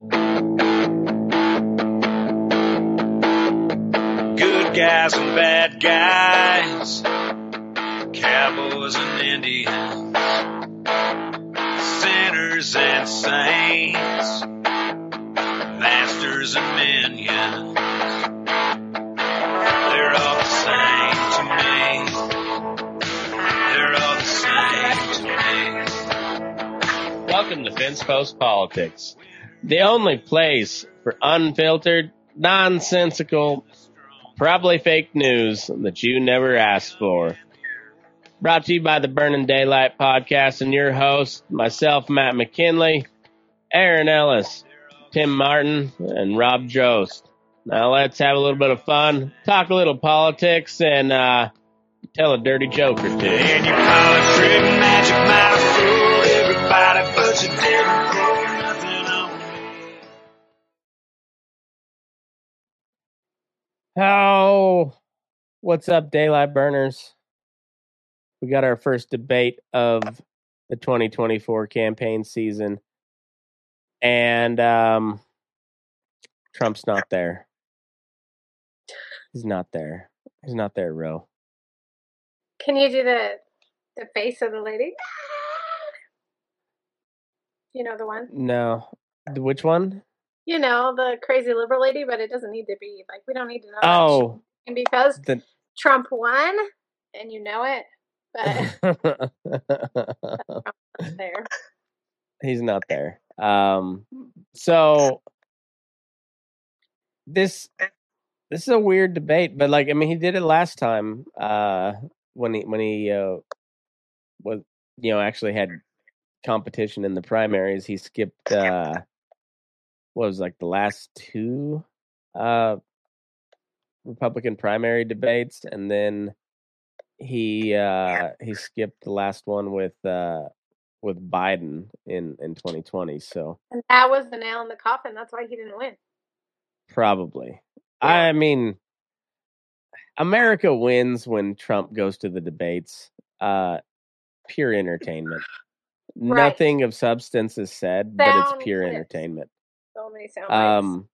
Good guys and bad guys, cowboys and Indians, sinners and saints, masters and minions. They're all the same to me. They're all the same to me. Welcome to Fence Post Politics, the only place for unfiltered, nonsensical, probably fake news that you never asked for. Brought to you by the Burning Daylight Podcast and your host, myself, Matt McKinley, Aaron Ellis, Tim Martin, and Rob Jost. Now let's have a little bit of fun, talk a little politics, and uh, tell a dirty joke or two. How? What's up, Daylight Burners? We got our first debate of the 2024 campaign season, and um, Trump's not there. He's not there. He's not there, Ro. Can you do the the face of the lady? You know the one? No. Which one? You know, the crazy liberal lady, but it doesn't need to be like we don't need to know. Oh. And because the. Trump won and you know it, but there. he's not there. Um, so this this is a weird debate, but like I mean, he did it last time uh, when he when he uh, was you know actually had competition in the primaries. He skipped uh, was like the last two uh, Republican primary debates, and then he uh, he skipped the last one with uh, with Biden in in 2020. So And that was the nail in the coffin. That's why he didn't win. probably, Yeah. I mean, America wins when Trump goes to the debates. Uh, pure entertainment. Right. Nothing of substance is said, but it's pure entertainment. So many sound bites. Um,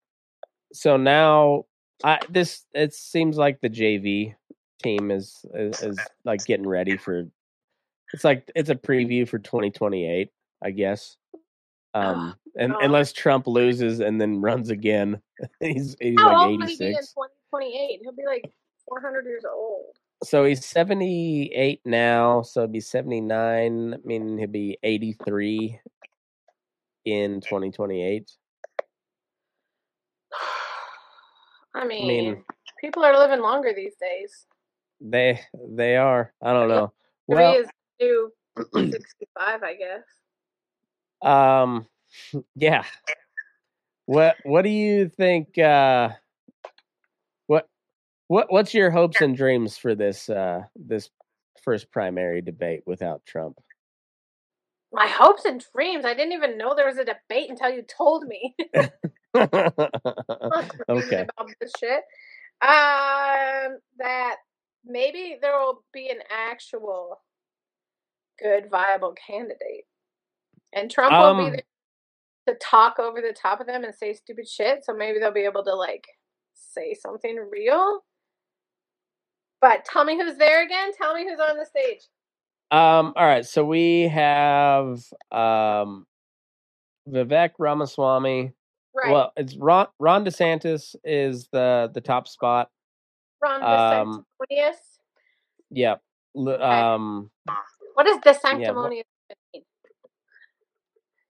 so now, I this it seems like the JV team is, is is like getting ready for. It's like it's a preview for 2028, I guess. Um, and God. unless Trump loses and then runs again, he's he's How like old will he be in 2028? He'll be like 400 years old. So he's 78 now, so he'll be 79. I mean, he'll be 83 in 2028. I mean, mean- people are living longer these days. They they are. I don't know. Maybe Well, is due 65, I guess. Um, yeah. What What do you think? Uh, what What What's your hopes and dreams for this uh this first primary debate without Trump? My hopes and dreams. I didn't even know there was a debate until you told me. Okay. About this shit. Um, that maybe there will be an actual good, viable candidate, and Trump will Um, be there to talk over the top of them and say stupid shit. So maybe they'll be able to like say something real. But tell me who's there again. Tell me who's on the stage. Um. All right. So we have um Vivek Ramaswamy. Right, Well, it's Ron Ron DeSantis is the the top spot. Ron um, DeSantis. Yep. L- Um. What does the yeah, sanctimonious mean?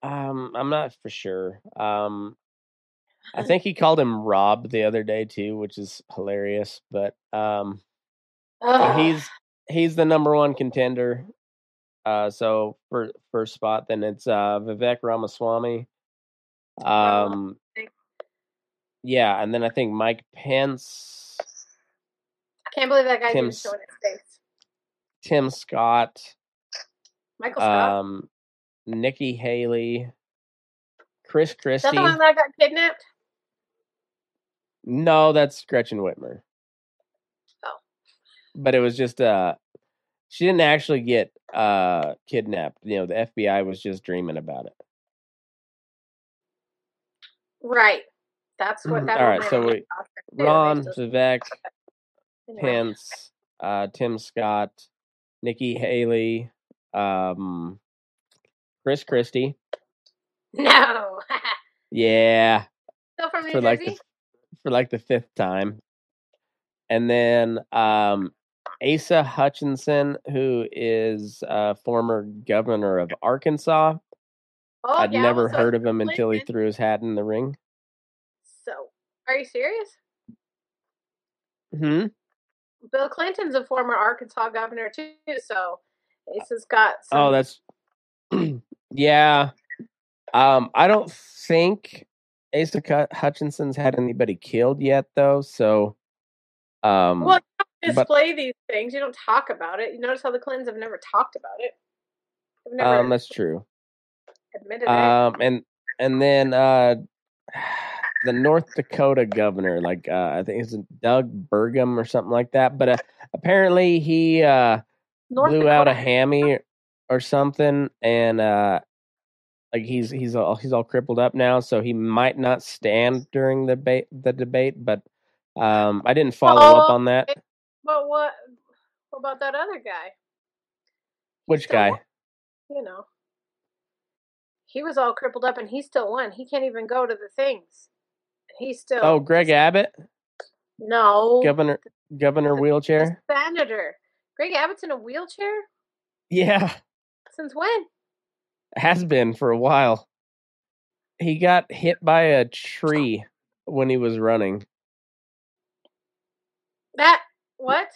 Um, I'm not for sure. Um, I think he called him Rob the other day too, which is hilarious. But um, so he's he's the number one contender. Uh, so for first spot, then it's uh, Vivek Ramaswamy. Um, yeah, and then I think Mike Pence, I can't believe that guy's even Tim's- showing his face. Tim Scott, Michael Scott. um, Nikki Haley, Chris Is that the one that got kidnapped? No, that's Gretchen Whitmer. But it was just uh she didn't actually get uh kidnapped. You know, the FBI was just dreaming about it. Right. That's what Mhm. that All right, so we- thought there, too. They Ron, Vivek. Pence, uh Tim Scott, Nikki Haley, um Chris Christie. No. Yeah. Still from New for like Jersey? the for like the fifth time. And then um Asa Hutchinson, who is a former governor of Arkansas. oh, I'd yeah, never heard of him until he threw his hat in the ring. So, are you serious? Hmm. Bill Clinton's a former Arkansas governor too, so Asa's got some. Oh, that's yeah. Um, I don't think Asa Hutchinson's had anybody killed yet, though. So, um, well, don't but- display these things. You don't talk about it. You notice how the Clintons have never talked about it. Never um, that's true. admitted it. Um, and and then uh, the North Dakota governor, like uh, I think it's Doug Burgum or something like that. But uh, apparently he uh North blew out a hammy or something, and uh, like he's he's all he's all crippled up now, so he might not stand during the debate. The debate, but um, I didn't follow up Oh, on that. But what? What about that other guy? Which guy? won. You know, he was all crippled up, and he still won. He can't even go to the things. He's oh, still. Oh, Greg Abbott, no, governor governor the wheelchair. senator. Greg Abbott's in a wheelchair Yeah, since when? has been for a while. He got hit by a tree when he was running. That what?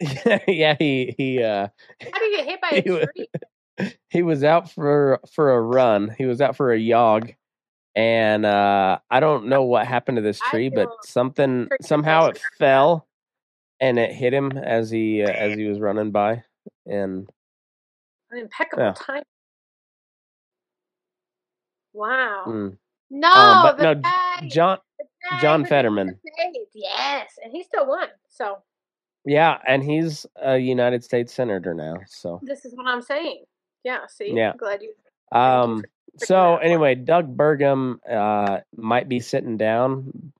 yeah, he he uh How do you get hit by a He tree? he was out for for a run. He was out for a jog, and uh I don't know what happened to this tree, but something somehow it fell, and it hit him as he uh, as he was running by, and An impeccable Yeah. time. Wow. mm. No, Um, no, John John Fetterman. Yes, and he still won. So Yeah, and he's a United States senator now. So this is what I'm saying. Yeah. See. Yeah. Glad you. um so anyway, Doug Burgum uh might be sitting down,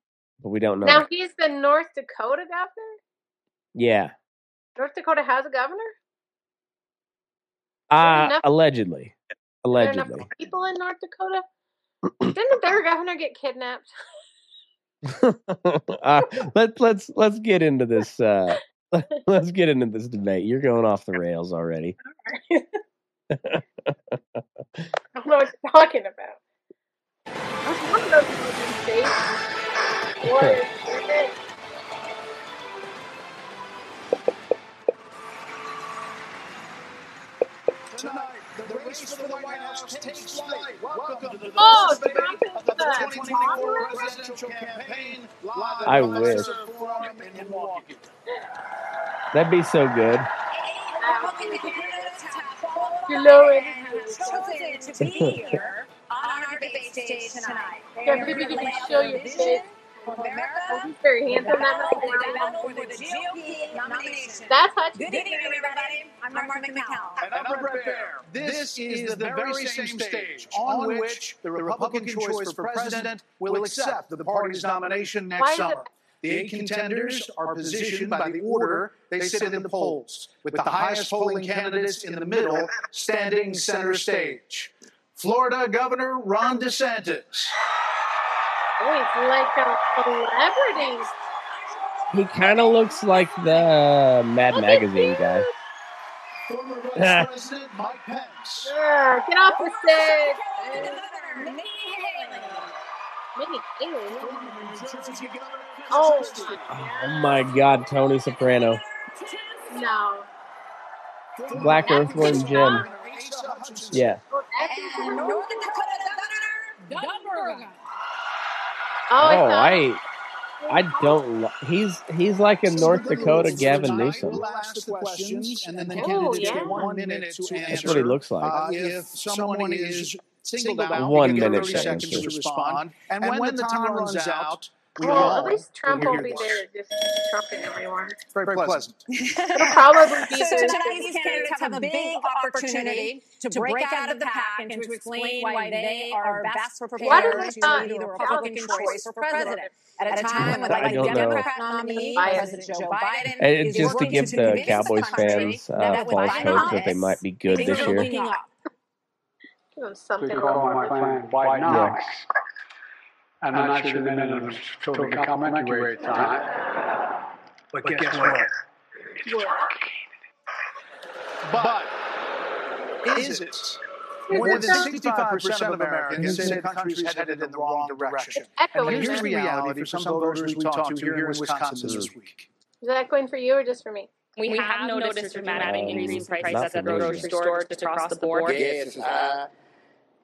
but we don't know. Now he's the North Dakota governor. yeah. North Dakota has a governor. Uh enough- allegedly. Allegedly. people in North Dakota. Didn't their governor get kidnapped? uh, let let's let's get into this uh let's get into this debate. You're going off the rails already. I don't know what you're talking about. I was one of those in states. Or? Tonight, the race for the White House takes flight. Welcome to the Oh, first debate Trump is of the the 2024 presidential campaign live I wish. Lesser Forum in Milwaukee. That'd be so good. Hello, everybody. chosen to be here on our debate stage tonight. They Yeah, are maybe to can show their your vision face. for America. he's very handsome. That must be Down for the GOP nomination. That's hot. Good evening, everybody. I'm Martha MacCallum. And I'm Bret Baier. This is the very same stage on which the Republican choice for president will accept the party's nomination next summer. The eight contenders are positioned by the order they sit in the polls, with the highest polling candidates in the middle standing center stage. Florida Governor Ron DeSantis. Oh, he's like a celebrity. He kind of looks like the uh, Mad Look Magazine guy. Former Vice President Mike Pence. Yeah, get off the stage. Governor Haley. Minnie Haley. Oh, Oh my God, Tony Soprano. no. Black Earthworm Jim. Yeah. Oh, And North Dakota Governor Doug Burgum. Oh, I Oh. I I don't. Li- he's he's like a North Dakota Gavin Newsom. We'll ask the questions, and then the Oh, candidates yeah. get one minute to answer. That's what he looks like. Uh, if someone is singled out, One minute 30 to seconds to respond. And when, the time runs out, we Well, all at least Trump will won't be there just trumping everyone. Very pleasant. It'll probably be So there. tonight, these candidates have a big opportunity to break out of the pack and to explain why they are best Why prepared do they to be the Republican choice choice for president. At a time when I the. Democrat nominee, President Joe Biden, And is it's just to working give the convince Cowboys country fans uh, that with false Biden hope in that they might be good this year. looking up. Give them We something. could a little call my more. plan Bidenomics. I'm not sure the name is totally complimentary at the time. But guess what? It's working. But is it? More than 65% of Americans say the country is headed in the wrong direction. And is here's that- the reality for some voters we talked to here in Wisconsin this week. is that going for you or just for me? We, have noticed a dramatic increase in prices at the grocery store just across the board. Gas is high,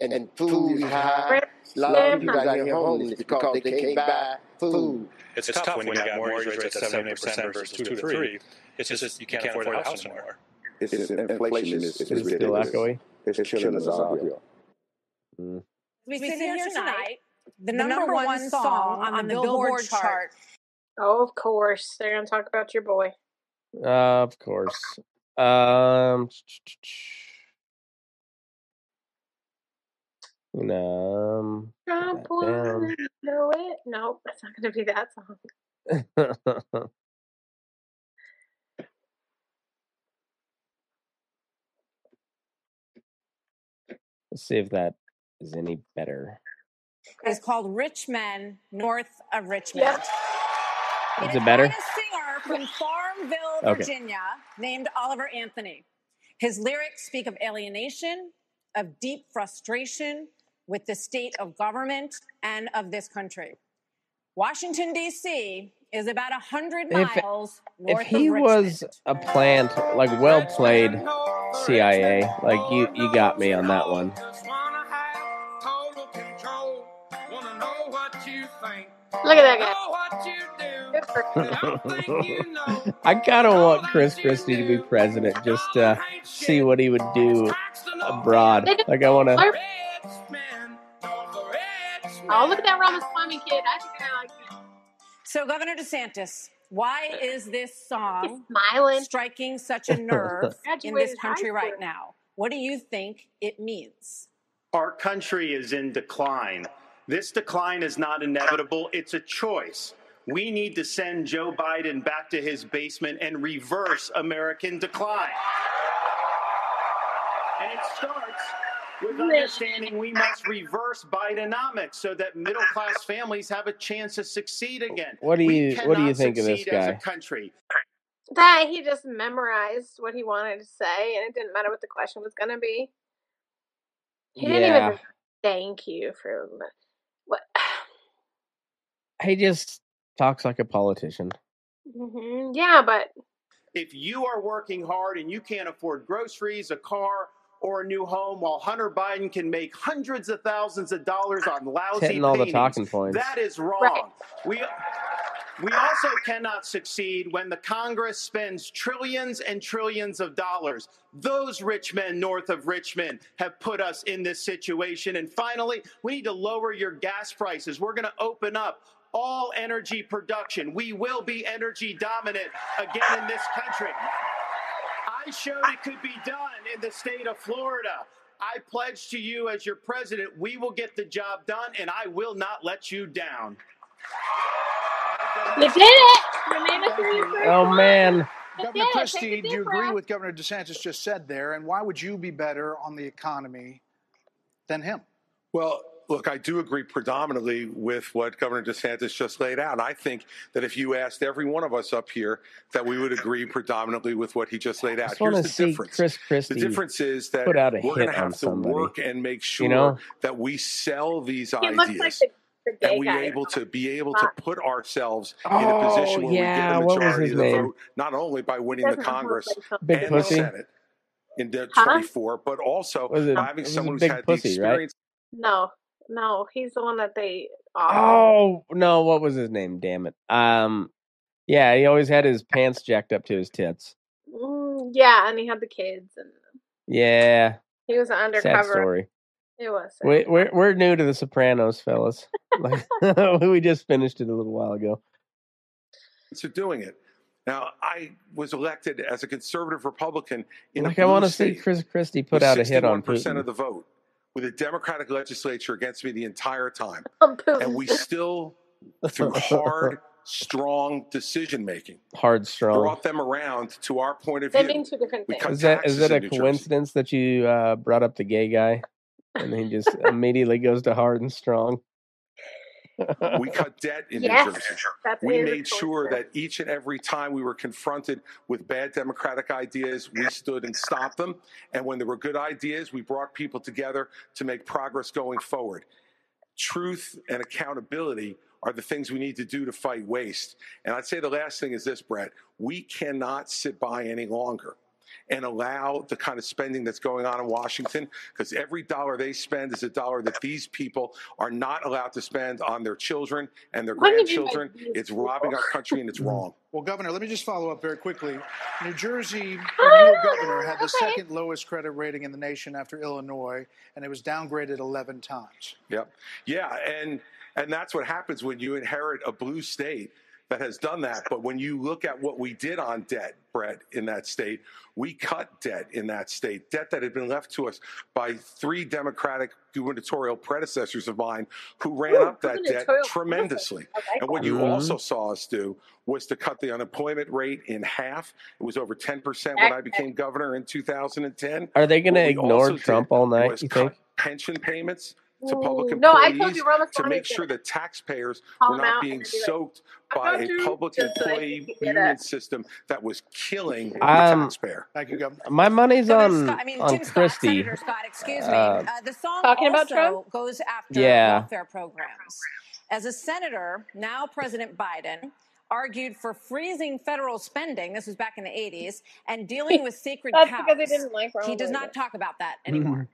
and, and food is high. Brent, A lot of people out here homeless because they can't buy food. It's, tough when you got mortgage rates at seventy percent versus two to three. It's just you can't afford a house anymore. It's, inflation is, is Is still ridiculous. echoey? It's killing us all here. Mm. We sit here tonight, the number one song on the Billboard chart Oh, of course. They're going to talk about your boy. Uh, of course. Um. You know, um, Trump that down. know it. Nope, it's not going to be that song. Let's see if that is any better. It's called Rich Men North of Richmond. Yep. Is it better? A singer from Farmville, Okay. Virginia, named Oliver Anthony. His lyrics speak of alienation, of deep frustration with the state of government and of this country. Washington, D.C. is about 100 If- miles If north he was a plant, like well played CIA, like you, you got me on that one. Look at that guy. Good for him. I kind of want Chris Christie to be president just to see what he would do abroad. Like I want to. Oh, look at that Ramaswamy kid. I think I like him. So, Governor DeSantis, why is this He's song smiling. striking such a nerve in this country right now? What do you think it means? Our country is in decline. This decline is not inevitable, it's a choice. We need to send Joe Biden back to his basement and reverse American decline. And it starts with understanding we must reverse Bidenomics so that middle class families have a chance to succeed again. What do you What do you think of this succeed as a guy? country. That he just memorized what he wanted to say, and it didn't matter what the question was going to be. He didn't Yeah, even thank you for what. he just talks like a politician. hmm Yeah, but if you are working hard and you can't afford groceries, a car, or a new home, while Hunter Biden can make hundreds of thousands of dollars on lousy Hitting all the talking points. that is wrong. Right. We we also cannot succeed when the Congress spends trillions and trillions of dollars. Those rich men north of Richmond have put us in this situation. And finally, we need to lower your gas prices. We're going to open up all energy production. We will be energy dominant again in this country. I showed it could be done in the state of Florida. I pledge to you as your president, we will get the job done and I will not let you down. you did it. You made it through your first Oh one. man, You Governor it. Take Christie, a do deep you agree breath. with Governor DeSantis just said there? And why would you be better on the economy than him? Well, look, I do agree predominantly with what Governor DeSantis just laid out. I think that if you asked every one of us up here, that we would agree predominantly with what he just laid I out. just Here's the see difference. Chris Christie The difference is that put out a we're going to have to work and make sure know? that we sell these He ideas. looks like the, the gay and we're able to be able to put ourselves in a Oh position where yeah, we what get was a majority his of the name? vote, not only by winning the Congress like and Pussy. the Senate, in the Huh? 24, but also Was it? by It having someone who's big had the pussy, right? experience. No, no, he's the one that they offered. Oh no, what was his name? Damn it. Um, yeah, he always had his pants jacked up to his tits. Mm, yeah, and he had the kids, and Yeah, he was sad undercover. story. It was. sad. We, we're we're new to The Sopranos, fellas. Like, we just finished it a little while ago. are doing it. Now, I was elected as a conservative Republican in Like a I blue want to see Chris Christie put out a hit on 61% of the vote, with a Democratic legislature against me the entire time. And we still, through hard, strong decision making, Hard strong. brought them around to our point of They view. mean two different things. cut Is that it a in Jersey. coincidence that you uh, brought up the gay guy, and he just immediately goes to hard and strong? We cut debt in New Yes, Jersey. We made sure that each and every time we were confronted with bad democratic ideas, we stood and stopped them. And when there were good ideas, we brought people together to make progress going forward. Truth and accountability are the things we need to do to fight waste. And I'd say the last thing is this, Brett. We cannot sit by any longer and allow the kind of spending that's going on in Washington, because every dollar they spend is a dollar that these people are not allowed to spend on their children and their What do you mean by grandchildren. It's robbing our country and it's mm-hmm. wrong. Well, Governor, let me just follow up very quickly. New Jersey, the new governor, had the okay. second lowest credit rating in the nation after Illinois, and it was downgraded 11 times. Yep. Yeah, and and that's what happens when you inherit a blue state that has done that. But when you look at what we did on debt, Brett, in that state, we cut debt in that state, debt that had been left to us by three Democratic gubernatorial predecessors of mine who ran Ooh, up that debt tremendously. I like And what that. you Mhm. also saw us do was to cut the unemployment rate in half. It was over 10% when I became governor in 2010. Are they going to ignore Trump all night? You think? pension payments to public Ooh, no, I told employees you to make sure that taxpayers Call were not being and do it. soaked I'm by a public just so employee he can get union system that was killing the Um, taxpayer. Thank you, Governor. my money's on Scott, I mean, on Tim Scott, Christie. Senator Scott, excuse me. Uh, Uh, the song Talking about also Trump? goes after yeah. welfare programs. As a senator, now President Biden argued for freezing federal spending. This was back in the 80s, and dealing with sacred That's because he cows. didn't like He does not talk about that anymore.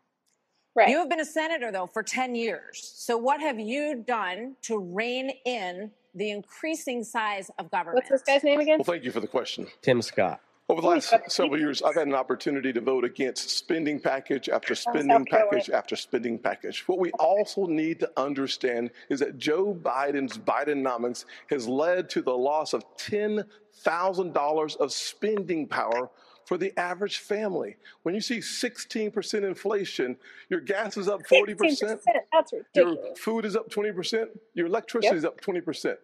Right. You have been a senator, though, for 10 years. So, what have you done to rein in the increasing size of government? What's this guy's name again? Well, thank you for the question. Tim Scott. Over the last several years, I've had an opportunity to vote against spending package after spending package after spending package. What we also need to understand is that Joe Biden's Bidenomics has led to the loss of $10,000 of spending power for the average family. When you see 16% inflation, your gas is up 40%, 16%. That's your food is up 20%, your electricity Yep. is up 20%.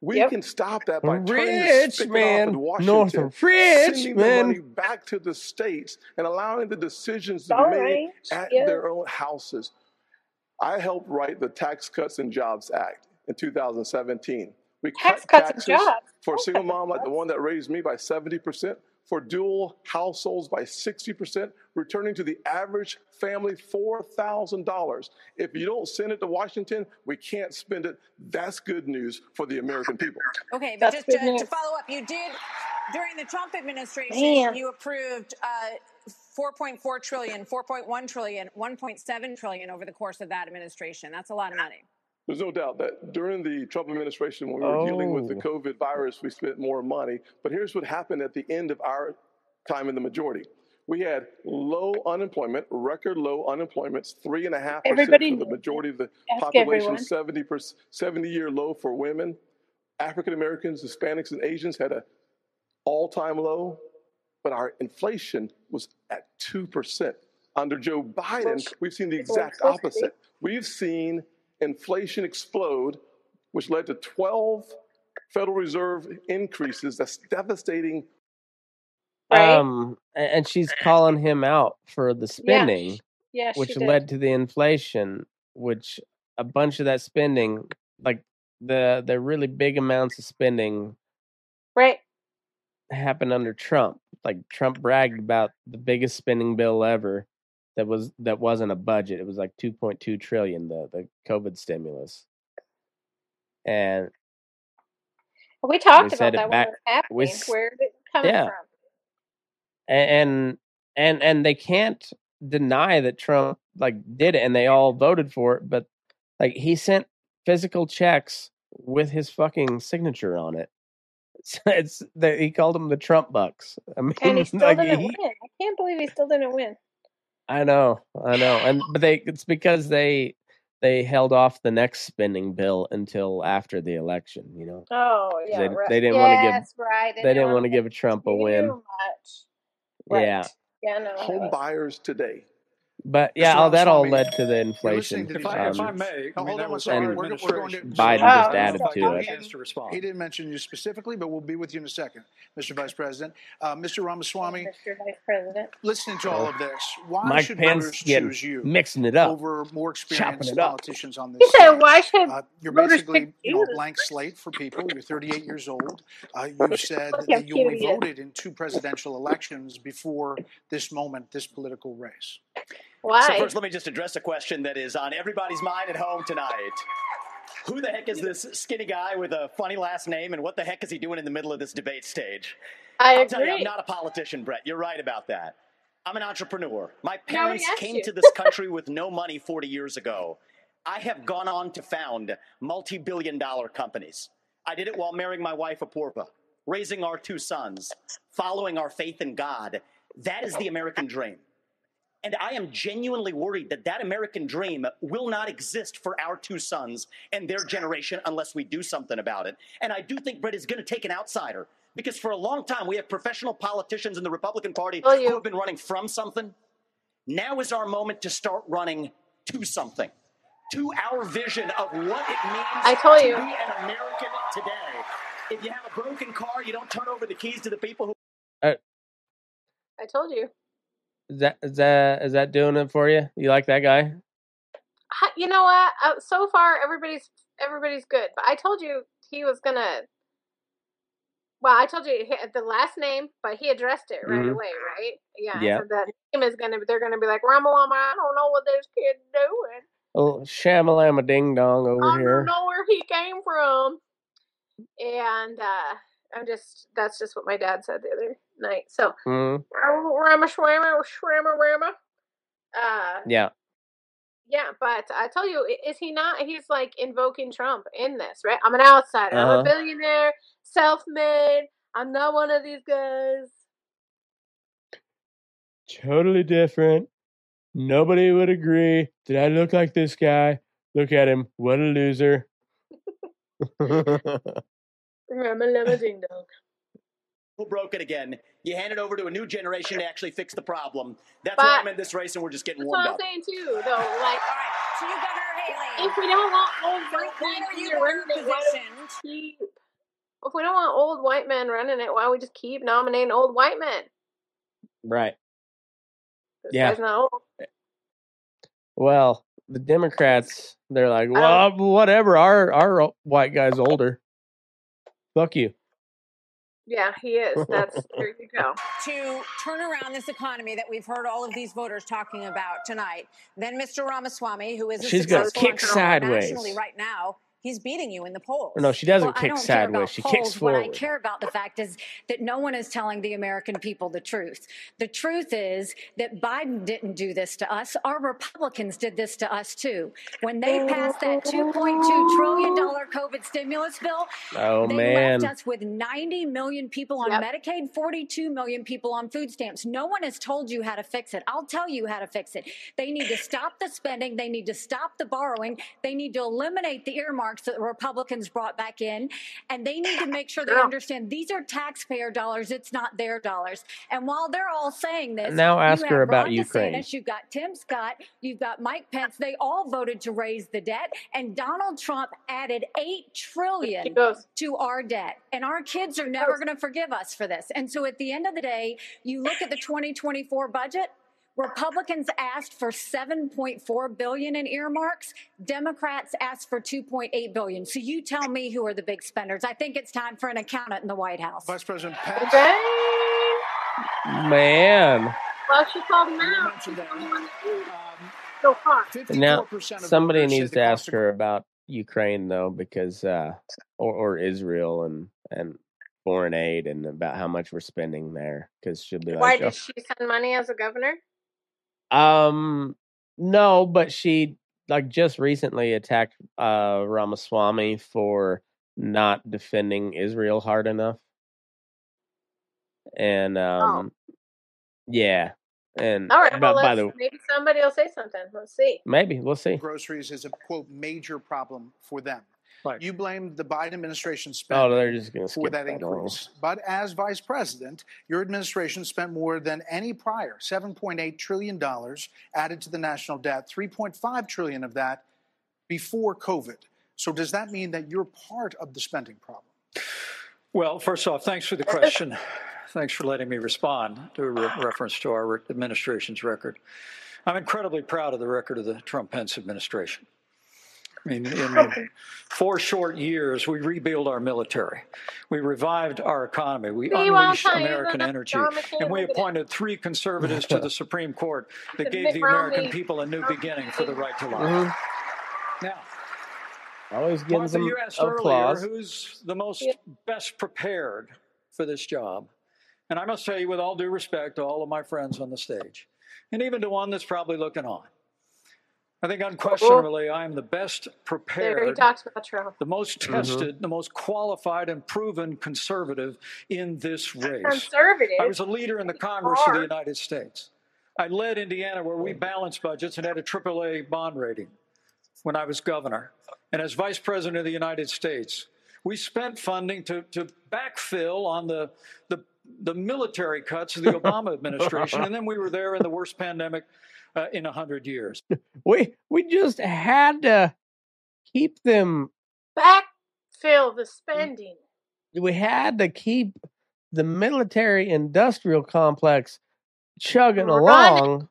We Yep. can stop that by turning the Rich spigot off man, in north Washington, of rich sending the money man. back to the states, and allowing the decisions to be made right. at Yeah. their own houses. I helped write the Tax Cuts and Jobs Act in 2017. We Tax cut cuts and taxes jobs. for a single mom like the one that raised me by 70%, for dual households by 60%, returning to the average family $4,000. If you don't send it to Washington, we can't spend it. That's good news for the American people. Okay, but That's just to, to follow up, you did during the Trump administration, Man. you approved uh, 4.4 trillion, 4.1 trillion, 1.7 trillion over the course of that administration. That's a lot of money. There's no doubt that during the Trump administration, when we were dealing with the Oh. COVID virus, we spent more money. But here's what happened at the end of our time in the majority. We had low unemployment, record low unemployment, three and a half percent for the majority of the population, 70 percent, 70 year low for women. African Americans, Hispanics, and Asians had a all time low, but our inflation was at two percent. Under Joe Biden, we've seen the exact supposed to be. opposite. We've seen inflation explode, which led to 12 Federal Reserve increases. That's devastating. Right? Um, and she's calling him out for the spending, Yeah, she which did. led to the inflation, which a bunch of that spending, like the the really big amounts of spending, Right. happened under Trump. Like Trump bragged about the biggest spending bill ever. That was that wasn't a budget. It was like 2.2 trillion. The the COVID stimulus, and We talked we about that when back. it was happening. We Where did it come yeah, from? And and and they can't deny that Trump like did it, and they all voted for it. But like he sent physical checks with his fucking signature on it. It's, it's the, he called them the Trump bucks. I mean, And he still like didn't he, win. I can't believe he still didn't win. I know, I know, and but they it's because they they held off the next spending bill until after the election. You know, Oh yeah, they, right. they didn't want to give yes, right. they didn't want wanna to give Trump a too win. much. Right. Yeah, Yeah, no. Home buyers today. But yeah, Mr. all that all led to the inflation. to If I, if I Um, may, I mean, hold that on one was And We're, we're going to administration. Biden Oh, just added okay. to Give it. a chance to. He didn't mention you specifically, but we'll be with you in a second, Mr. Vice President. Uh, Mr. Ramaswamy, Mr. Vice President. listening to all of this, why Mike should Pence voters getting choose you mixing it up, over more experienced politicians on He this said, "Why should Uh, you're basically, you know, a blank slate for people. You're 38 years old. Uh, you've said how that you cute only voted in two presidential elections before this moment, this political race. So first, let me just address a question that is on everybody's mind at home tonight. Who the heck is this skinny guy with a funny last name, and what the heck is he doing in the middle of this debate stage? I I'll tell you, I'm not a politician, Brett. You're right about that. I'm an entrepreneur. My parents came you. to this country with no money 40 years ago. I have gone on to found multi billion dollar companies. I did it while marrying my wife, Apurva, raising our two sons, following our faith in God. That is the American dream. And I am genuinely worried that that American dream will not exist for our two sons and their generation unless we do something about it. And I do think Brett is going to take an outsider because for a long time we have professional politicians in the Republican Party Will who have been running from something. Now is our moment to start running to something, to our vision of what it means I told to you. be an American today. If you have a broken car, you don't turn over the keys to the people who. Uh, I told you. Is that is that is that doing it for you? You like that guy? You know what? Uh, so far, everybody's everybody's good. But I told you he was gonna. Well, I told you the last name, but he addressed it right Mhm. away, right? Yeah. Yeah. So that name is gonna. They're gonna be like Ramalama. I don't know what this kid's doing. Oh, shamalama ding dong over here. I don't know where he came from. And uh I'm just that's just what my dad said the other night. So Mm, Rama Shwama Shwama Rama. Uh yeah. yeah, but I tell you, is he not he's like invoking Trump in this, right? I'm an outsider, I'm Uh-huh. a billionaire, self made, I'm not one of these guys. Totally different. Nobody would agree. Did I look like this guy? Look at him. What a loser. Rama Lama Ding Dong. Who broke it again. You hand it over to a new generation to actually fix the problem. That's why I'm in this race, and we're just getting that's warmed what I'm up. saying too, though. Like To you, Governor Haley. if we don't want old white men where you running it, why don't we keep if we don't want old white men running it, why don't we just keep nominating old white men? right. This Yeah. guy's not old. Well, the Democrats, they're like, well, whatever. Our our white guy's older. Fuck you. Yeah, he is. That's there you go. to turn around this economy that we've heard all of these voters talking about tonight. Then Mr. Ramaswamy, who is a She's gonna successful kick entrepreneur nationally sideways. right now, he's beating you in the polls. No, she doesn't Well, kick don't sideways. She polls. kicks What I care about the fact is that no one is telling the American people the truth. The truth is that Biden didn't do this to us. Our Republicans did this to us too. When they passed that $2.2 trillion COVID stimulus bill, Oh they man. left us with 90 million people on Yep. Medicaid, 42 million people on food stamps. No one has told you how to fix it. I'll tell you how to fix it. They need to stop the spending. They need to stop the borrowing. They need to eliminate the earmarks that the Republicans brought back in. And they need to make sure they Girl. understand these are taxpayer dollars. It's not their dollars. And while they're all saying this, Now ask her about Ron Ukraine. DeSantis, you've got Tim Scott, you've got Mike Pence. They all voted to raise the debt. And Donald Trump added $8 He trillion goes. to our debt. And our kids are never going to forgive us for this. And so at the end of the day, you look at the 2024 budget, Republicans asked for 7.4 billion in earmarks, Democrats asked for 2.8 billion. So you tell me who are the big spenders. I think it's time for an accountant in the White House. Vice President Pence, Okay. Man. Well, she called him out. mentioned She's that the only one that did um, so far. Now somebody needs to ask her about Ukraine though, because uh or, or Israel and and foreign aid and about how much we're spending there because she'll be like, Why like, did she send money as a governor? Oh, um, no, but she like just recently attacked uh Ramaswamy for not defending Israel hard enough, and um, yeah, and All right. by, Well, by let's, the maybe somebody will say something. Let's see. maybe we'll see. Groceries is a quote major problem for them. Right. You blamed the Biden administration Oh, spending they're just gonna for that that. along. increase. But as vice president, your administration spent more than any prior, $7.8 trillion added to the national debt, 3.5 trillion of that before COVID. So does that mean that you're part of the spending problem? Well, first off, thanks for the question. Thanks for letting me respond to a re- reference to our re- administration's record. I'm incredibly proud of the record of the Trump Pence administration. I mean, in four short years, we rebuilt our military. We revived our economy. We See, unleashed American energy. And we look at it. appointed three conservatives to the Supreme Court that gave Mitt the American Romney- people a new beginning for the right to life. Mhm. Now, Always getting Martha, some you asked applause. earlier who's the most best prepared for this job. And I must tell you, with all due respect to all of my friends on the stage, and even to one that's probably looking on, I think unquestionably I am the best There he prepared, talks about Trump. the most Mhm. tested, the most qualified and proven conservative in this race. Conservative. I was a leader in the Congress of the. United States. I led Indiana where we balanced budgets and had a AAA bond rating when I was governor. And as vice president of the United States, we spent funding to, to backfill on the, the, the military cuts of the Obama administration. And then we were there in the worst pandemic uh, in 100 years. We we just had to keep them. Backfill the spending. We had to keep the military industrial complex chugging Run it. along.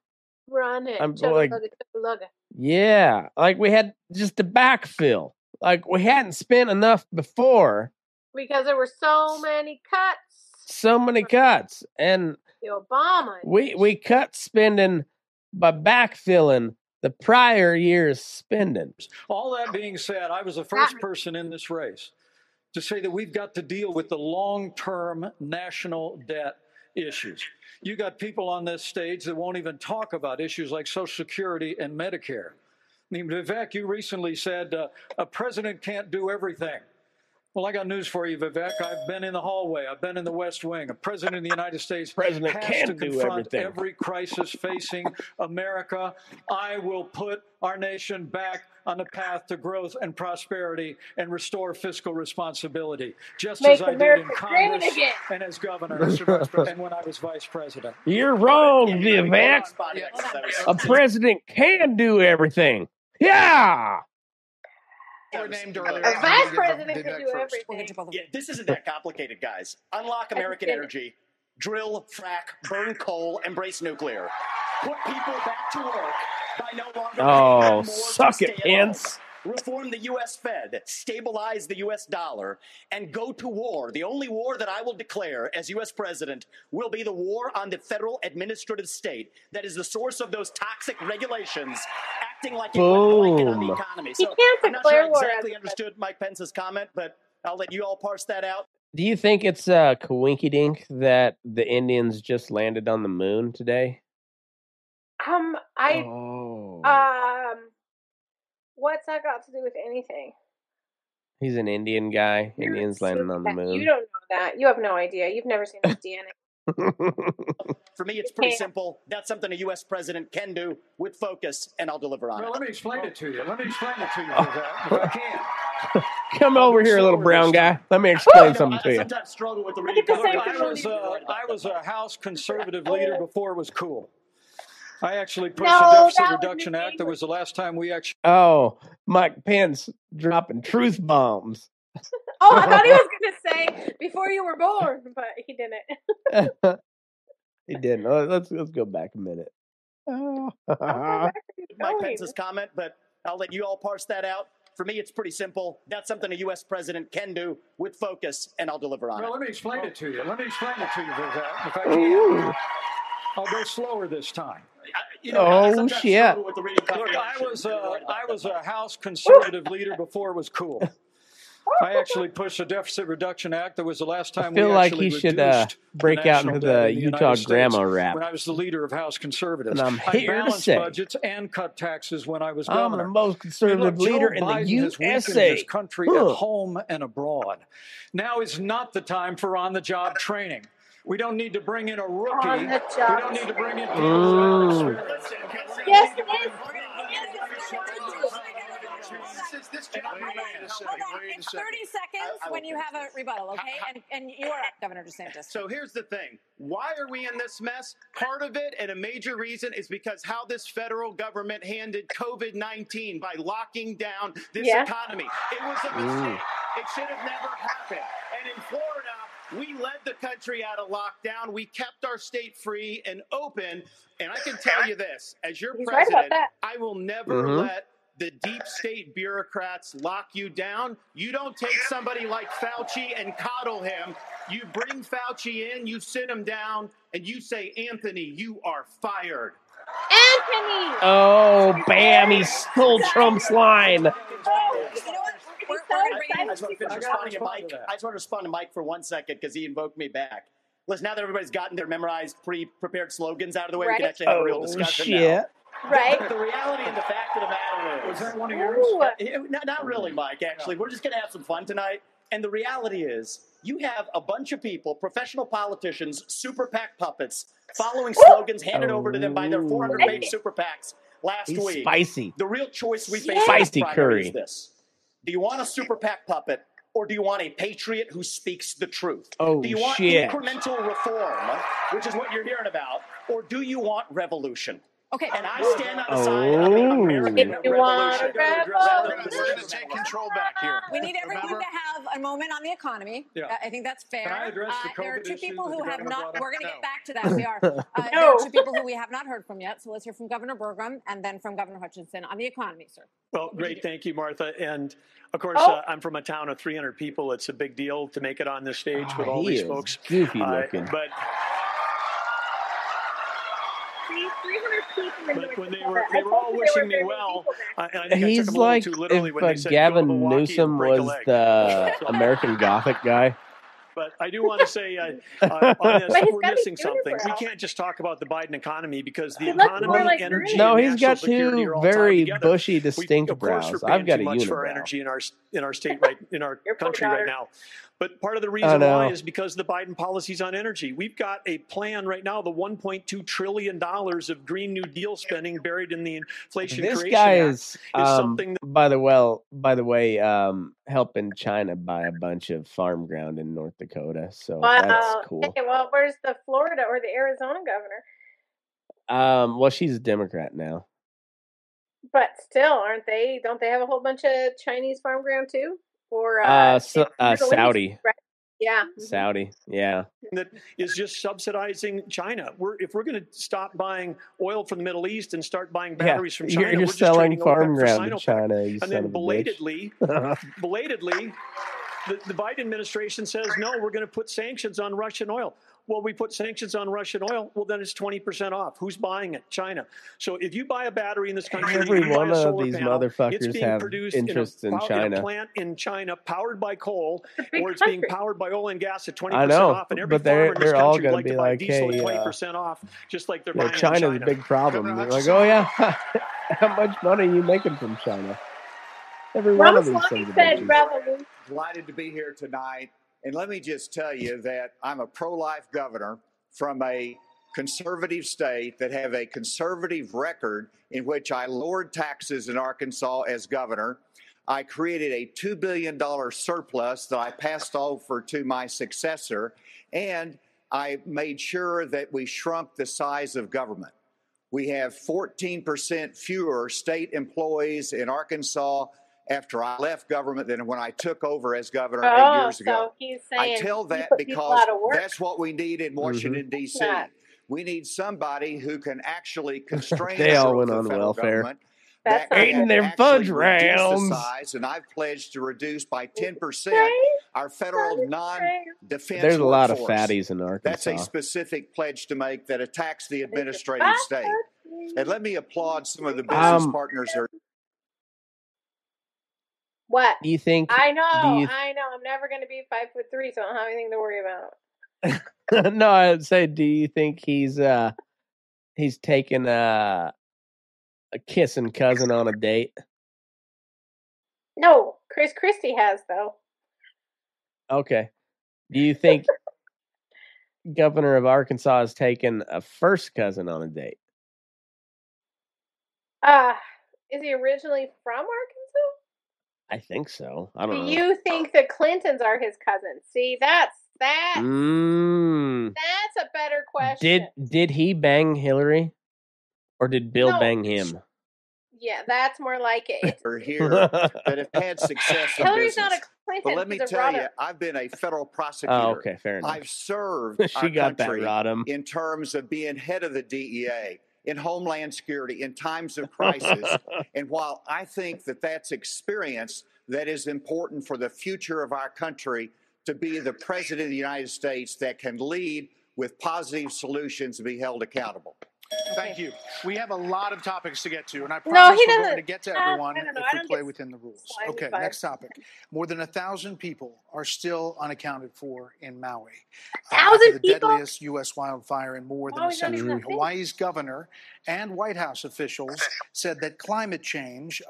Run it. I'm Chugga, like- lugga, lugga. Yeah, like we had just to backfill. Like we hadn't spent enough before. Because there were so many cuts. So many cuts, and The Obama. we we cut spending by backfilling the prior year's spending. All that being said, I was the first person in this race to say that we've got to deal with the long term national debt issues. You got people on this stage that won't even talk about issues like Social Security and Medicare. I mean, Vivek, you recently said uh, a president can't do everything. Well, I got news for you, Vivek. I've been in the hallway. I've been in the West Wing. A president of the United States President has can to do confront everything. every crisis facing America. I will put our nation back on the path to growth and prosperity and restore fiscal responsibility, just Make as I America did in Congress again. and as governor and when I was vice president. You're wrong, Vivek. A president can do everything. Yeah. Or named earlier. A vice president could do everything. Yeah, this isn't that complicated, guys. Unlock American energy, drill, frack, burn coal, embrace nuclear. Put people back to work by no longer paying Oh, them more to suck it, stay at home. Pence. Reform the U.S. Fed, stabilize the U.S. dollar, and go to war. The only war that I will declare as U.S. president will be the war on the federal administrative state that is the source of those toxic regulations acting like a wet blanket on the Boom. economy. He So can't I'm not sure declare war exactly as understood Mike Pence's comment, but I'll let you all parse that out. Do you think it's a coinky dink that the Indians just landed on the moon today? Um, I Oh. um, what's that got to do with anything? He's an Indian guy. Indians landing on the moon. You don't know that. You have no idea. You've never seen his DNA. For me, it's pretty simple. That's something a U.S. president can do with focus, and I'll deliver on Well, it. let me explain it to you. Let me explain it to you, if I can. Come over here, little brown guy. Let me explain something I to you. sometimes struggle with the reading Look. I was, uh, I was a House conservative leader before it was cool. I actually pushed No, the Deficit Reduction Act. That was the last time we actually. Oh, Mike Pence dropping truth bombs. Oh, I thought he was gonna say before you were born, but he didn't. he didn't. Oh, Let's let's go back a minute. Mike going? Pence's comment, but I'll let you all parse that out. For me, it's pretty simple. That's something a U.S. president can do with focus, and I'll deliver on Well, it. let me explain it to you. Let me explain it to you, Vivek, if I Ooh. can. I'll go slower this time. You know, Oh sometimes shit! struggle with the reading Look, I was You're uh, I was a House conservative leader before it was cool. I actually pushed a deficit reduction act. That was the last I time feel we like actually he should uh, reduced break out national into debt the in the Utah United States grandma rap. when I was the leader of House Conservatives. And I'm I here to balanced say, budgets and cut taxes when I was I'm governor. the most I mean, conservative look, Joe leader in the Biden has weakened USA. this country Huh. at home and abroad. Now is not the time for on-the-job training. We don't need to bring in a rookie. On the We don't need to bring in people without Mm. Yes, it is. Hold on, it's 30 seconds I- I when you finish have a rebuttal, okay? And, and you are up, Governor DeSantis. So here's the thing. Why are we in this mess? Part of it, and a major reason, is because how this federal government handled COVID 19 by locking down this Yeah. economy. It was a Mm. mistake. It should have never happened. And in Florida, we led the country out of lockdown. We kept our state free and open. And I can tell you this as your He's president, about that. I will never Mhm. let the deep state bureaucrats lock you down. You don't take somebody like Fauci and coddle him. You bring Fauci in, you sit him down, and you say, Anthony, you are fired. Anthony. Oh, bam! He stole Trump's line. You know what? We're, we're gonna bring I just want to finish I gotta respond Mike. to. I just want to respond to Mike for one second because he invoked me back. Listen, now that everybody's gotten their memorized, pre-prepared slogans out of the way, we can actually have a real Oh discussion shit! Right. now. The reality and the fact of the matter is. Was is, that one of yours? Ooh. Eh, not, not really, Mike. Actually, we're just going to have some fun tonight. And the reality is, you have a bunch of people, professional politicians, super PAC puppets, following slogans handed over to them by their 400-page super PACs last He's week. spicy. The real choice we face Yeah. in Spicy curry. is this: Do you want a super PAC puppet, or do you want a patriot who speaks the truth? Oh do you want shit! incremental reform, which is what you're hearing about, or do you want revolution? Okay. And I stand on the side of the Oh. American If you want revolution. We're going to take control back here. We need everyone Remember? to have a moment on the economy. Yeah. Uh, I think that's fair. Can I address the uh, there are two people who have not. We're going to No. get back to that. We are. Uh, There are two people who we have not heard from yet. So let's hear from Governor Burgum and then from Governor Hutchinson on the economy, sir. Well, great. Thank you, Martha. And of course, Oh. uh, I'm from a town of 300 people. It's a big deal to make it on this stage with Oh, all he these is folks. goofy Uh, looking. but See, 300 people in but when they were they were all wishing me well, uh, and I think I took He's them like too literally if when uh, they said, "Go to Gavin Newsom was the American Gothic guy. But I do want to say uh, uh, on this, we're missing something. We can't just talk about the Biden economy because the economy, like energy, Bernie. No, and he's national got two are all tied very bushy, distinct of course, brows. I've got too a much for our energy in our in our state right in our country right now. But part of the reason why is because of the Biden policies on energy. We've got a plan right now, the 1.2 trillion dollars of Green New Deal spending buried in the Inflation This Creation guy Act is, is um, something by the well, by the way, um, helping China buy a bunch of farm ground in North Dakota. So Wow. that's cool. Okay, well, where's the Florida or the Arizona governor? Um, well, she's a Democrat now. But still, aren't they? Don't they have a whole bunch of Chinese farm ground too? Or uh, Uh, so, uh Saudi, right? Yeah. mhm. Saudi, yeah. that is just subsidizing China. We're, if we're going to stop buying oil from the Middle East and start buying Yeah, batteries from China, you're, you're selling farm ground to China, And then belatedly, belatedly, the, the Biden administration says, no, we're going to put sanctions on Russian oil. Well, we put sanctions on Russian oil. Well, then it's 20% off. Who's buying it? China. So if you buy a battery in this country, Every you buy one a of these panel, it's motherfuckers being have produced in a, interests in pow- China. a plant in China powered by coal, or it's being powered by oil and gas at 20% I know, off. And every but they're farmer in this they're all country would gonna like be to buy like, diesel hey, at uh, 20% off, just like they're you know, buying in China's China. a big problem. Governor You're like, oh yeah, how much money are you making from China? Every one of these Lonnie sons said revolution. Delighted to be here tonight. And let me just tell you that I'm a pro life governor from a conservative state that have a conservative record in which I lowered taxes in Arkansas as governor. I created a $2 billion surplus that I passed over to my successor, and I made sure that we shrunk the size of government. We have 14% fewer state employees in Arkansas after I left government than when I took over as governor eight Oh, years ago. so he's I tell that because out of work. that's what we need in Washington, That's D.C. not- We need somebody who can actually constrain They all went on federal welfare. government. That's that Eating their fudge reduce the rounds. size, and I've pledged to reduce by 10% our federal non-defense There's a lot of workforce. fatties in Arkansas. That's a specific pledge to make that attacks the administrative state. And let me applaud some of the business Um, partners that are What? Do you think? I know, I know. I'm never going to be five foot three, so I don't have anything to worry about. no, I'd say, do you think he's uh he's taking a a kissing cousin on a date? No, Chris Christie has though. Okay. Do you think governor of Arkansas has taken a first cousin on a date? Uh, is he originally from Arkansas? I think so. I don't know. Do know. you think the Clintons are his cousins? See, that's that. Mm. That's a better question. Did did he bang Hillary, or did Bill No. bang him? Yeah, that's more like it. It's- are here that have had success in Hillary's business. not a Clinton. But let me she's a tell you, I've been a federal prosecutor. Oh, okay, fair enough. I've served She our got that, country Rodham. in terms of being head of the DEA, in Homeland Security, in times of crisis. and while I think that that's experience that is important for the future of our country to be the president of the United States that can lead with positive solutions and be held accountable. Thank you. We have a lot of topics to get to, and I No, promise he we're going to get to uh, everyone if we play within the rules. Okay, next topic. More than a thousand people are still unaccounted for in Maui. uh, Thousand after the people? deadliest U.S. wildfire in more than Maui a century. even that big. Hawaii's governor and White House officials said that climate change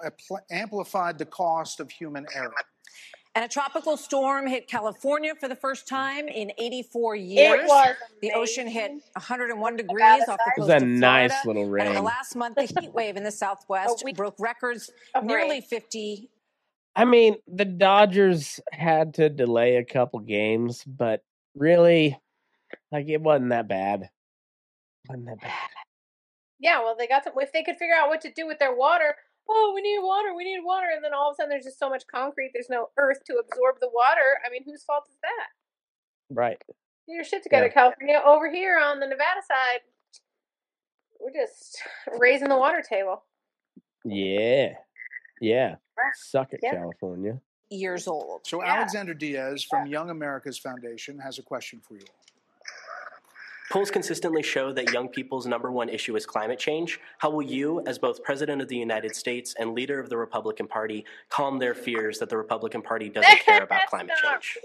amplified the cost of human error. And a tropical storm hit California for the first mm. time in 84 years. It was the ocean hit 101 degrees Nevada off the side. It was coast a of nice Florida. little And in the last month, the heat wave in the Southwest oh, broke records oh, Of nearly rain. 50 I mean, the Dodgers had to delay a couple games, but really, like it wasn't that bad. wasn't that bad. Yeah, well, they got some. If they could figure out what to do with their water, oh, we need water, we need water, and then all of a sudden there's just so much concrete, there's no earth to absorb the water. I mean, whose fault is that? Right. Get your shit together, Yeah. California. Over here on the Nevada side, we're just raising the water table. Yeah. Yeah. Suck it, Yeah. California. years old. So, Alexander Diaz from Young America's Foundation has a question for you. Polls consistently show that young people's number one issue is climate change. How will you, as both President of the United States and leader of the Republican Party, calm their fears that the Republican Party doesn't care about climate change?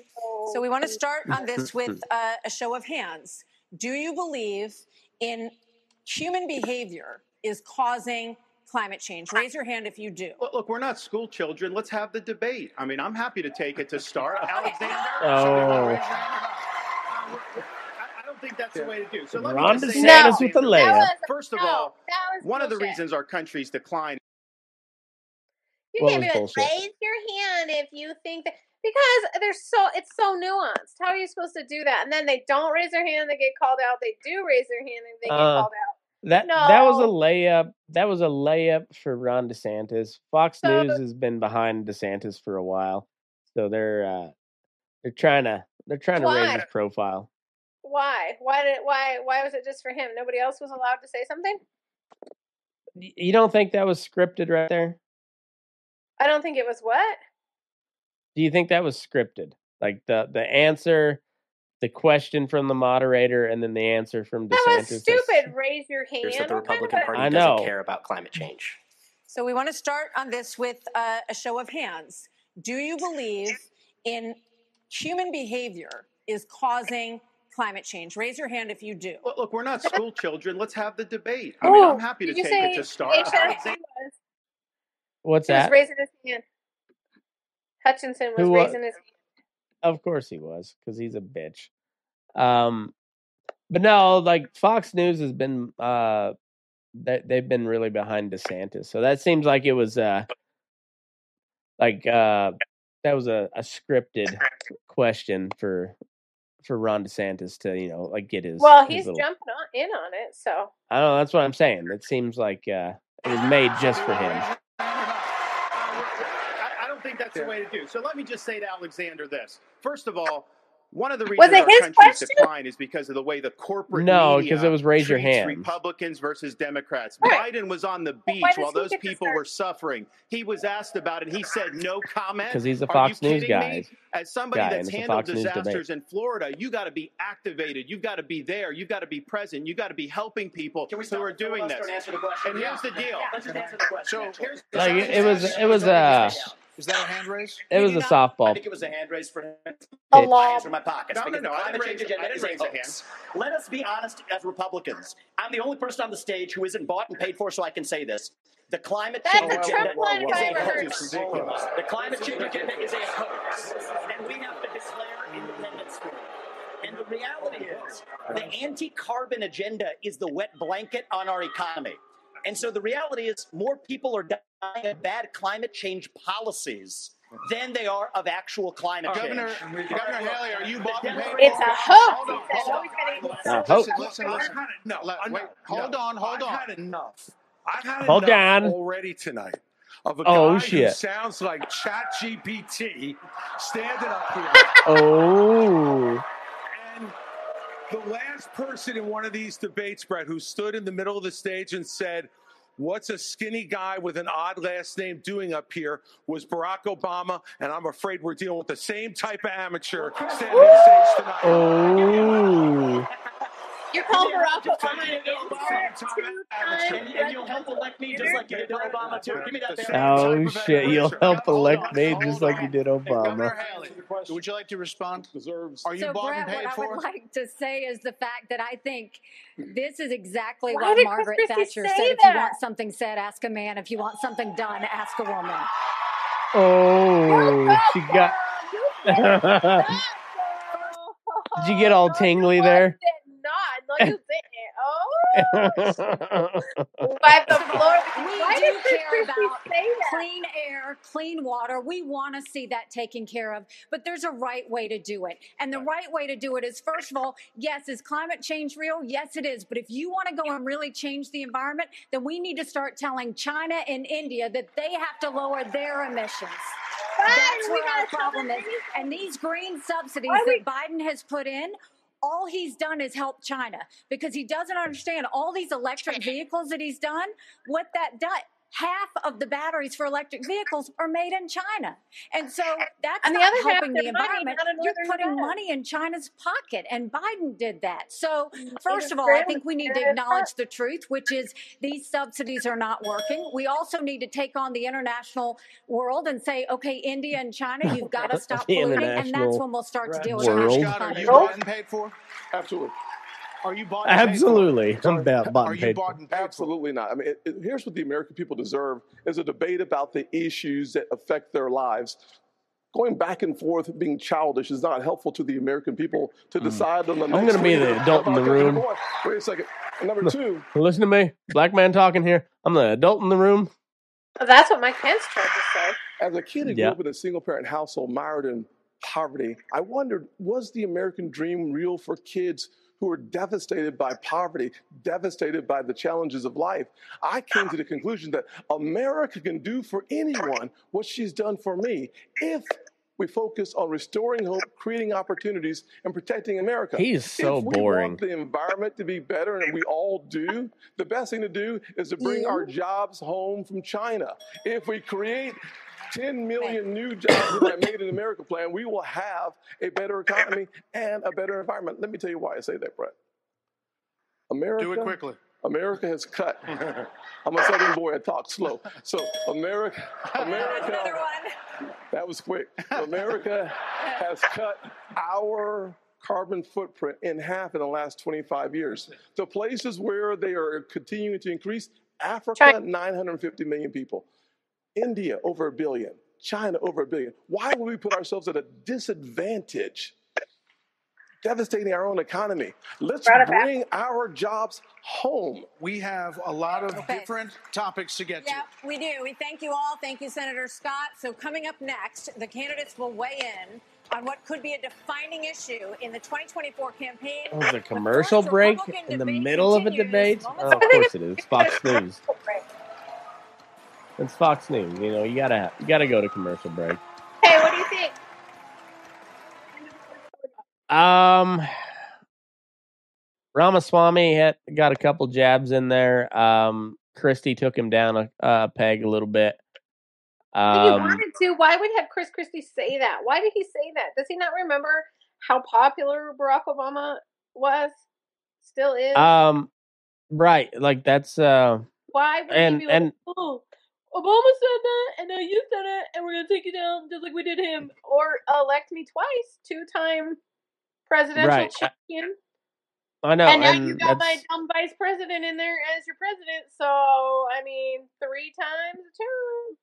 So we want to start on this with uh, a show of hands. Do you believe in human behavior is causing climate change? Raise your hand if you do. Look, look, we're not school children. Let's have the debate. I mean, I'm happy to take it to start. Alexander. Oh. I I don't think that's the way to do. So let Ron me just say, DeSantis with the layup. First of no, all, that was one of the reasons our country's decline You What can't was be like, bullshit? raise your hand if you think that because there's so it's so nuanced. How are you supposed to do that? And then they don't raise their hand, they get called out. They do raise their hand and they get Uh, called out. That that was a layup. That was a layup for Ron DeSantis. Fox So- News has been behind DeSantis for a while, so they're uh, they're trying to they're trying to raise his profile. Why? Why did why why was it just for him? Nobody else was allowed to say something? You don't think that was scripted right there? I don't think it was what? Do you think that was scripted? Like the the answer, the question from the moderator, and then the answer from That was stupid. Raise your hand. Fears that the What kind of Republican Party I doesn't care about climate change. So we want to start on this with uh, a show of hands. Do you believe in human behavior is causing climate change? Raise your hand if you do. Look, look, we're not school children. Let's have the debate. I mean, Oh, I'm happy to take say it to start. HSC Alexander- was? What's He was that? raising his hand. Hutchinson was Who wa- raising his hand. Of course he was, because he's a bitch. Um, but no, like Fox News has been uh, they they've been really behind DeSantis, so that seems like it was uh, like uh, that was a, a scripted question for for Ron DeSantis to you know like get his. Well, his he's little- jumping on, in on it, so I don't know. That's what I'm saying. It seems like uh, it was made just for him. I, I don't think that's the way to do. So let me just say to Alexander this. First of all, one of the Was reasons it our his country's question? decline is because of the way the corporate No, media 'cause it was raise your treats hands. Republicans versus Democrats. Right. Biden was on the beach while those people were suffering. He was asked about it. He said no comment. 'Cause he's a Are Fox News guy. Me? As somebody Guy, that's and it's a handled Fox News debate. disasters in Florida, you got to be activated. You've got to be there. You've got to be present. You've got to be helping people who are doing this. And here's the deal. So here's Like it, it was, it was uh, Is that a hand raise? It was a softball. I think it was a hand raise for him. A My law. hands are in my pockets. No, no, because no, I climate didn't change raise- I didn't is a raise a hand. Let us be honest as Republicans. I'm the only person on the stage who isn't bought and paid for, so I can say this. The climate That's change a agenda Trump line if is I a ever heard hoax. The climate change agenda is a hoax, and we have to declare independence for it. And the reality is, the anti-carbon agenda is the wet blanket on our economy. And so the reality is, more people are dying of bad climate change policies than they are of actual climate Governor, change. Governor Haley, are you bought and paid? It's a hoax. Hold on, hold "Oh, he's gonna eat A hoax. Listen, listen, listen. No, Let- enough. wait, hold No. on, hold I've had enough. I've had Hold enough on. already tonight of a Oh, guy who sounds like ChatGPT standing up here. Oh. The last person in one of these debates, Bret, who stood in the middle of the stage and said, What's a skinny guy with an odd last name doing up here? Was Barack Obama, and I'm afraid we're dealing with the same type of amateur standing stage tonight. Oh. You're calling Barack Obama tell me an Obama. And, and you'll help elect me just like you did Obama too. Give me that Oh shit! You'll help elect me just like you did Obama. Haley, would you like to respond? Are you so, bought Bret, and paid what I would like to say is the fact that I think this is exactly Why why Margaret Christie Thatcher say said, if you want something said, ask a man. If you want something done, ask a woman. Oh, she got. Did you get all tingly there? Not. No, you didn't. Oh. First Wipe the floor. we Why do care about clean air, clean water. We want to see that taken care of, but there's a right way to do it. And the right way to do it is, first of all, yes, is climate change real? Yes, it is. But if you want to go and really change the environment, then we need to start telling China and India that they have to lower their emissions. That's we where our problem is. And these green subsidies that Biden has put in, all he's done is help China because he doesn't understand all these electric vehicles that he's done, what that does. Half of the batteries for electric vehicles are made in China. And so that's And the not other helping the they're money, environment. You're putting Nevada. money in China's pocket, and Biden did that. So, first of all, I think we need to acknowledge the truth, which is these subsidies are not working. We also need to take on the international world and say, okay, India and China, you've got to stop The polluting, and that's when we'll start to deal with world. climate Scott, are you change. paid for? Absolutely. Are you bought and paid for? Absolutely, I'm about bought Are you bought for. and paid for? Absolutely not. I mean, it, it- here's what the American people deserve: is a debate about the issues that affect their lives. Going back and forth, being childish, is not helpful to the American people to decide on the. Mm. I'm gonna be the adult in the room. Wait a second. Number two, Listen to me, black man talking here. I'm the adult in the room. Oh, that's what my Pence tried to say. as a kid who Yeah. grew up in a single parent household mired in poverty, I wondered was the American dream real for kids who are devastated by poverty, devastated by the challenges of life? I came to the conclusion that America can do for anyone what she's done for me if we focus on restoring hope, creating opportunities, and protecting America. He's so if we boring. want the environment to be better, and we all do, the best thing to do is to bring our jobs home from China. If we create 10 million new jobs with that Made in America plan, we will have a better economy and a better environment. Let me tell you why I say that, Bret. America. Do it quickly. America has cut. I'm a Southern boy. I talk slow. So America, America. That was quick. America has cut our carbon footprint in half in the last 25 years. The places where they are continuing to increase: Africa, 950 million people. India, over a billion. China, over a billion. Why would we put ourselves at a disadvantage? Devastating our own economy. Let's bring our jobs home. We have a lot of Okay. different topics to get to. Yeah, we do. We thank you all. Thank you, Senator Scott. So, coming up next, the candidates will weigh in on what could be a defining issue in the 2024 campaign. Oh, the commercial break in the debate middle of a debate? Oh, of course it is. Fox News. It's Fox News. You know, you gotta have, you gotta go to commercial break. Hey, what do you think? Um, Ramaswamy had got a couple jabs in there. Um, Christie took him down a, a peg a little bit. If he Um, wanted to, why would have Chris Christie say that? Why did he say that? Does he not remember how popular Barack Obama was? Still is. um, right, like that's uh, why would and he be like, Obama said that, and now you said it, and we're gonna take you down just like we did him, or elect me twice, two-time presidential Right. Champion. I know, and now and you got my dumb vice president in there as your president. So I mean, three times a charm.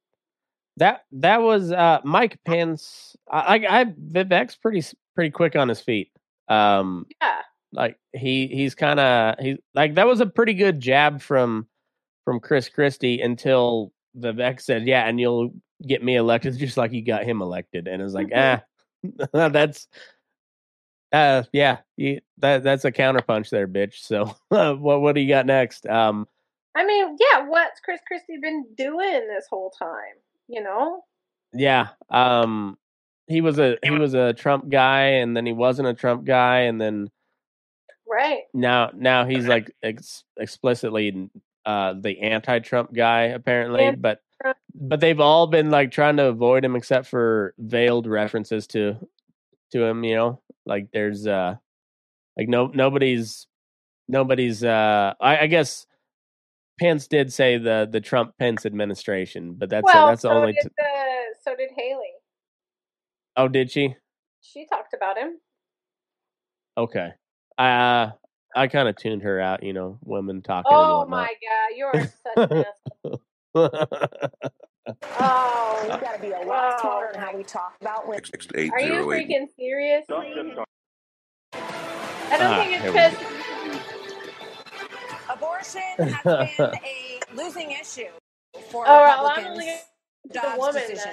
That that was uh, Mike Pence. I, I, I Vivek's pretty pretty quick on his feet. Um, Yeah. like he he's kind of he like that was a pretty good jab from from Chris Christie until Vivek said, "Yeah, and you'll get me elected just like you got him elected," and it's like, ah, that's uh, yeah, you, that that's a counterpunch there, bitch. So what what do you got next? Um, I mean, yeah. What's Chris Christie been doing this whole time? You know. Yeah. Um he was a he was a Trump guy and then he wasn't a Trump guy and then Right. now now he's like ex- explicitly uh the anti-Trump guy apparently Anti- but but they've all been like trying to avoid him except for veiled references to to him, you know? Like there's uh like no nobody's nobody's uh I, I guess Pence did say the the Trump Pence administration, but that's well, that's the so only did the so did Haley. Oh, did she? She talked about him. Okay. Uh I kind of tuned her out, you know, women talking Oh my god, you're such an asshole. Oh, We gotta be a lot smarter in how we talk about women. Are you freaking serious? I don't Ah, think it's here because Abortion has been a losing issue for Oh, well, I'm Republicans. only gonna the woman decision.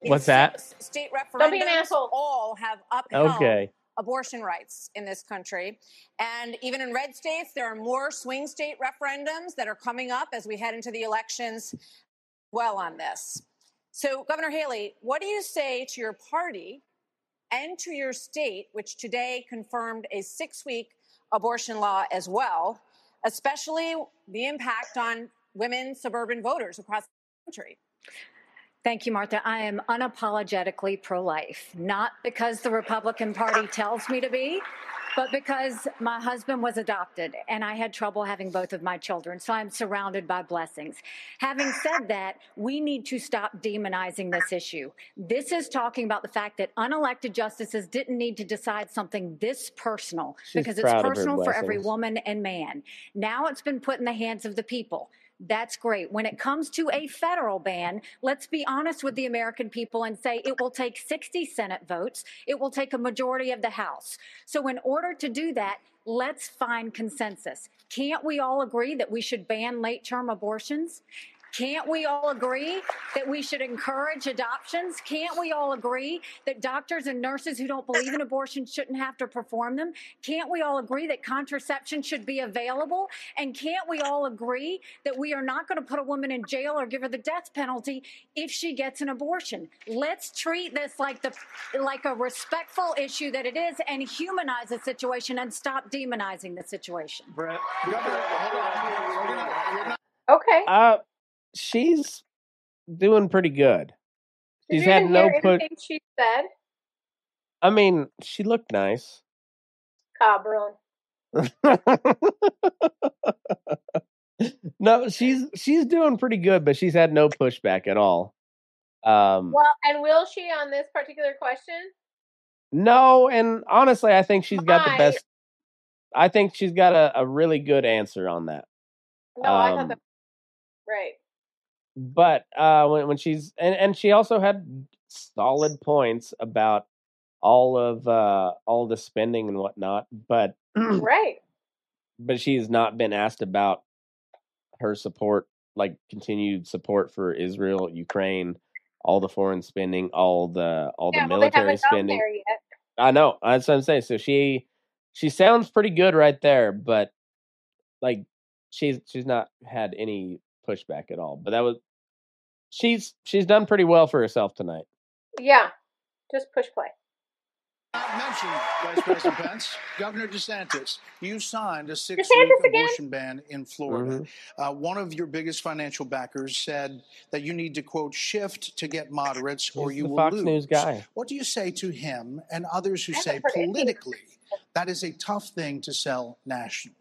What's that? State Don't be an asshole. all have upheld Okay. Abortion rights in this country. And even in red states, there are more swing state referendums that are coming up as we head into the elections well on this. So, Governor Haley, what do you say to your party and to your state, which today confirmed a six week abortion law as well, especially the impact on women suburban voters across the country? Thank you, Martha. I am unapologetically pro life, not because the Republican Party tells me to be, but because my husband was adopted and I had trouble having both of my children. So I'm surrounded by blessings. Having said that, we need to stop demonizing this issue. This is talking about the fact that unelected justices didn't need to decide something this personal She's because it's proud of her personal for every woman and man. Now it's been put in the hands of the people. That's great. When it comes to a federal ban, let's be honest with the American people and say it will take 60 Senate votes. It will take a majority of the House. So, in order to do that, let's find consensus. Can't we all agree that we should ban late term abortions? Can't we all agree that we should encourage adoptions? Can't we all agree that doctors and nurses who don't believe in abortion shouldn't have to perform them? Can't we all agree that contraception should be available? And can't we all agree that we are not going to put a woman in jail or give her the death penalty if she gets an abortion? Let's treat this like the like a respectful issue that it is and humanize the situation and stop demonizing the situation. Bret, Okay. Uh she's doing pretty good. Did She's had no put she said? I mean, she looked nice. Cabron. no, she's she's doing pretty good, but she's had no pushback at all. Um Well, and will she on this particular question? no, and honestly, I think she's got the best I think she's got a, a really good answer on that. No, I thought Um, that. Right. But uh when when she's and and she also had solid points about all of uh all the spending and whatnot but Right. but she's not been asked about her support like continued support for israel ukraine all the foreign spending all the all Yeah, the well, military spending i know that's what i'm saying so she she sounds pretty good right there but like she's she's not had any pushback at all but that was she's she's done pretty well for herself tonight Yeah. Just push play. Not mentioned, Vice President Pence. Governor DeSantis, you signed a six-week abortion ban in Florida. Uh, one of your biggest financial backers said that you need to, quote, shift to get moderates or He's you the will Fox lose. News guy. What do you say to him and others who say haven't anything. politically that is a tough thing to sell nationally?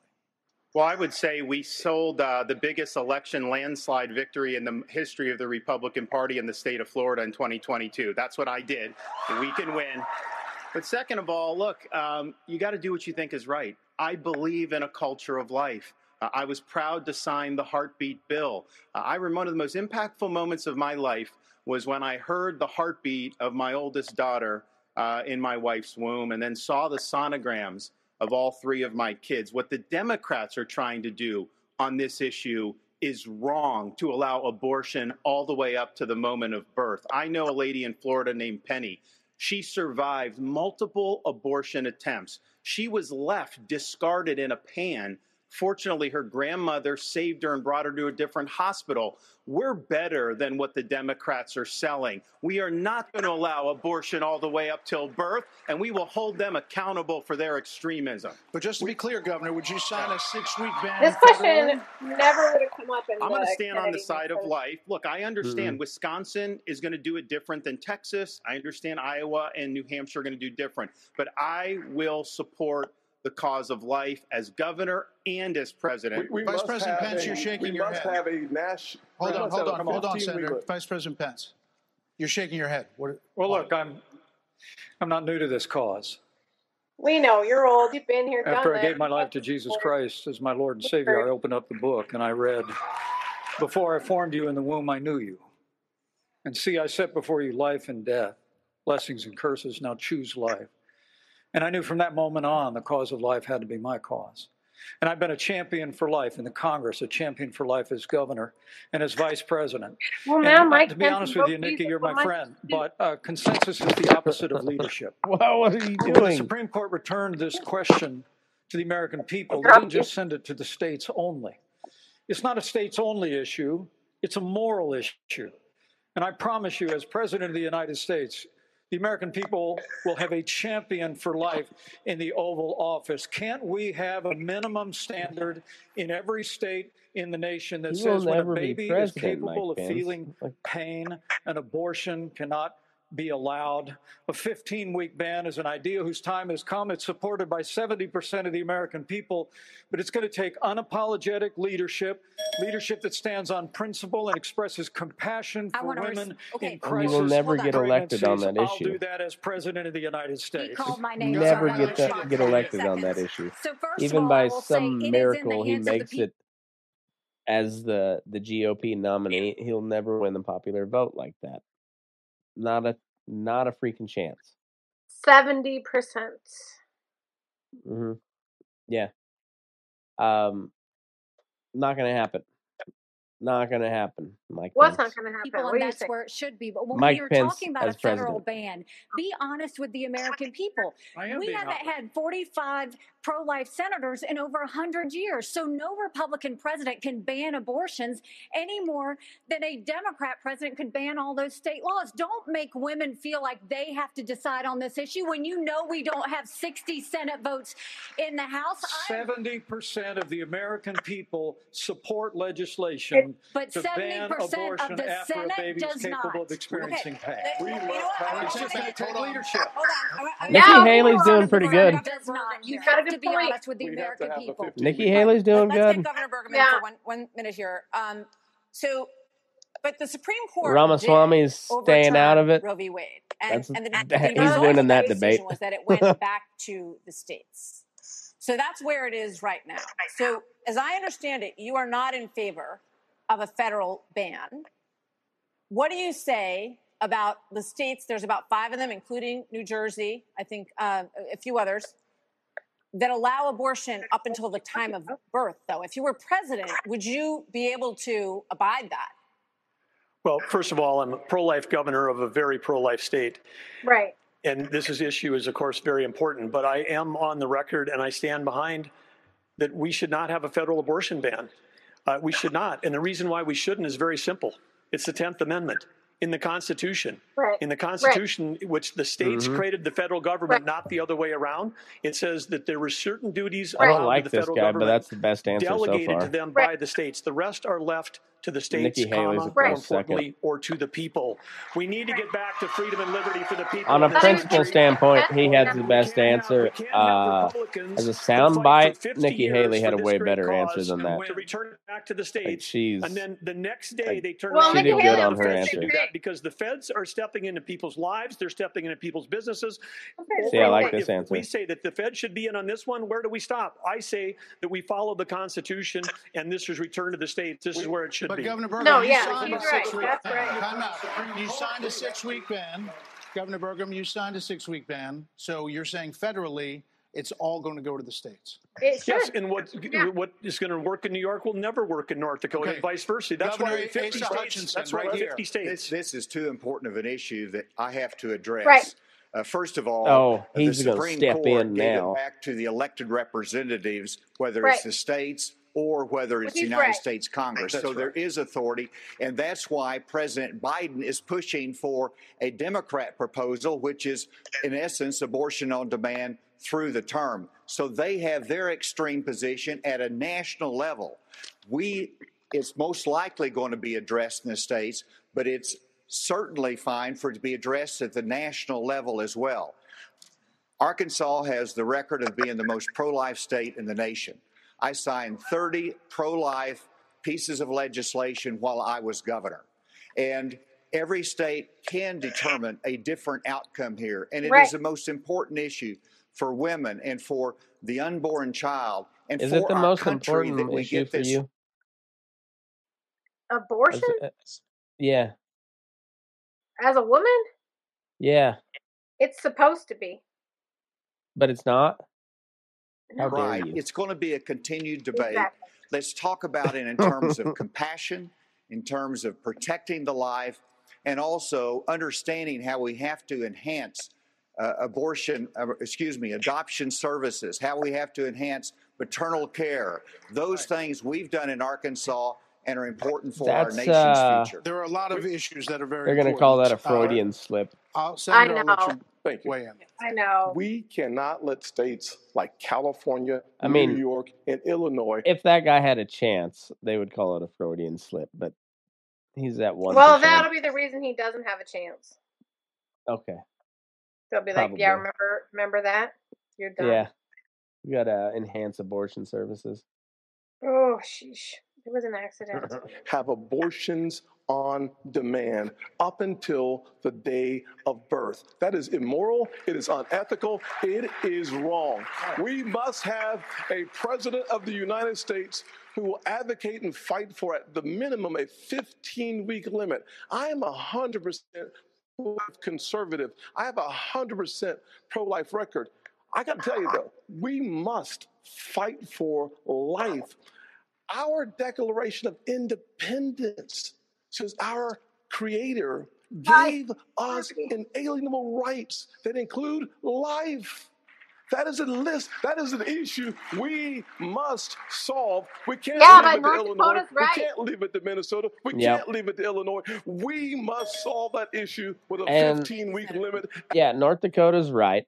Well, I would say we sold uh, the biggest election landslide victory in the history of the Republican Party in the state of Florida in 2022. That's what I did. We can win. But second of all, look, um, you got to do what you think is right. I believe in a culture of life. Uh, I was proud to sign the heartbeat bill. Uh, I remember one of the most impactful moments of my life was when I heard the heartbeat of my oldest daughter uh, in my wife's womb and then saw the sonograms of all three of my kids. What the Democrats are trying to do on this issue is wrong to allow abortion all the way up to the moment of birth. I know a lady in Florida named Penny. She survived multiple abortion attempts. She was left discarded in a pan. Fortunately, her grandmother saved her and brought her to a different hospital. We're better than what the Democrats are selling. We are not going to allow abortion all the way up till birth, and we will hold them accountable for their extremism. But just to be clear, Governor, would you sign a six-week ban? This question never would have come up in I'm going to stand on the side of life. Look, I understand Mhm. Wisconsin is going to do it different than Texas. I understand Iowa and New Hampshire are going to do different. But I will support the cause of life as governor and as president. We, we Vice President Pence, a- you're shaking we your must head. have a national. Hold on, hold on, hold on, Senator. Vice President Pence. You're shaking your head. What? Well, look, I'm I'm not new to this cause. We know you're old. You've been here, done After I this. gave my life to Jesus Christ as my Lord and Savior, I opened up the book and I read, Before I formed you in the womb, I knew you. And see, I set before you life and death, blessings and curses. Now choose life. And I knew from that moment on the cause of life had to be my cause. And I've been a champion for life in the Congress, a champion for life as governor and as vice president. Well, And, now uh, Mike to be honest with you, Nikki, you're my Mike- friend, but uh, consensus is the opposite of leadership. Well, what are you When the? Supreme Court returned this question to the American people, they didn't just send it to the states only. It's not a states only issue, it's a moral issue. And I promise you, as President of the United States, the American people will have a champion for life in the Oval Office. Can't we have a minimum standard in every state in the nation that says when a baby is Mike capable of Pence. feeling pain, an abortion cannot be allowed. A 15 week ban is an idea whose time has come. It's supported by 70% of the American people, but it's going to take unapologetic leadership, leadership that stands on principle and expresses compassion for wanna res- women okay. in crisis. you will never get elected on pregnancies. that I'll issue. do that as president of the United States. called my name, Never I'm get that, get in elected on that issue. So first Even all, by I will say some it is in the miracle, he hands of makes it as the the GOP nominee. He'll never win the popular vote like that. Not a not a freaking chance. Seventy percent. hmm Yeah. Um, not gonna happen. Not gonna happen, Mike What's Pence. not going to happen? People, and that's where it should be. But when Mike we are Pence talking about a federal ban, be honest with the American people. We haven't honest. had 45 pro life senators in over 100 years. So no Republican president can ban abortions any more than a Democrat president could ban all those state laws. Don't make women feel like they have to decide on this issue when you know we don't have 60 Senate votes in the House. 70% I'm... of the American people support legislation. But 70% percent of the Senate does not. Nikki Haley's doing pretty good. Does not. You have to be honest with the American people. Nikki Haley's doing good. let's get. Governor Burgum for one, one minute here. Um, so, but the Supreme Court did Ramaswamy's staying out of it. Roe v. Wade, and and the, the he's winning that debate. was that it went back to the states. So that's where it is right now. So, as I understand it, you are not in favor of a federal ban. What do you say about the states? There's about five of them, including New Jersey, I think uh, a few others, that allow abortion up until the time of birth, though. If you were president, would you be able to abide that? Well, first of all, I'm a pro life governor of a very pro life state. Right. And this is, issue is, of course, very important. But I am on the record and I stand behind that we should not have a federal abortion ban. Uh, we should not. And the reason why we shouldn't is very simple it's the 10th Amendment in the Constitution. Right. In the Constitution, which the states Mhm. created the federal government, not the other way around, it says that there were certain duties I don't like the this federal guy, but that's the best answer so delegated far. to them by the states. The rest are left to the states, comma, more close second. importantly, or to the people. We need to get back to freedom and liberty for the people. On a of principle standpoint, he had the best answer. Uh, as a soundbite, Nikki Haley had a way better answer than that. To return back to the Like states, she's and then the next day like, they turn Well, she did say good on her answer. because the feds are stepping into people's lives. They're stepping into people's businesses. See, I like this answer. We say that the Fed should be in on this one. Where do we stop? I say that we follow the Constitution, and this is return to the states. This is where it should But be. Governor Burgum, No, you yeah, signed he's a right. six-week That's right. Time out. You signed a six-week ban. Governor Burgum, you signed a six-week ban. So you're saying federally, it's all going to go to the states. It should. Yes, and what what is going to work in New York will never work in North Dakota, Okay. and vice versa. That's Governor why 50 states. Hutchinson, That's why right here. 50 states. This, this is too important of an issue that I have to address. Right. Uh, first of all, Oh, the he's gonna Supreme step Court in gave now. it back to the elected representatives, whether Right. it's the states or whether it's the United right. States Congress. That's so there right. is authority, and that's why President Biden is pushing for a Democrat proposal, which is, in essence, abortion on demand through the term. So they have their extreme position at a national level. We, it's most likely going to be addressed in the states, but it's certainly fine for it to be addressed at the national level as well. Arkansas has the record of being the most pro life state in the nation. I signed 30 pro life pieces of legislation while I was governor. And every state can determine a different outcome here. And it is Right. the most important issue for women and for the unborn child and Is for it the our most country that we issue get for you? Abortion As- as- yeah, as a woman, yeah, it's supposed to be. but it's not. How dare Right. you? It's going to be a continued debate. Exactly. Let's talk about it in terms of compassion, in terms of protecting the life, and also understanding how we have to enhance uh, abortion, uh, excuse me, adoption services, how we have to enhance maternal care. Those things we've done in Arkansas and are important for That's, our nation's uh, future. There are a lot of issues that are very They're going to call that a important. Uh, Freudian slip. I'll, Senator, I I'll let know. you Thank you. weigh in. I know. We cannot let states like California, I mean- New York, and Illinois If that guy had a chance, they would call it a Freudian slip. But he's at one. Well, that'll be the reason he doesn't have a chance. okay. They'll be like, yeah, remember, remember that? You're done. Yeah, we got to enhance abortion services. Oh, sheesh. It was an accident. have abortions on demand up until the day of birth. That is immoral. It is unethical. It is wrong. We must have a president of the United States who will advocate and fight for at the minimum a 15 week limit. I am 100% conservative. I have a 100% pro life record. I got to tell you though, we must fight for life. Our Declaration of Independence says our Creator gave us inalienable rights that include life. That is a list. That is an issue we must solve. We can't Yeah, leave but it to Illinois. Dakota's We can't leave it to Minnesota. We Yep. can't leave it to Illinois. We must solve that issue with a And- 15 week limit. Yeah, North Dakota's right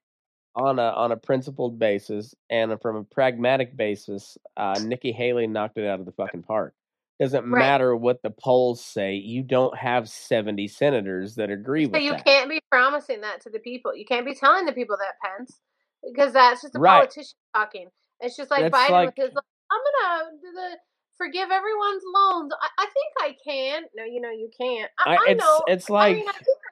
on a on a principled basis and from a pragmatic basis. Uh, Nikki Haley knocked it out of the fucking park. Doesn't Right. matter what the polls say. You don't have seventy senators that agree So with you that. can't be promising that to the people. You can't be telling the people that Pence because that's just a Right. politician talking. It's just like That's Biden like- with his. like, I'm gonna do the forgive everyone's loans. I, I think I can. No, you know you can't. I, I- I, it's- know. it's I like- mean, I think I can.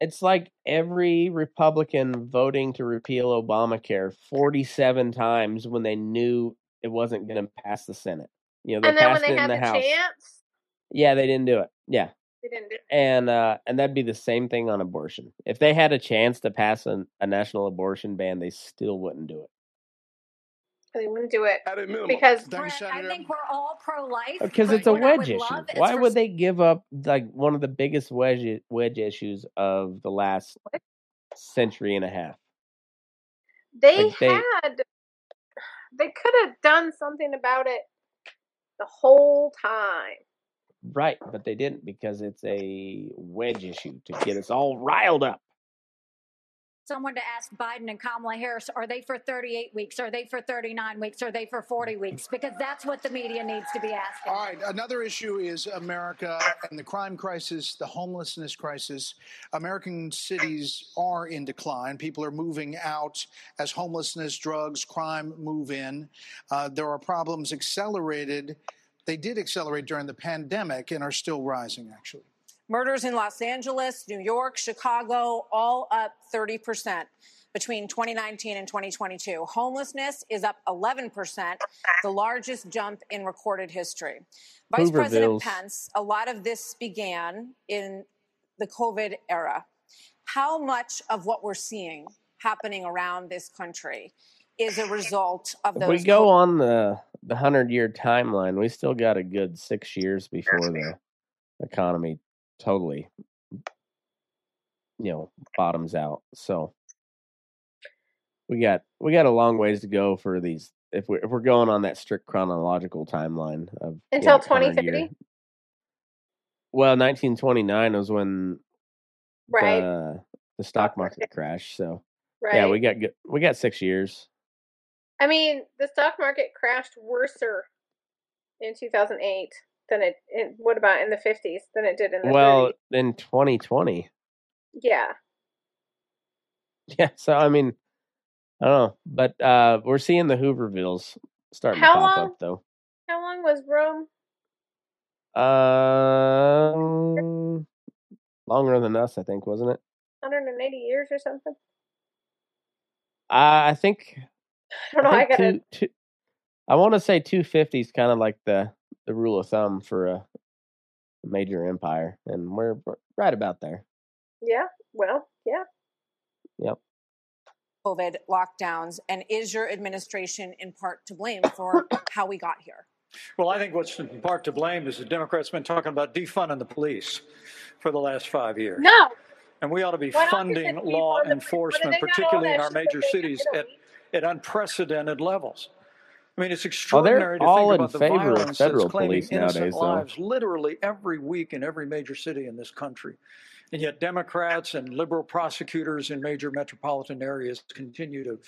It's like every Republican voting to repeal Obamacare forty-seven times when they knew it wasn't going to pass the Senate. You know, they And then when they it in had the the House. chance, Yeah, they didn't do it. Yeah. they didn't do. it. and uh and that'd be the same thing on abortion if they had a chance to pass an, a national abortion ban they still wouldn't do it They wouldn't do it At a minimum. because Thank you, Bret, I think we're all pro-life. Uh, because it's a wedge issue love is why for would they give up like one of the biggest wedge wedge issues of the last century and a half they Like, they- had. They could have done something about it the whole time. right but they didn't because it's a wedge issue to get us all riled up someone to ask Biden and Kamala Harris, are they for 38 weeks? Are they for 39 weeks? Are they for 40 weeks? Because that's what the media needs to be asking. All right, another issue is America and the crime crisis, the homelessness crisis. American cities are in decline. People are moving out as homelessness, drugs, crime move in. Uh, there are problems accelerated. They did accelerate during the pandemic and are still rising, actually. Murders in Los Angeles, New York, Chicago, all up 30% between 2019 and 2022. Homelessness is up 11%, the largest jump in recorded history. Vice President. Pence, a lot of this began in the COVID era. How much of what we're seeing happening around this country is a result of If those we go on the the hundred year timeline, we still got a good six years before the economy totally, you know, bottoms out. So we got we got a long ways to go for these. If we're if we're going on that strict chronological timeline of Until know, 100 year- 2030? Well, 1929 was when Right. the the stock market crashed. So yeah, we got we got six years. I mean, the stock market crashed worser in 2008 than it, it what about in the 50s than it did in the Well, 30s. in 2020, Yeah. yeah. So I mean, I don't know, but uh we're seeing the Hoovervilles starting How to pop long? up though. How long was Rome? Um, longer than us, I think, wasn't it? 180 years or something? Uh, I think. I don't know. I think gotta. two, two, I want to say 250 is kind of like the the rule of thumb for a major empire, and we're, we're right about there. Yeah. Well, yeah. Yep. COVID lockdowns? And is your administration in part to blame for how we got here? Well, I think what's in part to blame is the Democrats been talking about defunding the police for the last five years. No. And we ought to be Why funding law defund the police? Why do enforcement, they got all particularly in our major cities, at, at unprecedented levels. I mean, it's extraordinary they're to all think in about the favor of violence federal that's claiming police innocent nowadays, though. lives literally every week in every major city in this country. And yet, Democrats and liberal prosecutors in major metropolitan areas continue to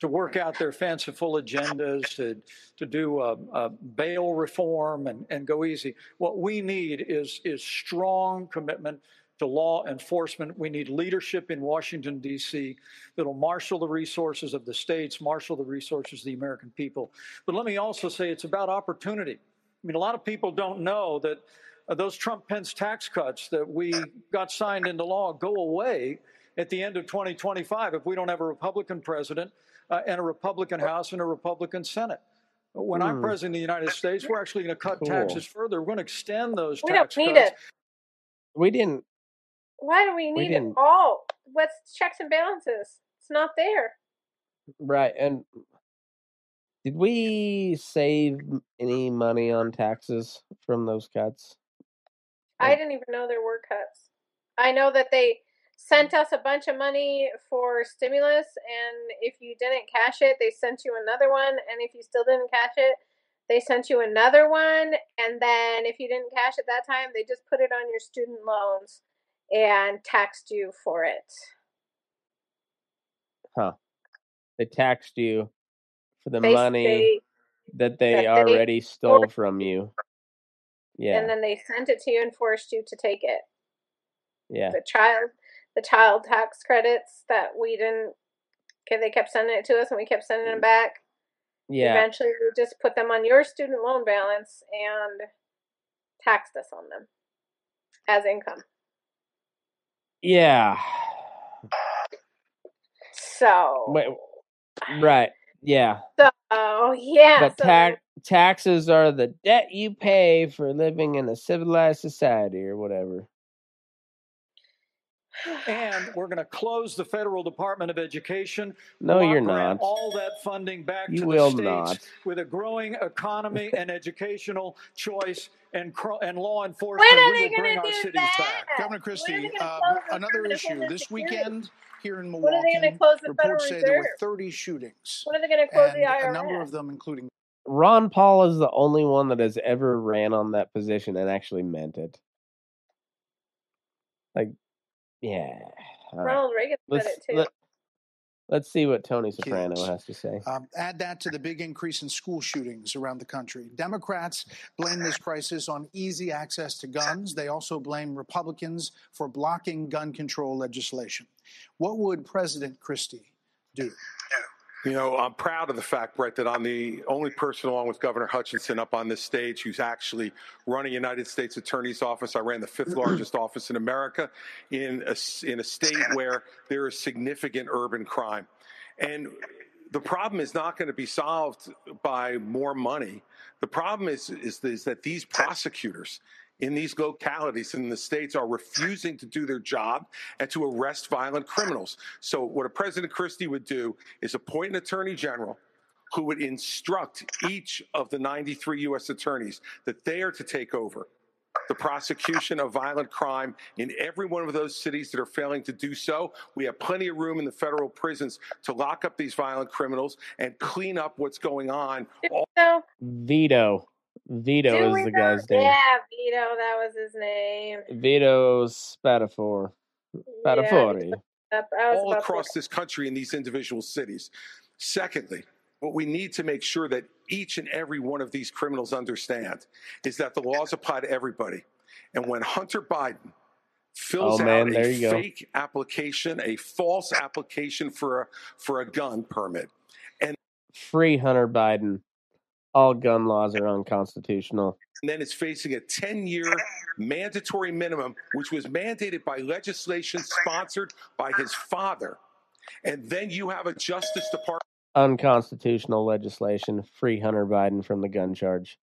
to work out their fanciful agendas, to, to do uh, uh, bail reform and, and go easy. What we need is, is strong commitment to law enforcement. We need leadership in Washington, D.C., that'll marshal the resources of the states, marshal the resources of the American people. But let me also say it's about opportunity. I mean, a lot of people don't know that uh, those Trump Pence tax cuts that we got signed into law go away at the end of 2025 if we don't have a Republican president uh, and a Republican House and a Republican Senate. When I'm Hmm. president of the United States, we're actually going to cut Cool. taxes further. We're going to extend those We don't tax need cuts. it. We didn't. Why do we We need it all? What's checks and balances? It's not there. Right. And did we save any money on taxes from those cuts? I didn't even know there were cuts. I know that they sent us a bunch of money for stimulus, and if you didn't cash it, they sent you another one, and if you still didn't cash it, they sent you another one, and then if you didn't cash it that time, they just put it on your student loans and taxed you for it. Huh. They taxed you for the They- money they- that they that they already stole from you. Yeah. And then they sent it to you and forced you to take it. yeah. The child, the child tax credits that we didn't. Okay, they kept sending it to us, and we kept sending them mm. back. Yeah. Eventually, we just put them on your student loan balance and taxed us on them as income. Yeah. So, Wait, right. Yeah. so yeah. but so tax taxes are the debt you pay for living in a civilized society or whatever. And we're going to close the federal Department of Education. No, you're not. All that funding back You to will the states not. with a growing economy and educational choice and cro- and law enforcement. When are they gonna do that? back. Governor Christie, they uh, another issue. This Security? weekend here in Milwaukee. When are they gonna close the Federal reports say there were 30 shootings. When are they going to close and the a number of them, including Ron Paul is the only one that has ever ran on that position and actually meant it. Like, yeah. all right. Ronald Reagan said Let's it too. let, Let's see what Tony Soprano kids. has to say. Um, add that to the big increase in school shootings around the country. Democrats blame this crisis on easy access to guns. They also blame Republicans for blocking gun control legislation. What would President Christie do? You know, I'm proud of the fact, Bret, that I'm the only person, along with Governor Hutchinson, up on this stage who's actually running United States Attorney's Office. I ran the fifth mm-hmm. largest office in America in a, in a state where there is significant urban crime. And the problem is not going to be solved by more money. The problem is, is, is that these prosecutors in these localities in the states are refusing to do their job and to arrest violent criminals. So, what a President Christie would do is appoint an attorney general who would instruct each of the 93 U.S. attorneys that they are to take over the prosecution of violent crime in every one of those cities that are failing to do so. We have plenty of room in the federal prisons to lock up these violent criminals and clean up what's going on. So, Vito. Vito do is the know- guy's name. Yeah, Vito, that was his name. Vito Spatafor. Spatafori. That- I all about to- across this country in these individual cities. Secondly, what we need to make sure that each and every one of these criminals understand is that the laws apply to everybody. And when Hunter Biden fills Oh, man, out there a you go. fake application, a false application for a, for a gun permit, and Free Hunter Biden. All gun laws are unconstitutional. And then is facing a 10 year mandatory minimum, which was mandated by legislation sponsored by his father. And then you have a Justice Department. Unconstitutional legislation. Free Hunter Biden from the gun charge.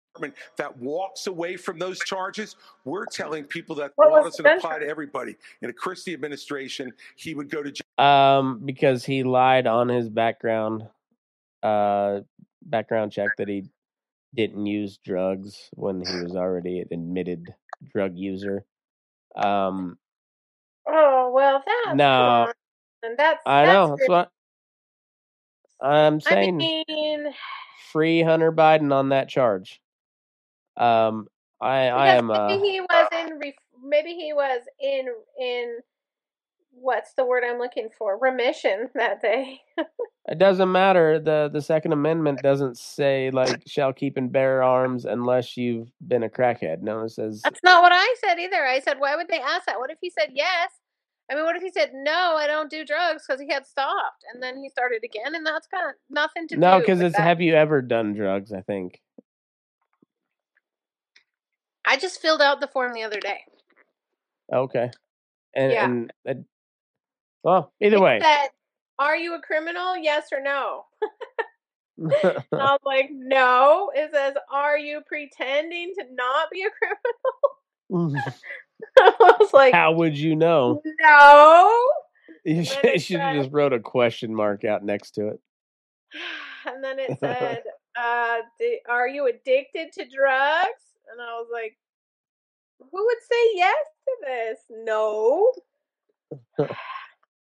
that walks away from those charges, we're telling people that the What law doesn't gun apply to everybody. In a Christie administration, he would go to jail. Um, because he lied on his background, uh, background check that he didn't use drugs when he was already an admitted drug user. Um, Oh well, that's no, and that's I that's know. That's what I'm I saying. mean, Free Hunter Biden on that charge. Um, I I am uh, maybe he was in maybe he was in in what's the word I'm looking for remission that day. It doesn't matter. the The Second Amendment doesn't say like shall keep and bear arms unless you've been a crackhead. No, it says That's not what I said either. I said, why would they ask that? What if he said yes? I mean, what if he said no? I don't do drugs because he had stopped, and then he started again, and that's got nothing to no, do. No, because it's that. have you ever done drugs? I think. I just filled out the form the other day. Okay, and Yeah. and well, either way, said, "Are you a criminal? Yes or no?" And I was like, "No." It says, "Are you pretending to not be a criminal?" I was like, how would you know? "No." You should, it you should said- just wrote a question mark out next to it. And then it said, uh, "Are you addicted to drugs?" And I was like, "Who would say yes to this? No."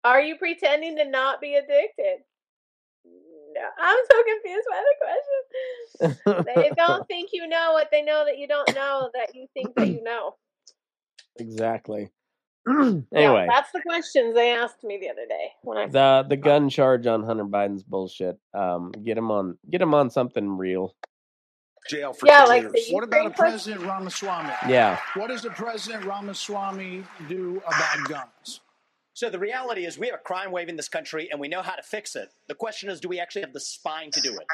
Are you pretending to not be addicted? No. I'm so confused by the question. They don't think you know what they know that you don't know that you think that you know. exactly. Yeah, anyway, that's the questions they asked me the other day when I the the gun charge on Hunter Biden's bullshit. Um, get him on get him on something real. Jail for Yeah, like years. What about a President Ramaswamy? Yeah. What does the President Ramaswamy do about guns? So the reality is we have a crime wave in this country and we know how to fix it. The question is, do we actually have the spine to do it?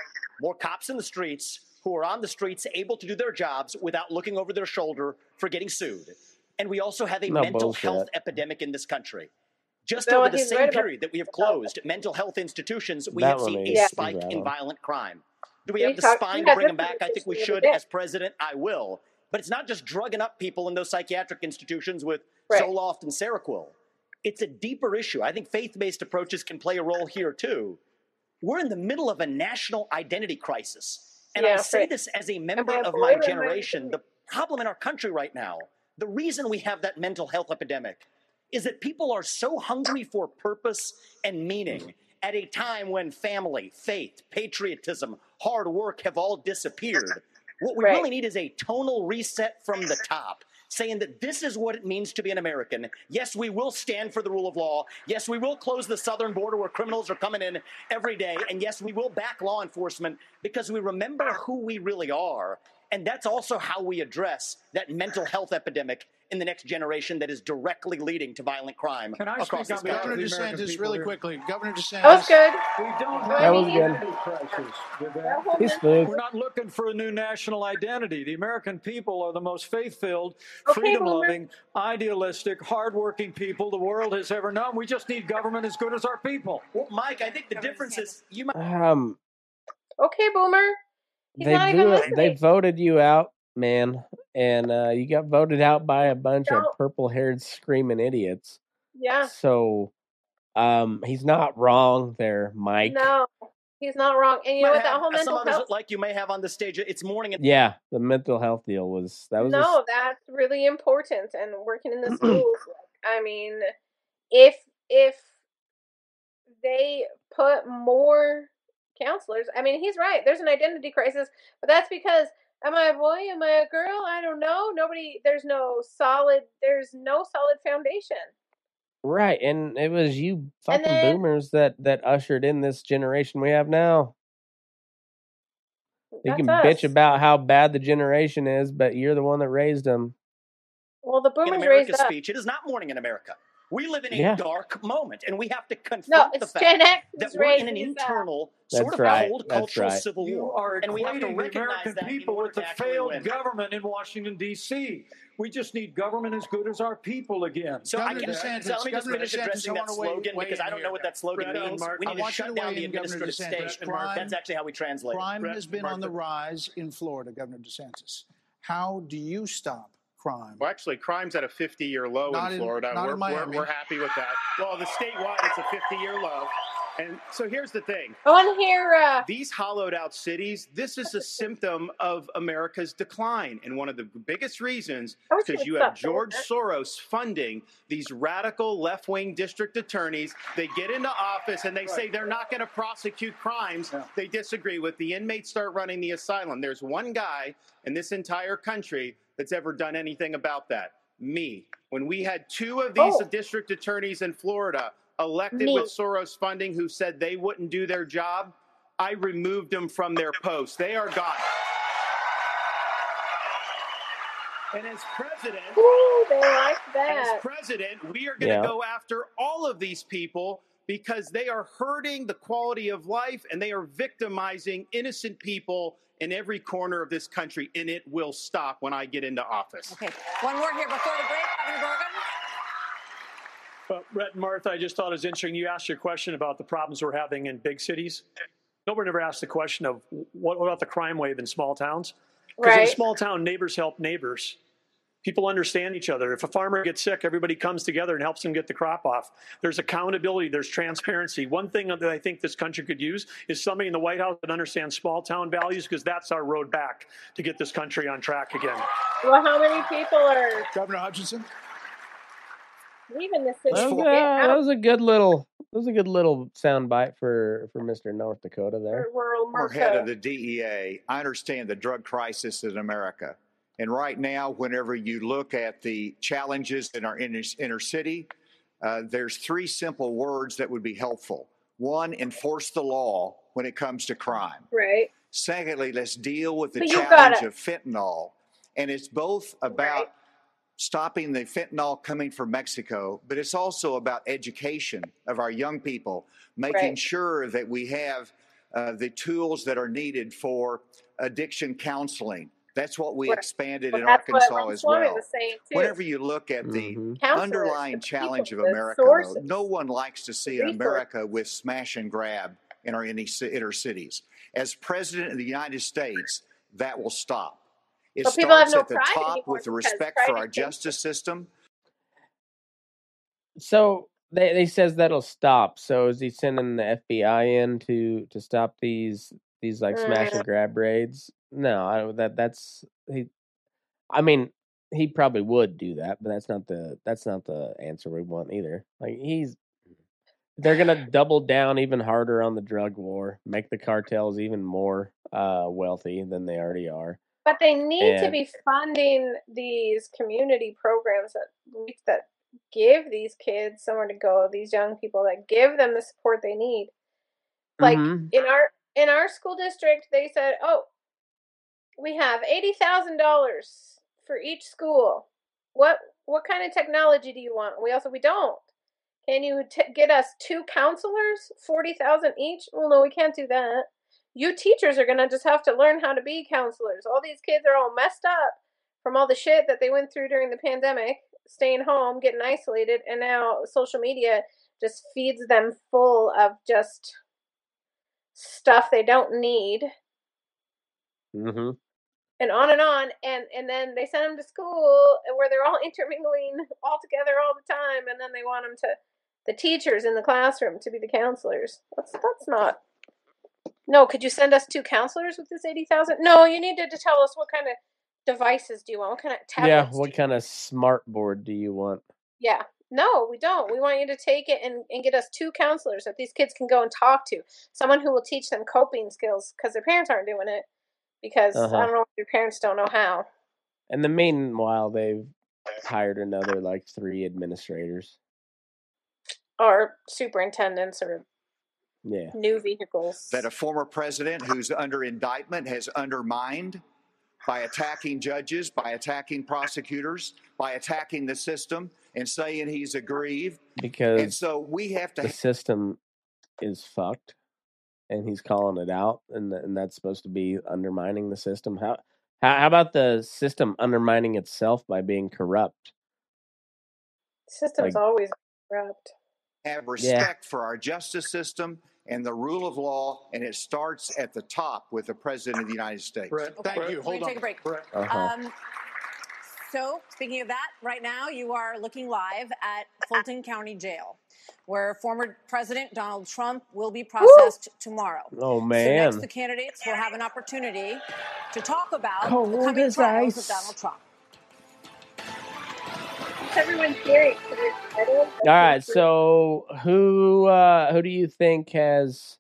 More cops in the streets who are on the streets able to do their jobs without looking over their shoulder for getting sued. And we also have a No mental bullshit. health epidemic in this country. Just No, over the same right about period that we have closed mental health institutions, we That have seen a spike right in violent crime. Do we We have the spine to bring them back? I think we should. the other day. As president, I will. But it's not just drugging up people in those psychiatric institutions with Right. Zoloft and Seroquel. It's a deeper issue. I think faith-based approaches can play a role here too. We're in the middle of a national identity crisis. And I say right. this as a member of my my generation. The problem in our country right now, the reason we have that mental health epidemic is that people are so hungry for purpose and meaning at a time when family, faith, patriotism, hard work have all disappeared. What we Right. really need is a tonal reset from the top. Saying that this is what it means to be an American. Yes, we will stand for the rule of law. Yes, we will close the southern border where criminals are coming in every day. And yes, we will back law enforcement because we remember who we really are. And that's also how we address that mental health epidemic in the next generation that is directly leading to violent crime Can I across speak this on behalf country. of the American DeSantis, really quickly? Governor DeSantis. That was good. We don't That have was a good. identity crisis with That that. whole He's mess- smooth. We're not looking for a new national identity. The American people are the most faith-filled, Okay, freedom-loving, idealistic, hardworking people the world has ever known. We just need government as good as our people. Well, Mike, I think the difference is you might Um, Okay, Boomer. He's they not even vo- they voted you out, man, and uh, you got voted out by a bunch of Don't- purple-haired screaming idiots. Yeah. So, um, he's not wrong there, Mike. No, he's not wrong. And you know might what? That whole mental health. like you may have on the stage. It's morning. And Yeah, the mental health deal was that was a s- No, that's really important. And working in the schools, I mean, if if they put more counselors, I mean, he's right. There's an identity crisis, but that's because am I a boy? Am I a girl? I don't know. Nobody. There's no solid. There's no solid foundation. right, and it was you fucking then- boomers that that ushered in this generation we have now. You can us. bitch about how bad the generation is, but you're the one that raised them. Well, the in boomers America's raised up. speech, it is not morning in America. We live in a Yeah. dark moment, and we have to confront No, the fact Gen X that is we're in an raising us up. internal That's sort of right, cold that's cultural right. civil You war, and we have to equating the recognize American that people with to the failed win. government in Washington D.C. We just need government as good as our people again. So I can, DeSantis, so let me just Governor finish DeSantis, addressing that slogan weigh because in I don't know what that slogan Bret means. Mark, we I need to want shut to down the in, administrative DeSantis. state. Crime- That's actually how we translate. Crime Bret, has been Mark, on the rise in Florida, Governor DeSantis. How do you stop crime? Well, actually, crime's at a 50 year low Not in in- Florida. not we're, in we're, we're happy with that. Well, the statewide, it's a 50 year low. And so here's the thing I want to hear. Uh, these hollowed out cities, this is a symptom of America's decline. And one of the biggest reasons is because you you have George that. Soros funding these radical left wing district attorneys. They get into office and they say they're not going to prosecute crimes they disagree with. The inmates start running the asylum. There's one guy in this entire country that's ever done anything about that. Me. When we had two of these Oh. district attorneys in Florida elected Me. with Soros funding who said they wouldn't do their job, I removed them from their posts. They are gone. And as president, Ooh, they like as president, we are going to Yeah. go after all of these people because they are hurting the quality of life and they are victimizing innocent people in every corner of this country. And it will stop when I get into office. Okay, one more here before the break, Governor Burgum. But Bret and Martha, I just thought it was interesting. You asked your question about the problems we're having in big cities. Nobody ever asked the question of what, what about the crime wave in small towns? Because in a small town, neighbors help neighbors. People understand each other. If a farmer gets sick, everybody comes together and helps him get the crop off. There's accountability, there's transparency. One thing that I think this country could use is somebody in the White House that understands small town values because that's our road back to get this country on track again. Well, how many people are Governor Hutchinson? Leaving the city? That was, that was a good little that was a good little sound bite for for Mr. North Dakota there. We're head of the DEA. I understand the drug crisis in America. And right now, whenever you look at the challenges in our inner, inner city, uh, there's three simple words that would be helpful. One, enforce the law when it comes to crime. Right. Secondly, let's deal with the But challenge of fentanyl. And it's both about stopping the fentanyl coming from Mexico, but it's also about education of our young people, making Right. sure that we have uh, the tools that are needed for addiction counseling. That's what we Right. expanded Well, in Arkansas as well. was saying, too. Whenever you look at the Mhm. Counselors, underlying the challenge people, of America, though, no one likes to see an. America with smash and grab in our inner cities. As president of the United States, that will stop. It But people have starts no at the top with respect for our justice system. So they they says that'll stop. So is he sending the FBI in to to stop these these like smash Mm. and grab raids? No, I that that's he. I mean, he probably would do that, but that's not the that's not the answer we want either. Like he's they're gonna double down even harder on the drug war, make the cartels even more uh wealthy than they already are. But they need to be funding these community programs that that give these kids somewhere to go, these young people that give them the support they need. Like Mhm. in our in our school district, they said, "Oh, we have eighty thousand dollars for each school. What what kind of technology do you want?" We also we don't. Can you t- get us two counselors, forty thousand each? Well, no, we can't do that. You teachers are gonna just have to learn how to be counselors. All these kids are all messed up from all the shit that they went through during the pandemic, staying home, getting isolated, and now social media just feeds them full of just stuff they don't need Mm-hmm. and on and on and and then they send them to school where they're all intermingling all together all the time and then they want them to the teachers in the classroom to be the counselors that's that's not no could you send us two counselors with this 80000 no you needed to tell us what kind of devices do you want what kind of tablets? Yeah. tablets What kind of smart board do you want? yeah no we don't we want you to take it and, and get us two counselors that these kids can go and talk to someone who will teach them coping skills because their parents aren't doing it because Uh-huh. i don't know if your parents don't know how And the meanwhile, they've hired another like three administrators. or superintendents or Yeah. new vehicles. that a former president who's under indictment has undermined by attacking judges, by attacking prosecutors, by attacking the system, and saying he's aggrieved. And Because so we have to the system is fucked, and he's calling it out, and th- and that's supposed to be undermining the system. How how, how about the system undermining itself by being corrupt? System's like- always corrupt. have respect for our justice system and the rule of law, and it starts at the top with the President of the United States. Bret, Thank you. We're Hold on. take a break. Uh-huh. Um, so, speaking of that, right now you are looking live at Fulton County Jail, where former President Donald Trump will be processed tomorrow. Oh man! So man, next, the candidates will have an opportunity to talk about the Cold coming as trials ice. of Donald Trump. Everyone's hearing. all right. So who uh who do you think has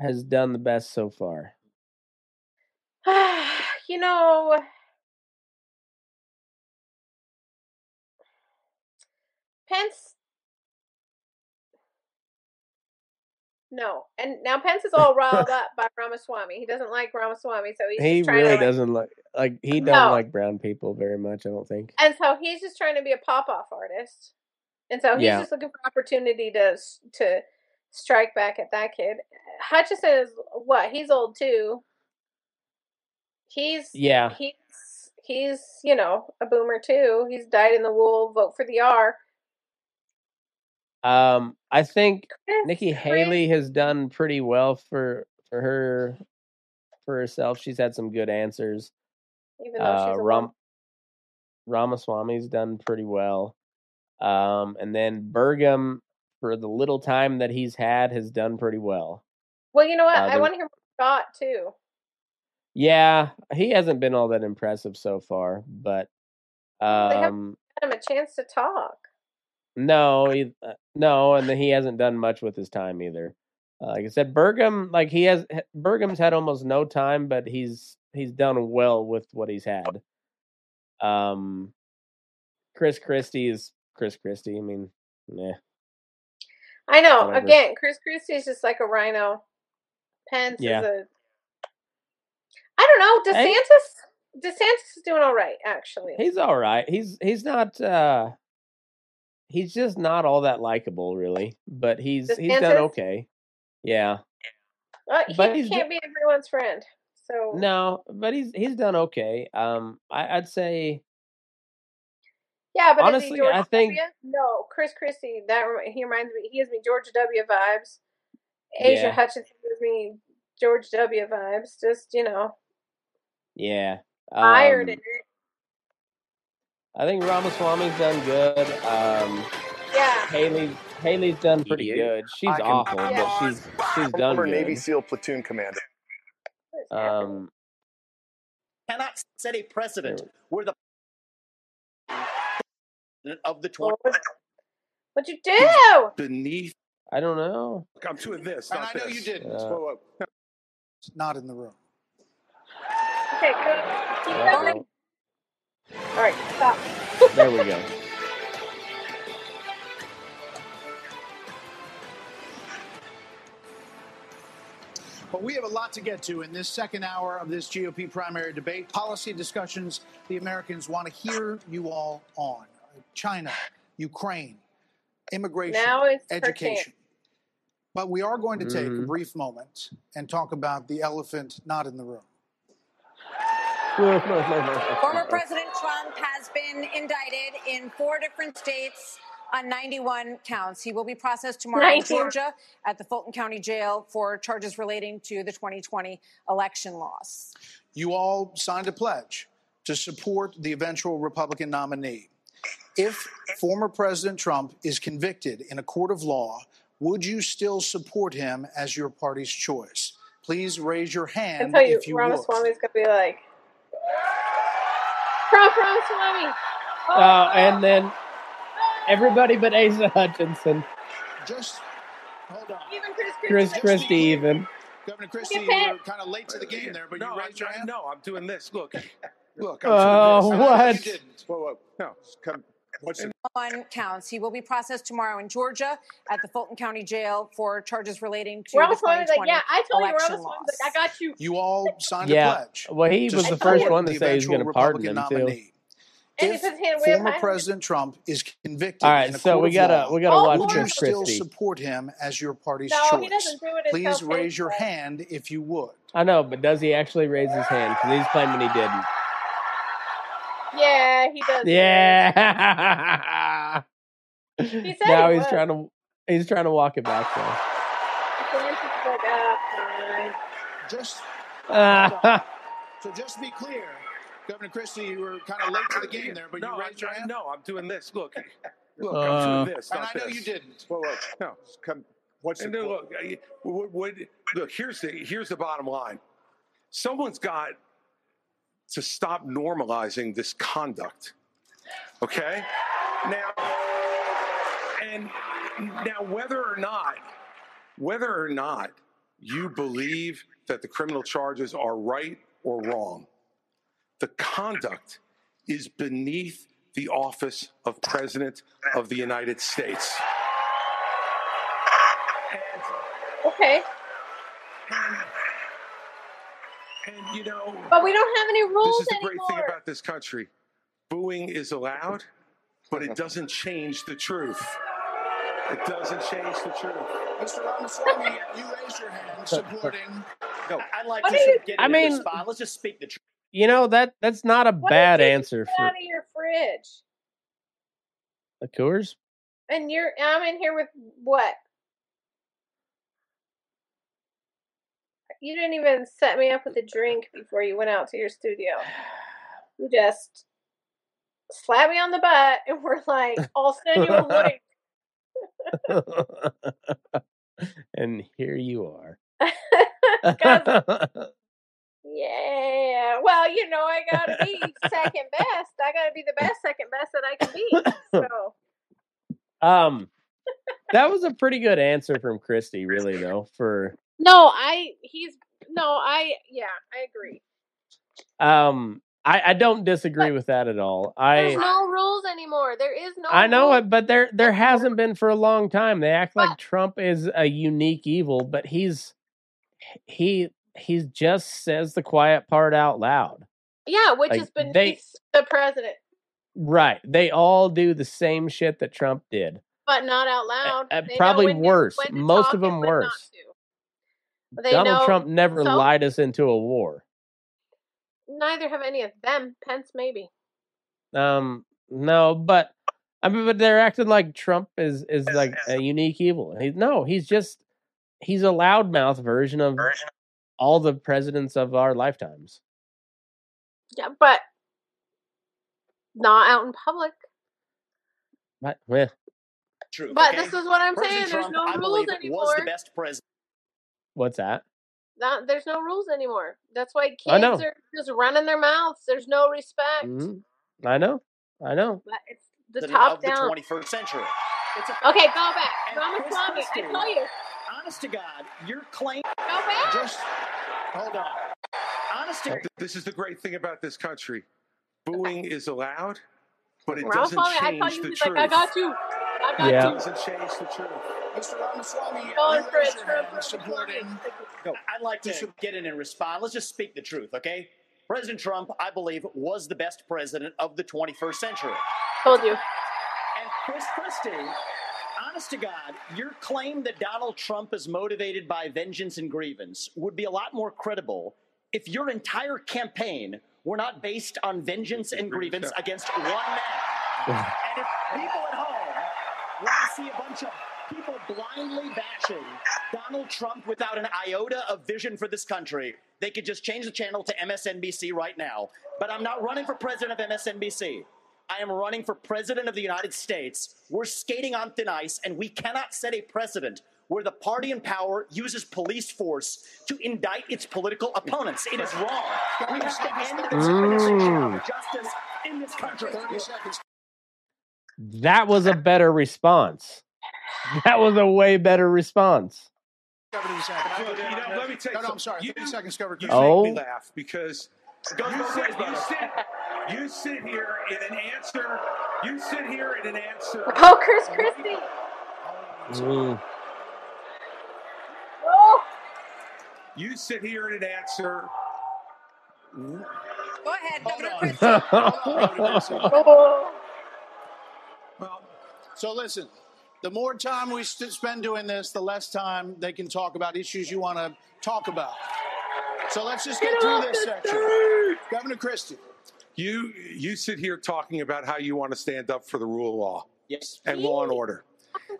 has done the best so far? you know, Pence. No, and now Pence is all riled up by Ramaswamy. He doesn't like Ramaswamy, so he's He trying really like, doesn't like like he No. doesn't like brown people very much. I don't think. and so he's just trying to be a pop-off artist, and so he's Yeah. just looking for opportunity to to strike back at that kid. Hutchinson is what? He's old too. He's Yeah. He's he's you know a boomer too. He's dyed in the wool. Vote for the R. Um, I think Nikki Haley has done pretty well for for her for herself. She's had some good answers. Even though Uh, she's Ram. Ramaswamy's done pretty well. Um, and then Burgum, for the little time that he's had, has done pretty well. Well, you know what? Uh, I want to hear Scott too. Yeah, he hasn't been all that impressive so far, but They haven't um, had him a chance to talk. No, he, uh, no, and then he hasn't done much with his time either. Uh, like I said, Burgum, like he has, Burgum's had almost no time, but he's he's done well with what he's had. Um, Chris Christie is Chris Christie. I mean, yeah, I know. Whatever. Again, Chris Christie is just like a rhino. Pence Yeah. is a. I don't know. DeSantis. DeSantis is doing all right, actually. he's all right. He's he's not. uh He's just not all that likable, really. But he's he's done okay. Yeah. Uh, he but he's can't be everyone's friend. So No, but he's he's done okay. Um, I, I'd say yeah, but honestly, he George I think- W? No, Chris Christie. That he reminds me. He gives me George W. vibes. Asa Yeah. Hutchinson gives me George W. vibes. Just you know, yeah. iron um, in it. I think Ramaswamy's done good. Um, Yeah. Haley Haley's done pretty good. She's can- awful, but she's she's done Former Navy. SEAL platoon commander. Um, cannot set a precedent where the of the Well, 20 What'd you do? Beneath. I don't know. I'm doing this. And I know this. you didn't. Uh, Whoa, whoa. It's not in the room. Okay, good. Keep Uh-oh. going. All right, stop. There we go. But we have a lot to get to in this second hour of this GOP primary debate. Policy discussions the Americans want to hear you all on China, Ukraine, immigration, Now it's education. But we are going to take a Mhm. brief moment and talk about the elephant not in the room. Former President Trump has been indicted in four different states on 91 counts. He will be processed tomorrow in Georgia at the Fulton County Jail for charges relating to the 2020 election loss. You all signed a pledge to support the eventual Republican nominee. If former President Trump is convicted in a court of law, would you still support him as your party's choice? Please raise your hand tell you, if you would. Ramaswamy's gonna be like, Trump Ramaswamy. Oh, uh, and then everybody but Asa Hutchinson, Just hold on. Even Chris Chris Christie. Christie, even. Governor Christie, Look you were kind of late to the game there, but no, you raised your I, hand. no, I'm doing this. Look, look. I'm Oh, doing uh, this. what? You didn't. Whoa, whoa. No, come. What's it? On counts. He will be processed tomorrow in Georgia at the Fulton County Jail for charges relating to the 2020 like, yeah, I told you, election Ramaswamy's loss. like, I got you. You all signed a pledge. Well, he was the first one to the say he's eventual going to pardon him Republican too. nominee. And If he puts hand way former President Trump is convicted All right, in a so we gotta law, we gotta Oh, watch would you still support him as your party's No, choice? he doesn't do it Please raise your hand if you would. I know, but does he actually raise his hand? Because he's claiming he didn't. Yeah, he does. Yeah. He said now he he's trying to he's trying to walk it back though. Like. Just so, just to be clear, Governor Christie, you were kind of late to the game there, but no, you raised your I, hand. no, I'm doing this. Look, look, Uh. I'm doing this. And I know this. you didn't. Whoa, whoa, no, come. What's And the then look, what, what, look. Here's the here's the bottom line. Someone's got to stop normalizing this conduct. Okay. Now, and now whether or not, whether or not you believe that the criminal charges are right or wrong, the conduct is beneath the office of President of the United States. Okay, And you know, but we don't have any rules this is the great thing about this country. Booing is allowed, but it doesn't change the truth. It doesn't change the truth. Mr. Ramaswamy, you raised your hand supporting. No, I'd like What to are you- get I into this mean- spot. Let's just speak the truth. you know that that's not a What bad did you answer get for out of your fridge. the Coors. And you're I'm in here with what? You didn't even set me up with a drink before you went out to your studio. You just slapped me on the butt and we're like, I'll send you a link. and here you are. Yeah. Well, you know, I gotta be second best. I gotta be the best second best that I can be. So um, that was a pretty good answer from Christie, really though. For No, I he's no, I yeah, I agree. um, I I don't disagree with that at all. There's I no rules anymore. There is no I know it, but there there hasn't been for a long time. They act like Trump is a unique evil, but he's he he just says the quiet part out loud. Yeah, which Like, is beneath they- the president, Right. They all do the same shit that Trump did. but not out loud. Uh, They know probably when to- worse. when to Most talk of and them when not worse. to. They Donald know, Trump never so? lied us into a war. Neither have any of them. Pence maybe. Um, no, but I mean, but they're acting like Trump is is like a unique evil. He, no, he's just he's a loudmouth version of all the presidents of our lifetimes. Yeah, but not out in public. But, well, True. But okay? this is what I'm President saying. There's no I rules believe, was anymore. the best president. What's that? Not, there's no rules anymore. That's why kids are just running their mouths. There's no respect. Mhm. I know, I know. But it's the, the- top of the down. 21st century. It's a Okay, go back. And Ramaswamy, I Chris tell you. Honest to God, your claim. Go back. Just hold on. honest to This is the great thing about this country. Booing is allowed, but it Ralph doesn't Foley, I thought change you the was truth. like, I got you. I got Yeah. It you. change the truth. Mr. Ramaswamy, Going you for a raised your Trump hand supporting. Go. I'd like to get in and respond. Let's just speak the truth, okay? President Trump, I believe, was the best president of the 21st century. Told you. And Chris Christie, honest to God, your claim that Donald Trump is motivated by vengeance and grievance would be a lot more credible if your entire campaign were not based on vengeance and grievance against one man. And if people at home want to see a bunch of people blindly bashing Donald Trump without an iota of vision for this country, they could just change the channel to MSNBC right now. But I'm not running for president of MSNBC. I am running for president of the United States. We're skating on thin ice, and we cannot set a precedent where the party in power uses police force to indict its political opponents. It is wrong. We have to end the Mm. justice in this country. That was a better response. That was a way better response. 30 seconds. Look, you know, let me tell you No, no, I'm something. sorry. You- 30 seconds covered. You Oh. laugh because you sit, you sit, you sit here in an answer. You sit here in an answer. Oh, Chris Christie. Mm. Oh. You sit here in an answer. Go ahead, Governor Christie. So listen, the more time we st- spend doing this, the less time they can talk about issues you want to talk about. So let's just get through this section. Governor Christie. You you sit here talking about how you want to stand up for the rule of law. Yes. And law and order.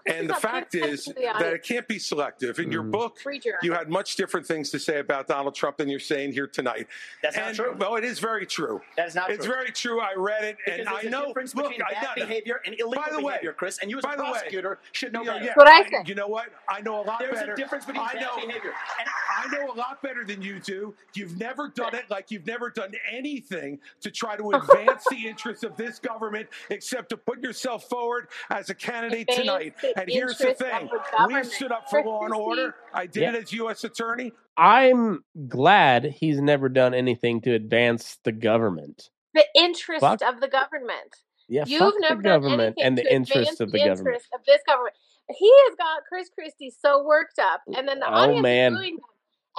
And the fact is that it can't be selective. In your mm-hmm. book, you had much different things to say about Donald Trump than you're saying here tonight. That's not true. Well, it is very true. That is not It's true. It's very true. I read it, Because and there's I a know. difference look, between I bad behavior and illegal By the way, behavior, Chris. And you, as a by the way, prosecutor, should know you better. yeah, What I said. You know what? I know a lot There's better. a difference between I bad know, behavior. And I know a lot better than you do. You've never done it like you've never done anything to try to advance the interests of this government except to put yourself forward as a candidate tonight. The And here's the thing the we stood up for law and order. I did Yeah. it as U.S. attorney. I'm glad he's never done anything to advance the government. The interest Fuck. of the government. Yeah, You've fuck never the done anything and the to interests advance of the the government. interest of this government. He has got Chris Christie so worked up, and then the Oh, audience man. is doing him.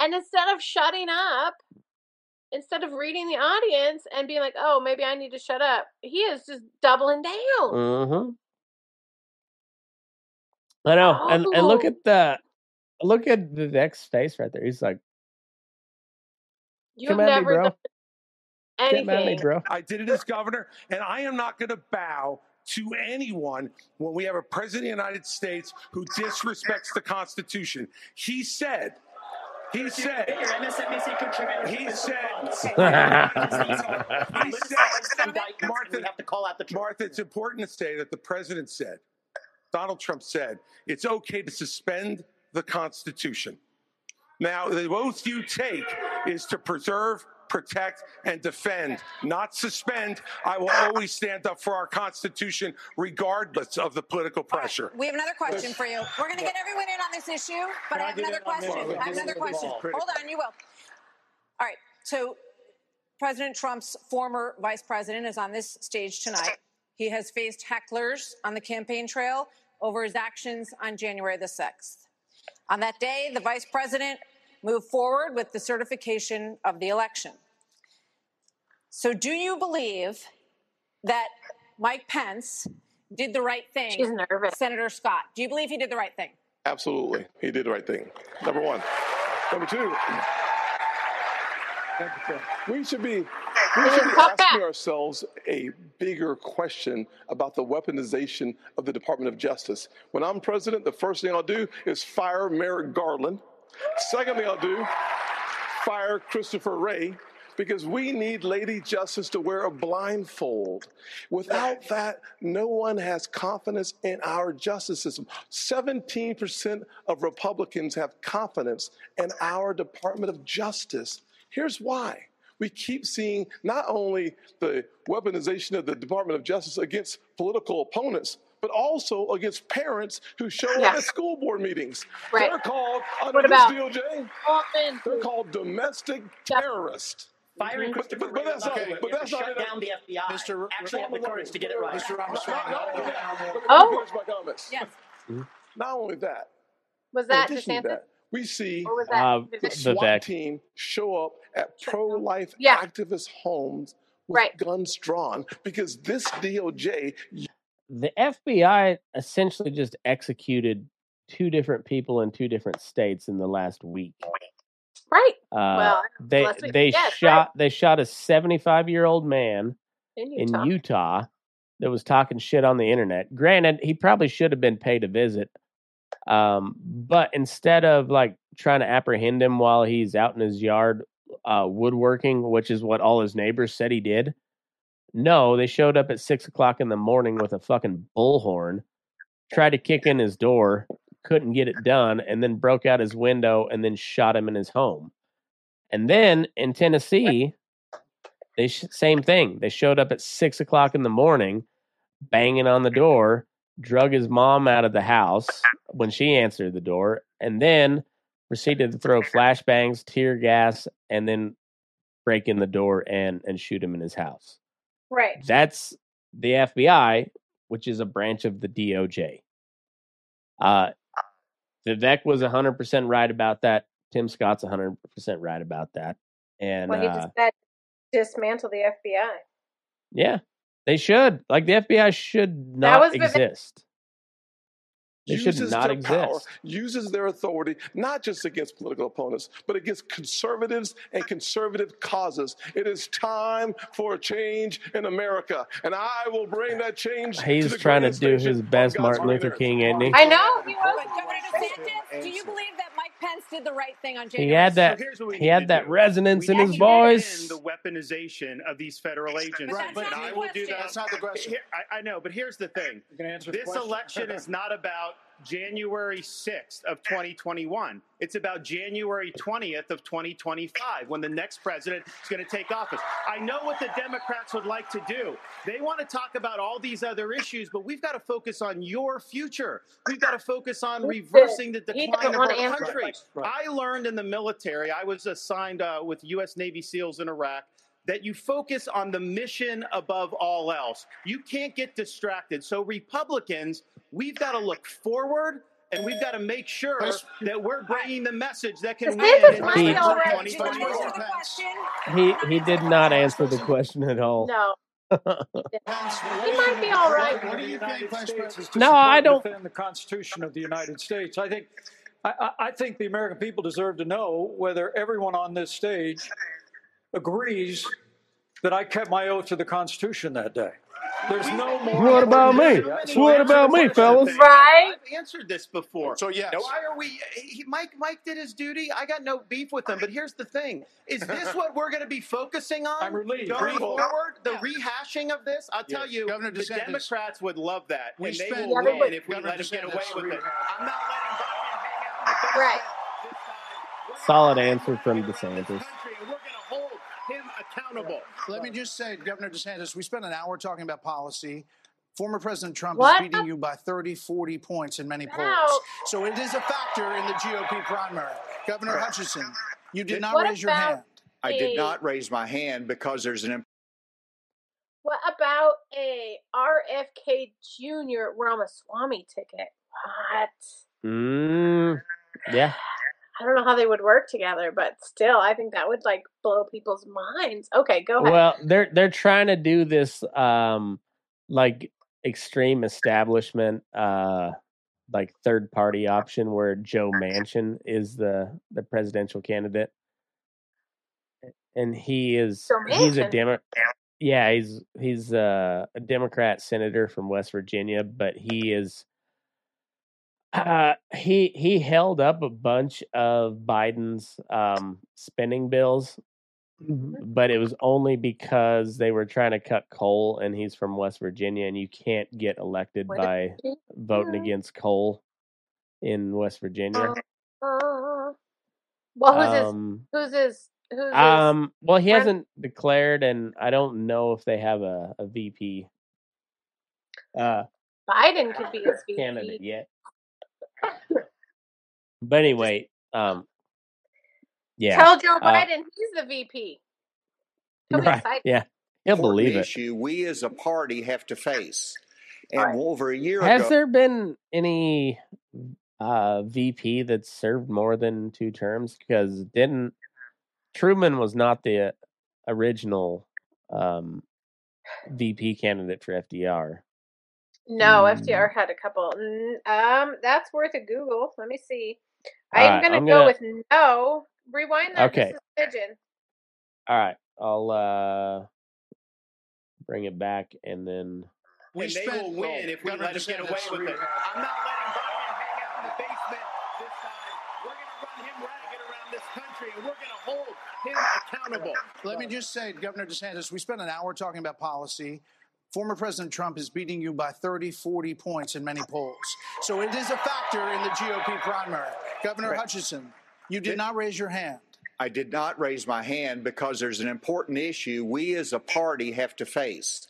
And instead of shutting up, instead of reading the audience and being like, "Oh, maybe I need to shut up," he is just doubling down. Mm-hmm. I know, and and look Oh. at the look at the next face right there. He's like, You've "Come at me, never bro. done Get at me, bro." I did it as governor, and I am not going to bow to anyone when we have a president of the United States who disrespects the Constitution. He said, he said, Your MSNBC he said, he he said, said, Martha, have to call out the. Martha, it's important to say that the president said, Donald Trump said, it's okay to suspend the Constitution. Now, the oath you take is to preserve, protect, and defend, not suspend. I will always stand up for our Constitution, regardless of the political pressure. We have another question for you. We're going to get everyone in on this issue, but Can I I have get another in on this? question. I have another question. Hold on, you will. All right. So, President Trump's former vice president is on this stage tonight. He has faced hecklers on the campaign trail over his actions on January the 6th. On that day, the vice president moved forward with the certification of the election. So, do you believe that Mike Pence did the right thing? She's nervous. Senator Scott, do you believe he did the right thing? Absolutely. He did the right thing. Number one. Number two, we should be we should be asking ourselves a bigger question about the weaponization of the Department of Justice. When I'm president, the first thing I'll do is fire Merrick Garland. Second thing I'll do, fire Christopher Wray because we need Lady Justice to wear a blindfold. Without that, no one has confidence in our justice system. 17% of Republicans have confidence in our Department of Justice. Here's why. We keep seeing not only the weaponization of the Department of Justice against political opponents, but also against parents who show Yeah. up at school board meetings. Right. They're called under What this DOJ. Altman? They're called domestic terrorists. Firing But, Christopher but, but that's on not. Monday, But that's not. shut down the FBI. Mr. Actually have the courage to get it right. Mr. Ramaswamy. Not, not only that. Let me Oh. finish my comments. Yes. Not only that. Was that addition to DeSantis? that, we see Or was that Uh, the SWAT Vivek. team show up at pro-life Yeah. activist homes with Right. guns drawn because this DOJ The FBI essentially just executed two different people in two different states in the last week. Right. Uh, Well, they week. they Yes, shot they shot a 75 year old man In in Utah. Utah that was talking shit on the internet. Granted, he probably should have been paid a visit. Um, but instead of like trying to apprehend him while he's out in his yard uh, woodworking, which is what all his neighbors said he did, no, they showed up at six o'clock in the morning with a fucking bullhorn, tried to kick in his door, couldn't get it done, and then broke out his window and then shot him in his home. And then in Tennessee, they sh- same thing. They showed up at six o'clock in the morning, banging on the door, drug his mom out of the house when she answered the door, and then proceeded to throw flashbangs, tear gas, and then break in the door and and shoot him in his house. Right. That's the FBI, which is a branch of the DOJ. Uh, Vivek was 100% right about that. Tim Scott's 100% right about that. And Well, he uh, just said dismantle the FBI. yeah, they should. Like the FBI should not exist. They should uses not their power, uses their authority not just against political opponents, but against conservatives and conservative causes. It is time for a change in America, and I will bring that change. to He's the trying to do his best Martin Luther. King, isn't he? I know he was. Governor DeSantis, do you believe that Mike Pence did the right thing on January? He had that. So here's what we He had that do. resonance We in his to end voice. the weaponization of these federal agents. Right, but and I will do that. That's not the question. Here- I, I know, but here's the thing. You can answer the This question. election is not about January 6th of 2021. It's about January 20th of 2025 when the next president is going to take office. I know what the Democrats would like to do. They want to talk about all these other issues, but we've got to focus on your future. We've got to focus on reversing the decline of our the country. I learned in the military, I was assigned uh, with U.S. Navy SEALs in Iraq, that you focus on the mission above all else. You can't get distracted. So, Republicans, we've got to look forward. And we've got to make sure that we're bringing the message that can win in He- 2024. He he did not answer the question at all. No. he might be all right. What do you think, Vice President? is to No, I don't- defend the Constitution of the United States. I think, I, I I think the American people deserve to know whether everyone on this stage agrees that I kept my oath to the Constitution that day. There's no more. What about me? What about me, fellas? Right? I've answered this before. So, yes. Why are we? He, Mike, Mike did his duty. I got no beef with him. But here's the thing: is this what we're going to be focusing on I'm relieved. going Grateful. forward? The rehashing of this. I'll tell Yes. you, Governor the DeSantis, Democrats would love that, we and they spent- will win if we Governor let him get away with it. I'm not letting Biden hang out. Right. Solid answer from the DeSantis. country, and we're going to hold him accountable. Let me just say, Governor DeSantis, we spent an hour talking about policy. Former President Trump What? is beating you by 30, 40 points in many polls. About- So it is a factor in the GOP primary. Governor Hutchinson, you did not raise your hand. I did not raise my hand because there's an What about a RFK Jr. Ramaswamy ticket? What? Mm, yeah. I don't know how they would work together, but still, I think that would like blow people's minds. Okay, go ahead. Well, they're they're trying to do this um like extreme establishment uh like third party option where Joe Manchin is the the presidential candidate. And he is he's a Manchin? demo yeah, he's he's uh, a Democrat senator from West Virginia, but he is uh, he he held up a bunch of Biden's um, spending bills, but it was only because they were trying to cut coal, and he's from West Virginia, and you can't get elected by voting against coal in West Virginia. Uh, well, who's Um, his? Who's his? Who's his? um, well, he friend? hasn't declared, and I don't know if they have a, a VP. Uh, Biden could be his VP. candidate yet. But anyway, um, yeah, Tell Joe uh, Biden he's the VP. He'll right? Yeah, he'll important believe it. issue we as a party have to face. And over a year Has ago, there been any uh, VP that served more than two terms? Because didn't Truman was not the original um, VP candidate for FDR. No, Mm. FDR had a couple. Um, that's worth a Google. Let me see. All I'm right, gonna I'm go gonna- with no. Rewind that. Okay. This is pigeon. All right, I'll uh, bring it back and then. We And they spent- will win if we Governor let him get away with it. I'm not letting Biden hang out in the basement this time. We're going to run him ragged around this country, and we're going to hold him accountable. Let me just say, Governor DeSantis, we spent an hour talking about policy. Former President Trump is beating you by 30, 40 points in many polls. So it is a factor in the GOP primary. Governor Right. Hutchinson, you did not raise your hand. I did not raise my hand because there's an important issue we as a party have to face.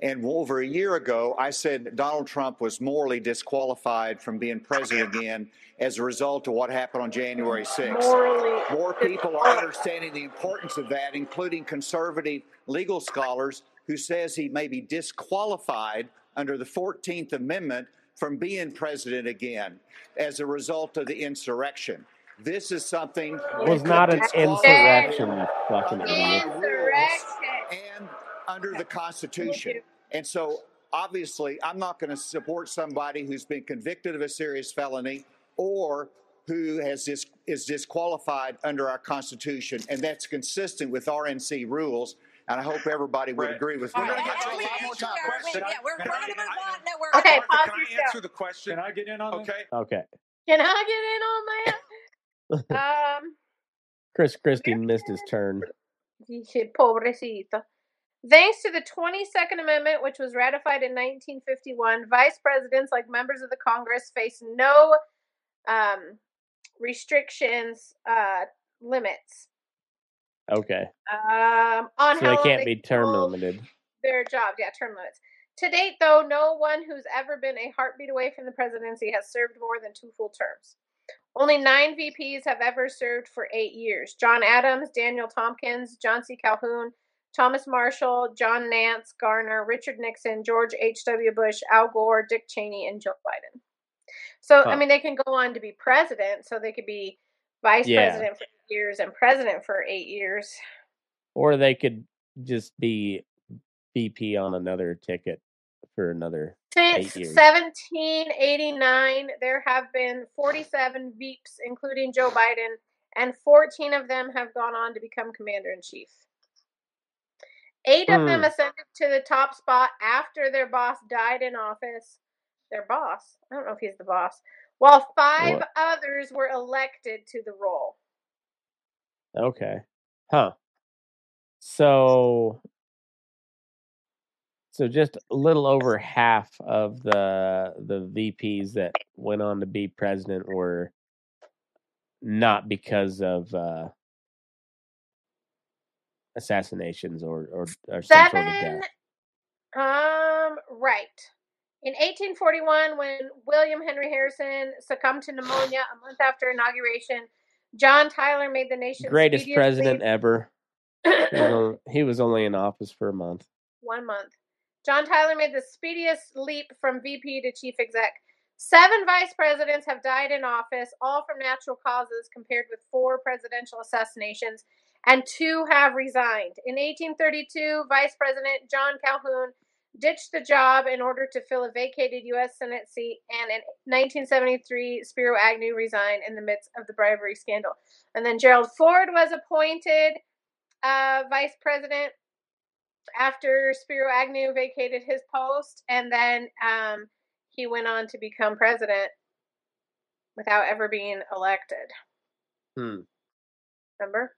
And over a year ago, I said Donald Trump was morally disqualified from being president again as a result of what happened on January 6th. Morally More people are understanding the importance of that, including conservative legal scholars who says he may be disqualified under the 14th Amendment from being president again as a result of the insurrection. This is something It was not an insurrection, you fucking and under the Constitution. And so, obviously, I'm not going to support somebody who's been convicted of a serious felony or who has dis- is disqualified under our Constitution, and that's consistent with RNC rules. And I hope everybody would agree with me. We're on gonna that. get to a more time. Yeah, we're, we're gonna move on. No, we're Okay, pause can your I show. answer the question? Can I get in on Okay. Okay, Can I get in on that? um, Chris Christie missed his turn. pobrecito. Thanks to the 22nd Amendment, which was ratified in 1951, vice presidents, like members of the Congress, face no um, restrictions, uh, limits Okay, um, on so how they can't they be term limited. their job, Yeah, term limits. To date, though, no one who's ever been a heartbeat away from the presidency has served more than two full terms. Only nine VPs have ever served for eight years John Adams, Daniel Tompkins, John C. Calhoun, Thomas Marshall, John Nance, Garner, Richard Nixon, George H.W. Bush, Al Gore, Dick Cheney, and Joe Biden. So, I mean, they can go on to be president, so they could be vice Yeah. president for eight years and president for eight years. Or they could just be VP on another ticket for another Since eight years. 1789, there have been 47 VEEPs, including Joe Biden, and 14 of them have gone on to become commander in chief. Eight of them Hmm. ascended to the top spot after their boss died in office. Their boss? I don't know if he's the boss. While five What? others were elected to the role. Okay. Huh. So so just a little over half of the the VPs that went on to be president were not because of uh assassinations or or, or some sort of death. Um, right. In 1841, when William Henry Harrison succumbed to pneumonia a month after inauguration, John Tyler made the nation's Greatest president ever. He was, on- he was only in office for a month. one month. John Tyler made the speediest leap from VP to chief exec. Seven vice presidents have died in office, all from natural causes, compared with four presidential assassinations, and two have resigned. In 1832, Vice President John Calhoun ditched the job in order to fill a vacated U.S. Senate seat, and in 1973, Spiro Agnew resigned in the midst of the bribery scandal. And then Gerald Ford was appointed uh, vice president after Spiro Agnew vacated his post, and then um, he went on to become president without ever being elected. Hmm. Remember?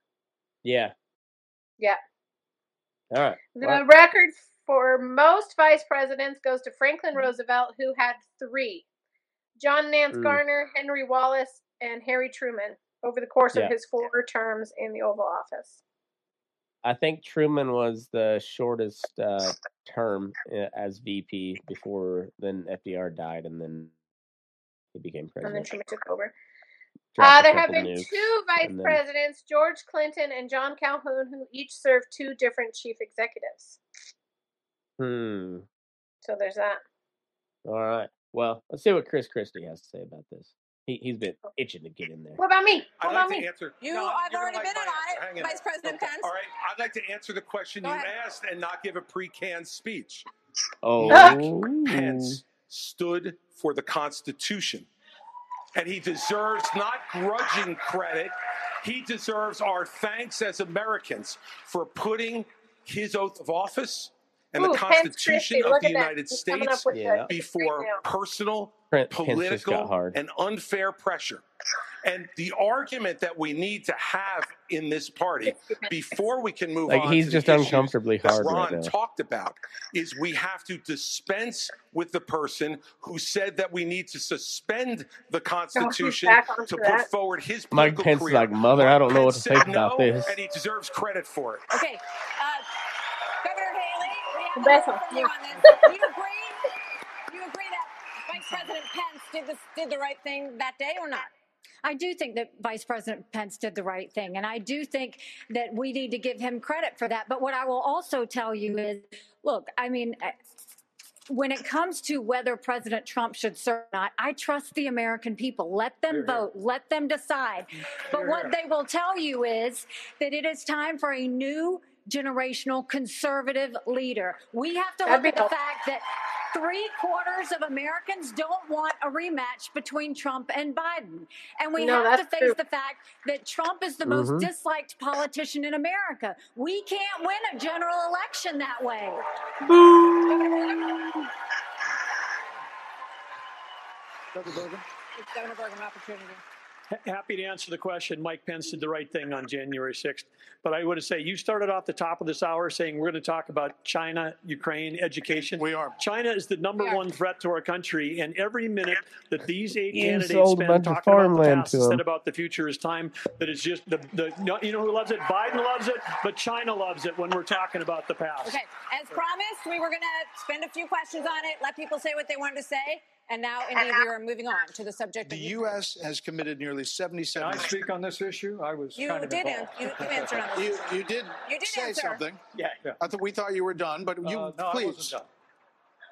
Yeah. Yeah. All right. The Well, record for most vice presidents goes to Franklin Roosevelt, who had three John Nance Mm. Garner, Henry Wallace, and Harry Truman over the course Yeah. of his four terms in the Oval Office. I think Truman was the shortest uh, term uh, as VP before then FDR died, and then he became president. And then. Truman took over. Uh, there have been nukes, two vice then- presidents, George Clinton and John Calhoun, who each served two different chief executives. Hmm. So there's that. All right. Well, let's see what Chris Christie has to say about this. He he's been itching to get in there. What about me? I'd What like about to me? answer. You, No, I've already gonna been like in my on it, Vice there. President Okay. Pence. All right. I'd like to answer the question Go you ahead. asked and not give a pre-canned speech. Oh. Mike Pence stood for the Constitution, and he deserves not grudging credit. He deserves our thanks as Americans for putting his oath of office and Ooh, the Constitution Christie, of the at that. United States up with the- Yeah. before personal, Pence- Pence just got political, hard. and unfair pressure. And the argument that we need to have in this party before we can move Like, on he's to just the issues uncomfortably that hard right Ron now. talked about is we have to dispense with the person who said that we need to suspend the Constitution back to put that. forward his Mike Pence is career. like, mother, I don't know what to Pence think said about no, this. and he deserves credit for it. Okay, uh, Governor Haley, we have to Beso. hear from you Yeah. on this. Do you agree? Do you agree that Vice President Pence did this did the right thing that day or not? I do think that Vice President Pence did the right thing, and I do think that we need to give him credit for that. But what I will also tell you is look, I mean, eh, when it comes to whether President Trump should serve or not, I trust the American people. Let them Hear, hear. vote, let them decide. But Hear, what hear. they will tell you is that it is time for a new generational conservative leader. We have to That'd look be at the fact that three quarters of Americans don't want a rematch between Trump and Biden. And we No, have to face true. the fact that Trump is the Mhm. most disliked politician in America. We can't win a general election that way. Governor Burgum? Give Governor Burgum opportunity. Ha- Happy to answer the question. Mike Pence did the right thing on January 6th. But I would say you started off the top of this hour saying we're going to talk about China, Ukraine, education. We are. China is the number one threat to our country, and every minute that these eight You candidates sold a spend talking about the past to instead 'em. about the future is time that is just the, the you know who loves it? Biden loves it, but China loves it when we're talking about the past. Okay, as promised, we were going to spend a few questions on it, let people say what they wanted to say, and now indeed we are moving on to the subject The of U.S. has committed nearly 77. Can I speak on this issue? I was You kind of did involved. an- you- you answered on this. You, you did, You did say answer. something. Yeah. I thought we thought you were done, but you Uh, no, I please. wasn't done.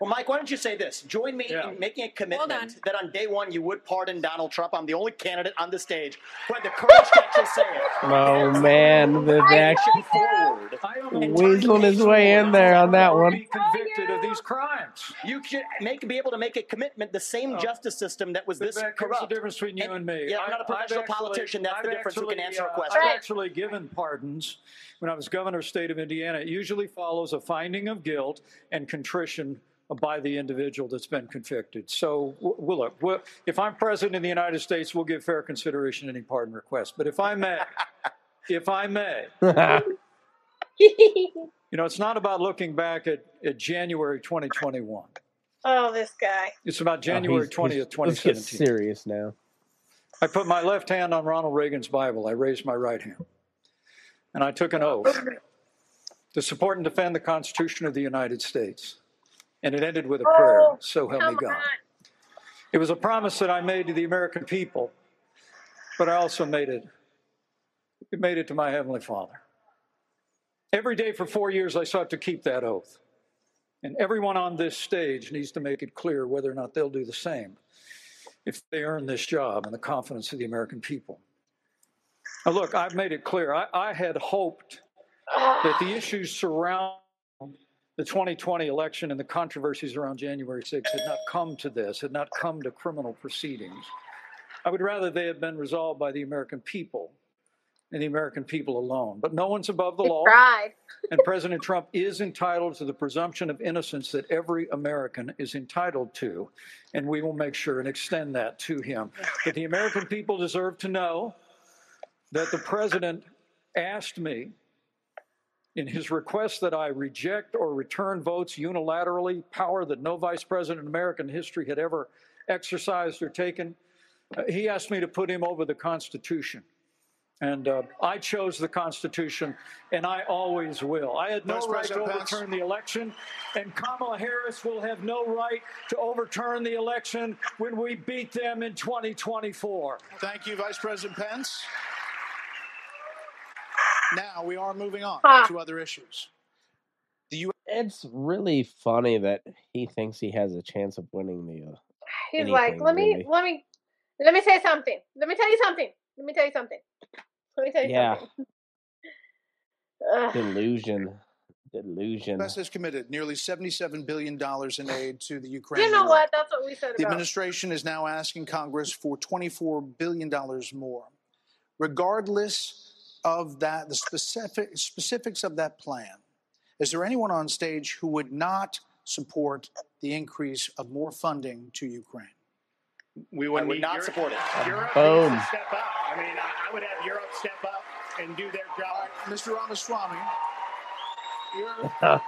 Well, Mike, why don't you say this? Join me Yeah. in making a commitment on. that on day one you would pardon Donald Trump. I'm the only candidate on the stage who had the courage to actually say it. Oh man, the action forward. weaseling his way in there on that one. Be convicted of these crimes. You should make be able to make a commitment. The same justice system that was this Vivek, here's the corrupt. difference between you and me. Yeah, I'm not a I've professional actually- politician. That's I've the difference. Who can actually, answer a uh, question? I've actually given pardons when I was governor of the state of Indiana. It usually follows a finding of guilt and contrition by the individual that's been convicted. So, we'll look. We'll, if I'm president of the United States, we'll give fair consideration to any pardon request. But if I may, if I may, you know, it's not about looking back at, at January 2021. Oh, this guy. It's about January Oh, he's- 20th, he's- Let's get serious now. I put my left hand on Ronald Reagan's Bible. I raised my right hand. And I took an oath to support and defend the Constitution of the United States. And it ended with a prayer, oh, so help me God. It was a promise that I made to the American people, but I also made it, it made it to my Heavenly Father. Every day for four years, I sought to keep that oath. And everyone on this stage needs to make it clear whether or not they'll do the same if they earn this job and the confidence of the American people. Now, look, I've made it clear. I, I had hoped that the issues surrounding the 2020 election and the controversies around January 6th had not come to this, had not come to criminal proceedings. I would rather they had been resolved by the American people and the American people alone. But no one's above the law. And President Trump is entitled to the presumption of innocence that every American is entitled to. And we will make sure and extend that to him. But the American people deserve to know that the president asked me in his request that I reject or return votes unilaterally, power that no vice president in American history had ever exercised or taken. Uh, he asked me to put him over the Constitution. And uh, I chose the Constitution, and I always will. I had no Vice right to President Pence. overturn the election, and Kamala Harris will have no right to overturn the election when we beat them in 2024. Thank you, Vice President Pence. Now we are moving on Ha. to other issues. The U. It's really funny that he thinks he has a chance of winning the. Uh, He's like, anything, let me, really. let me, let me say something. Let me tell you something. Let me tell you something. Let me tell you Yeah. something. Ugh. Delusion. Delusion. U.S. has committed nearly $77 billion in aid to the Ukraine. You know war. what? That's what we said The about. administration is now asking Congress for $24 billion more. Regardless of that, the specific, specifics of that plan, is there anyone on stage who would not support the increase of more funding to Ukraine? We would, would not Europe- support it. Europe Boom. needs to step up. I mean, I, I would have Europe step up and do their job. Mr. Ramaswamy, you're, uh.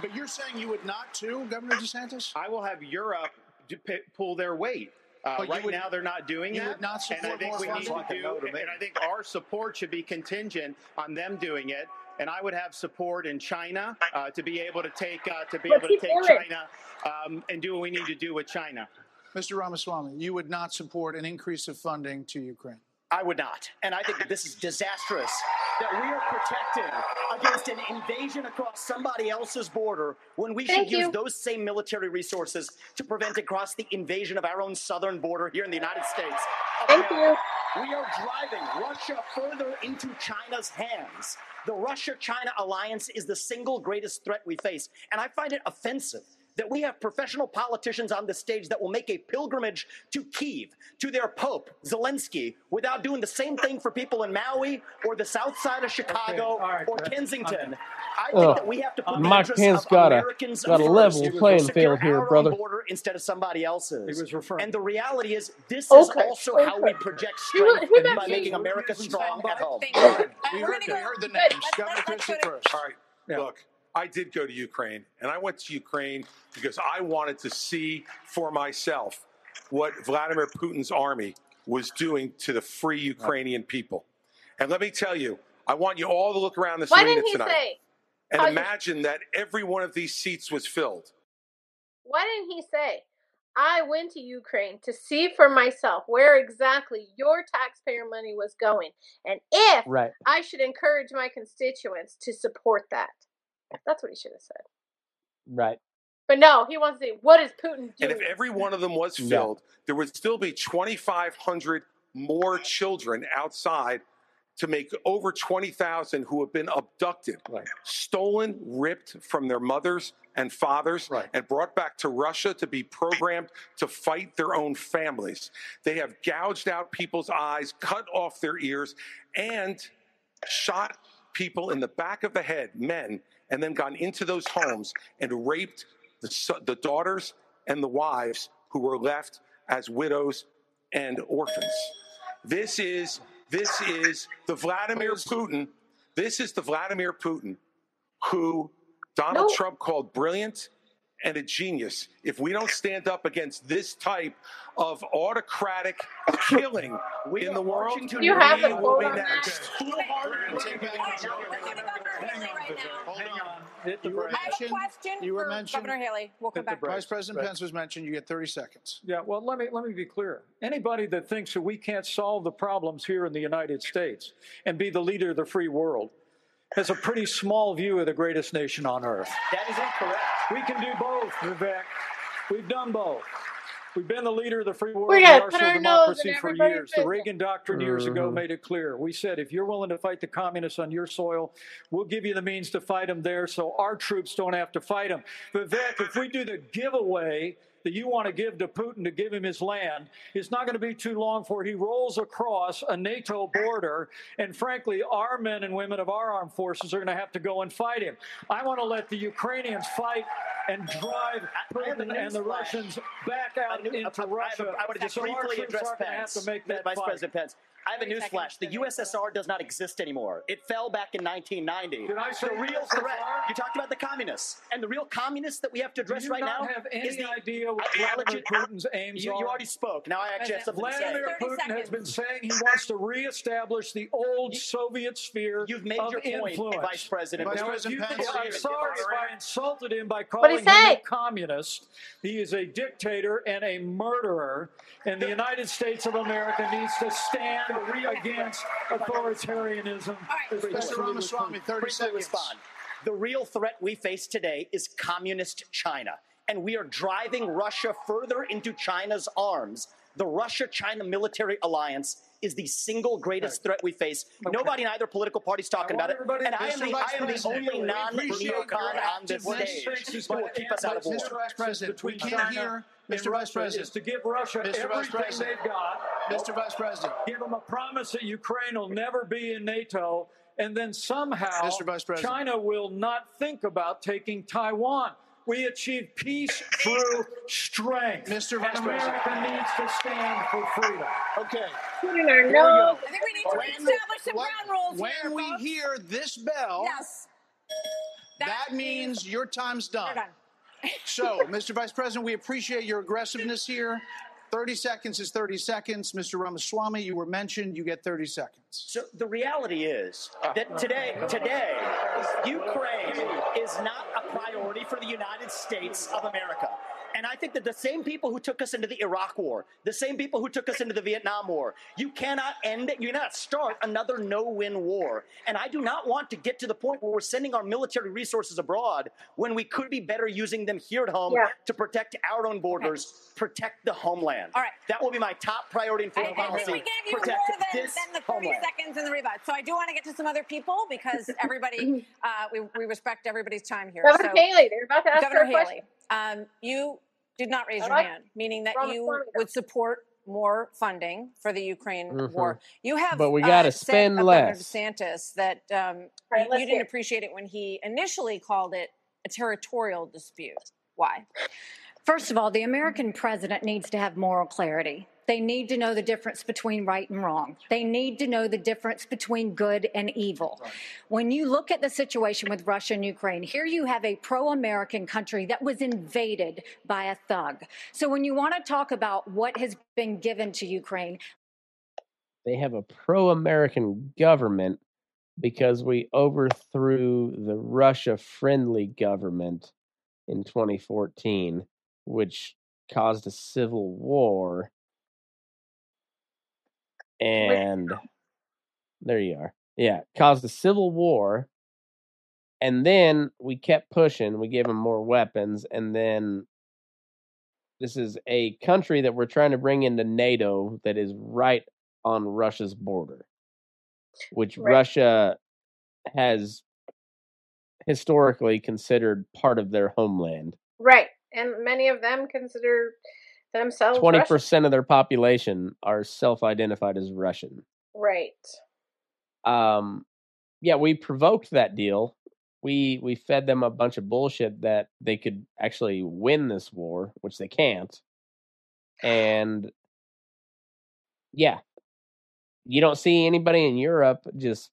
but you're saying you would not too, Governor DeSantis? I will have Europe to pull their weight. Uh, But right would- now, they're not doing you that. not and I think we need to do. And I think our support should be contingent on them doing it. And I would have support in China uh, to be able to take uh, to be But able to take doing. China um, and do what we need to do with China. Mr. Ramaswamy, you would not support an increase of funding to Ukraine. I would not. And I think that this is disastrous that we are protected against an invasion across somebody else's border when we Thank should use those same military resources to prevent across the invasion of our own southern border here in the United States. Thank America. We are driving Russia further into China's hands. The Russia China alliance is the single greatest threat we face. And I find it offensive that we have professional politicians on the stage that will make a pilgrimage to Kiev, to their Pope, Zelensky, without doing the same thing for people in Maui or the south side of Chicago all right, or Kensington. I think Ugh. that we have to put the Mike interests Pence of got a got a level playing field here, brother. border instead of somebody else's. He was referring- And the reality is, this Okay, is also how we project strength he meant by making America strong at home. Thank you. We heard, we're we gonna heard the names. Let's- Governor let's- let's Christie first. All right. Look, I did go to Ukraine, and I went to Ukraine because I wanted to see for myself what Vladimir Putin's army was doing to the free Ukrainian people. And let me tell you, I want you all to look around this Why arena didn't he tonight say? and how you- imagine that every one of these seats was filled. Why didn't he say? I went to Ukraine to see for myself where exactly your taxpayer money was going, and if Right. I should encourage my constituents to support that. That's what he should have said. Right. But no, he wants to say, what is Putin doing. And if every one of them was Yeah. filled, there would still be 2,500 more children outside to make over 20,000 who have been abducted, stolen, ripped from their mothers and fathers, and brought back to Russia to be programmed to fight their own families. They have gouged out people's eyes, cut off their ears, and shot people in the back of the head, men, and then gone into those homes and raped the, the daughters and the wives who were left as widows and orphans. This is this is the Vladimir Putin. This is the Vladimir Putin who Donald No. Trump called brilliant and a genius. If we don't stand up against this type of autocratic killing in the world, Do you have the we will quote be on that? next. Hit the You were break. I have a mentioned- question you were for mentioned- Governor Haley. We'll come back. break. Vice President Pence was mentioned. You get 30 seconds. Yeah, well, let me let me be clear. Anybody that thinks that we can't solve the problems here in the United States and be the leader of the free world has a pretty small view of the greatest nation on earth. That is incorrect. We can do both, Vivek. We've done both. We've been the leader of the free world and gotta martial our democracy for years. The. Reagan Doctrine years ago Mhm. made it clear. We said, if you're willing to fight the communists on your soil, we'll give you the means to fight them there so our troops don't have to fight them. Vivek, if we do the giveaway that you want to give to Putin to give him his land, it's not going to be too long before he rolls across a NATO border. And frankly, our men and women of our armed forces are going to have to go and fight him. I want to let the Ukrainians fight and drive I Putin and the. Russians back out I knew- into I- I- Russia. I would just so briefly address to Pence. to make that Vice fight. President Pence. I have a newsflash. The USSR does not exist anymore. It fell back in 1990. Did I say the real USSR? threat? You talked about the communists, and the real communists that we have to Do address you right not now have any is the idea what ideology- Vladimir Putin's aims you, are? you already spoke. Now I actually have something to say. Vladimir Putin has been saying he wants to reestablish the old Soviet sphere You've made of your point. Vice President. Now, Vice if President you think- I'm sorry if I insulted him by calling him a communist. He is a dictator and a murderer, and the United States of America needs to stand against authoritarianism. Mr. Ramaswamy, 30 seconds. respond. The real threat we face today is communist China, and we are driving Russia further into China's arms. The Russia China military alliance is the single greatest threat we face. Nobody in either political party is talking about it. And I am the, I am the only non neocon on this stage who will keep us out of war. Mr. Vice President, we can't China hear. Mr. Vice President. is to give Russia Mr. Vice everything President. they've got. Mr. Vice President. Give them a promise that Ukraine will never be in NATO, and then somehow Mr. Vice President. China will not think about taking Taiwan. We achieve peace through strength. Mr. Vice and America President. needs to stand for freedom. Okay. Putting our Here we go. I think we need to When- reestablish some when- ground rules When here, we folks. hear this bell, Yes. that, means your time's done. done. so, Mr. Vice President, we appreciate your aggressiveness here. 30 seconds is 30 seconds. Mr. Ramaswamy, you were mentioned. You get 30 seconds. So the reality is that oh. today, today, Ukraine is not a priority for the United States of America. And I think that the same people who took us into the Iraq War, the same people who took us into the Vietnam War, you cannot end it. You cannot start another no-win war. And I do not want to get to the point where we're sending our military resources abroad when we could be better using them here at home Yeah. to protect our own borders, protect the homeland. All right. That will be my top priority in I, foreign I think we gave you protect more than, this than the 30 homeland. seconds in the rebut. So I do want to get to some other people because everybody, uh, we, we respect everybody's time here. Governor so, Haley, they're about to ask Governor her a question. Haley, um, you did not raise I your like hand, meaning that Ramaswamy you does. would support more funding for the Ukraine war. You have, Mm-hmm. But we uh, gotta said spend of less. Governor DeSantis that um, right, you, you didn't appreciate it when he initially called it a territorial dispute. Why? First of all, the American president needs to have moral clarity. They need to know the difference between right and wrong. They need to know the difference between good and evil. When you look at the situation with Russia and Ukraine, here you have a pro American country that was invaded by a thug. So when you want to talk about what has been given to Ukraine, They have a pro American government because we overthrew the Russia friendly government in 2014, which caused a civil war. And there you are. Yeah, caused a civil war. And then we kept pushing. We gave them more weapons. And then this is a country that we're trying to bring into NATO that is right on Russia's border, which Right. Russia has historically considered part of their homeland. Right. And many of them consider themselves Twenty Russian. percent of their population are self-identified as Russian. Right. Um, yeah, we provoked that deal. We we fed them a bunch of bullshit that they could actually win this war, which they can't. And yeah, you don't see anybody in Europe just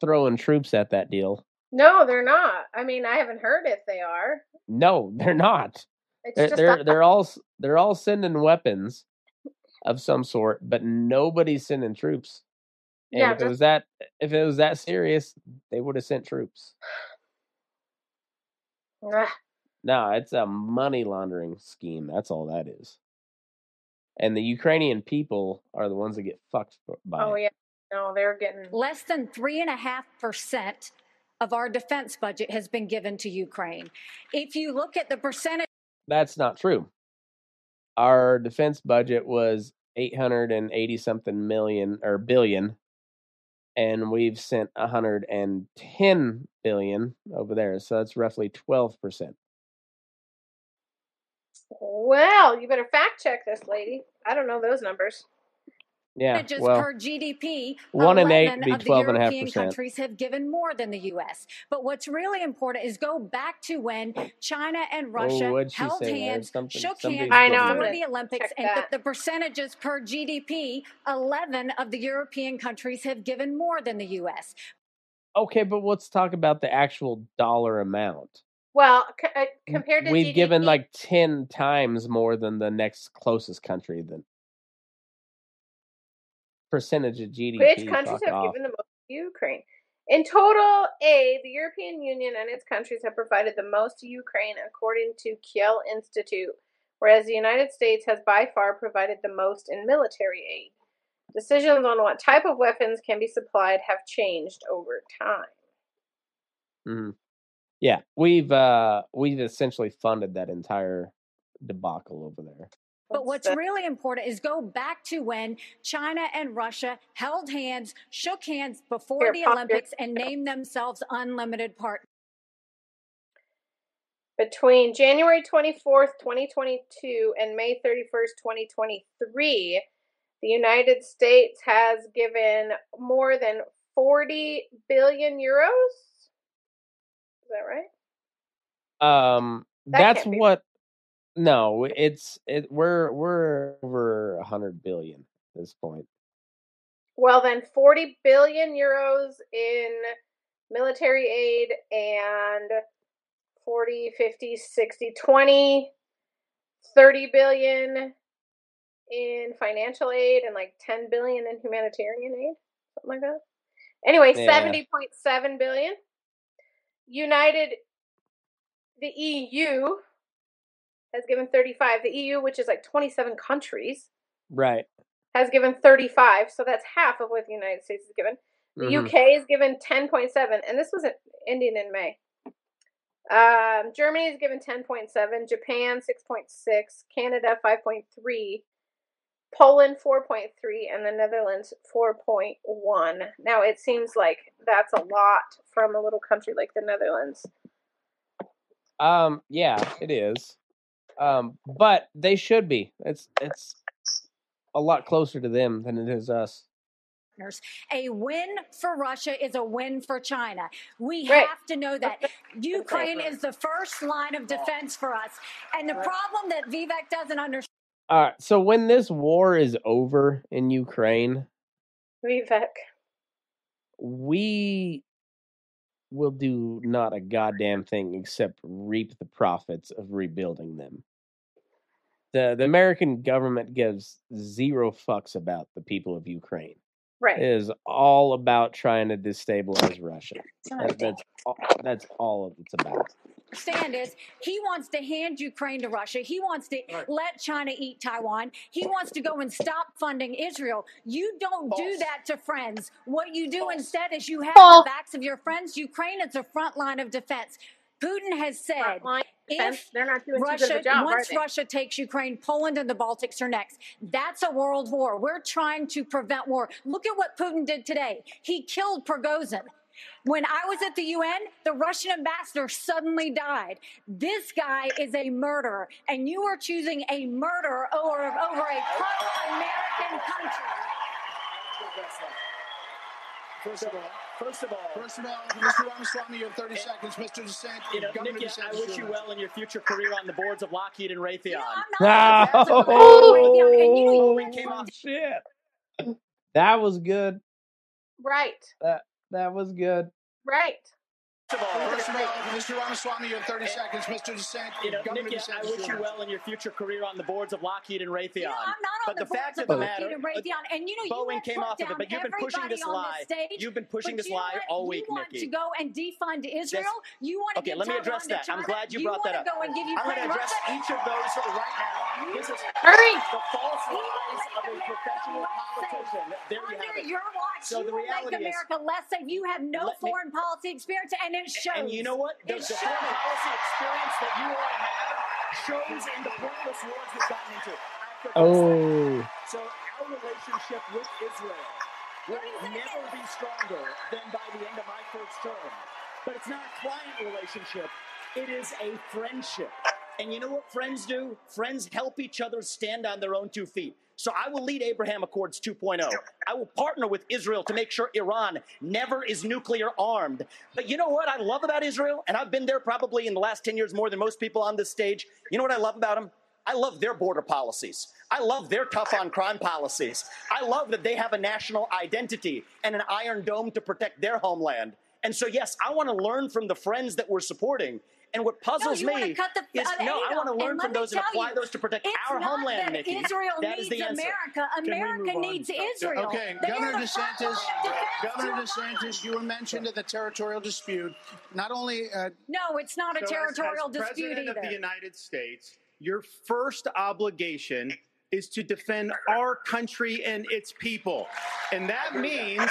throwing troops at that deal. No, they're not. I mean, I haven't heard if they are. No, they're not. It's They're just they're, a- they're all they're all sending weapons of some sort, but nobody's sending troops. And Yeah, if it was that if it was that serious, they would have sent troops. Ugh. No, it's a money laundering scheme. That's all that is. And the Ukrainian people are the ones that get fucked f- by Oh it. yeah. No, they're getting less than 3.5% of our defense budget has been given to Ukraine. If you look at the percentage, That's not true. Our defense budget was 880 something million or billion and we've sent 110 billion over there. So that's roughly 12%. Well, you better fact check this lady. I don't know those numbers. Yeah, percentages well, per GDP, one and eight 11 would be of the 12 and a half European percent. countries have given more than the U.S. But what's really important is go back to when China and Russia Oh, held hands, shook hands I know, I'm before the Olympics, and the, the percentages per GDP, 11 of the European countries have given more than the U.S. Okay, but let's talk about the actual dollar amount. Well, c- uh, compared to We've GDP, given like 10 times more than the next closest country then percentage of GDP. which countries have off. given the most to Ukraine? In total aid, the European Union and its countries have provided the most to Ukraine, according to Kiel Institute, whereas the United States has by far provided the most in military aid. Decisions on what type of weapons can be supplied have changed over time. Mm-hmm. Yeah, we've uh we've essentially funded that entire debacle over there. But what's really important is go back to when China and Russia held hands, shook hands before Here, the pop your- Olympics, and named themselves unlimited partners. Between January 24th, 2022 and May 31st, 2023, the United States has given more than 40 billion euros. Is that right? Um That that's what no, it's it we're we're over a 100 billion at this point. Well, then 40 billion euros in military aid and 40, 50, 60, 20, 30 billion in financial aid and like 10 billion in humanitarian aid, something like that. Anyway, Yeah. 70.7 billion. United, the EU has given 35. The EU, which is like 27 countries, Right. has given 35, so that's half of what the United States has given. The Mhm. UK is given 10.7, and this was ending in May. Um, Germany is given 10.7, Japan 6.6, Canada 5.3, Poland 4.3, and the Netherlands 4.1. Now it seems like that's a lot from a little country like the Netherlands. Um yeah, it is. Um but they should be. It's it's a lot closer to them than it is us. A win for Russia is a win for China. We Right. have to know that. Ukraine is the first line of defense for us. And the problem that Vivek doesn't understand. All right. So when this war is over in Ukraine, Vivek. we will do not a goddamn thing except reap the profits of rebuilding them. The the American government gives zero fucks about the people of Ukraine. Right. It is all about trying to destabilize Russia. That- that's all, that's all it's about. Understand is he wants to hand Ukraine to Russia. He wants to let China eat Taiwan. He wants to go and stop funding Israel. You don't do that to friends. What you do instead is you have False. the backs of your friends. Ukraine is a front line of defense. Putin has said if They're not doing too good of Russia a job, once? Russia takes Ukraine, Poland and the Baltics are next. That's a world war. We're trying to prevent war. Look at what Putin did today. He killed Prigozhin. When I was at the UN, the Russian ambassador suddenly died. This guy is a murderer, and you are choosing a murderer over, over a pro-American country. First of all, first of all, First of all, Mr. Ramaswamy, you have 30 seconds. Mr. DeSantis, You know, Governor Nikki, I wish you well in your future career on the boards of Lockheed and Raytheon. Oh, came off. shit. That was good. Right. That that was good. Right. First of all, Mr. Ramaswamy, you have 30 eh, seconds. Mr. DeSantis, You know, Governor Nikki, I wish you well in your future career on the boards of Lockheed and Raytheon. I'm not on but the, the, fact boards of the Lockheed matter, and Raytheon, and you know, you Boeing have came off of it, but you've been pushing this on lie. stage, You've been pushing this lie all week, you want to go and defund Israel. You want to Okay, give let me address to that. I'm glad you brought that want up. to go and give you I'm going to address Russia. each of those right now. This is Hurry. the false lies of a professional politician. There you have Under it. your watch, So you the will make reality is, America less safe. You have no Let me- foreign policy experience, and it shows. and you know what? The, It the shows. foreign policy experience that you all have shows in the pointless wars we've gotten into. Oh. So our relationship with Israel will never be stronger than by the end of my first term. But it's not a client relationship. It is a friendship. And you know what friends do? Friends help each other stand on their own two feet. So I will lead Abraham Accords 2.0. I will partner with Israel to make sure Iran never is nuclear armed. But you know what I love about Israel? And I've been there probably in the last 10 years more than most people on this stage. You know what I love about them? I love their border policies. I love their tough on crime policies. I love that they have a national identity and an iron dome to protect their homeland. And so, yes, I want to learn from the friends that we're supporting. And what puzzles you wanna me cut the- is uh, no, I want to learn from those and apply you, those to protect it's our not homeland, that Nikki. Israel that is needs the answer. America. America needs Israel. Okay, They Governor DeSantis, front line of Governor DeSantis, you were mentioned in the territorial dispute. Not only uh, No, it's not a So as- territorial as dispute President either. of the United States, your first obligation is to defend our country and its people. And that means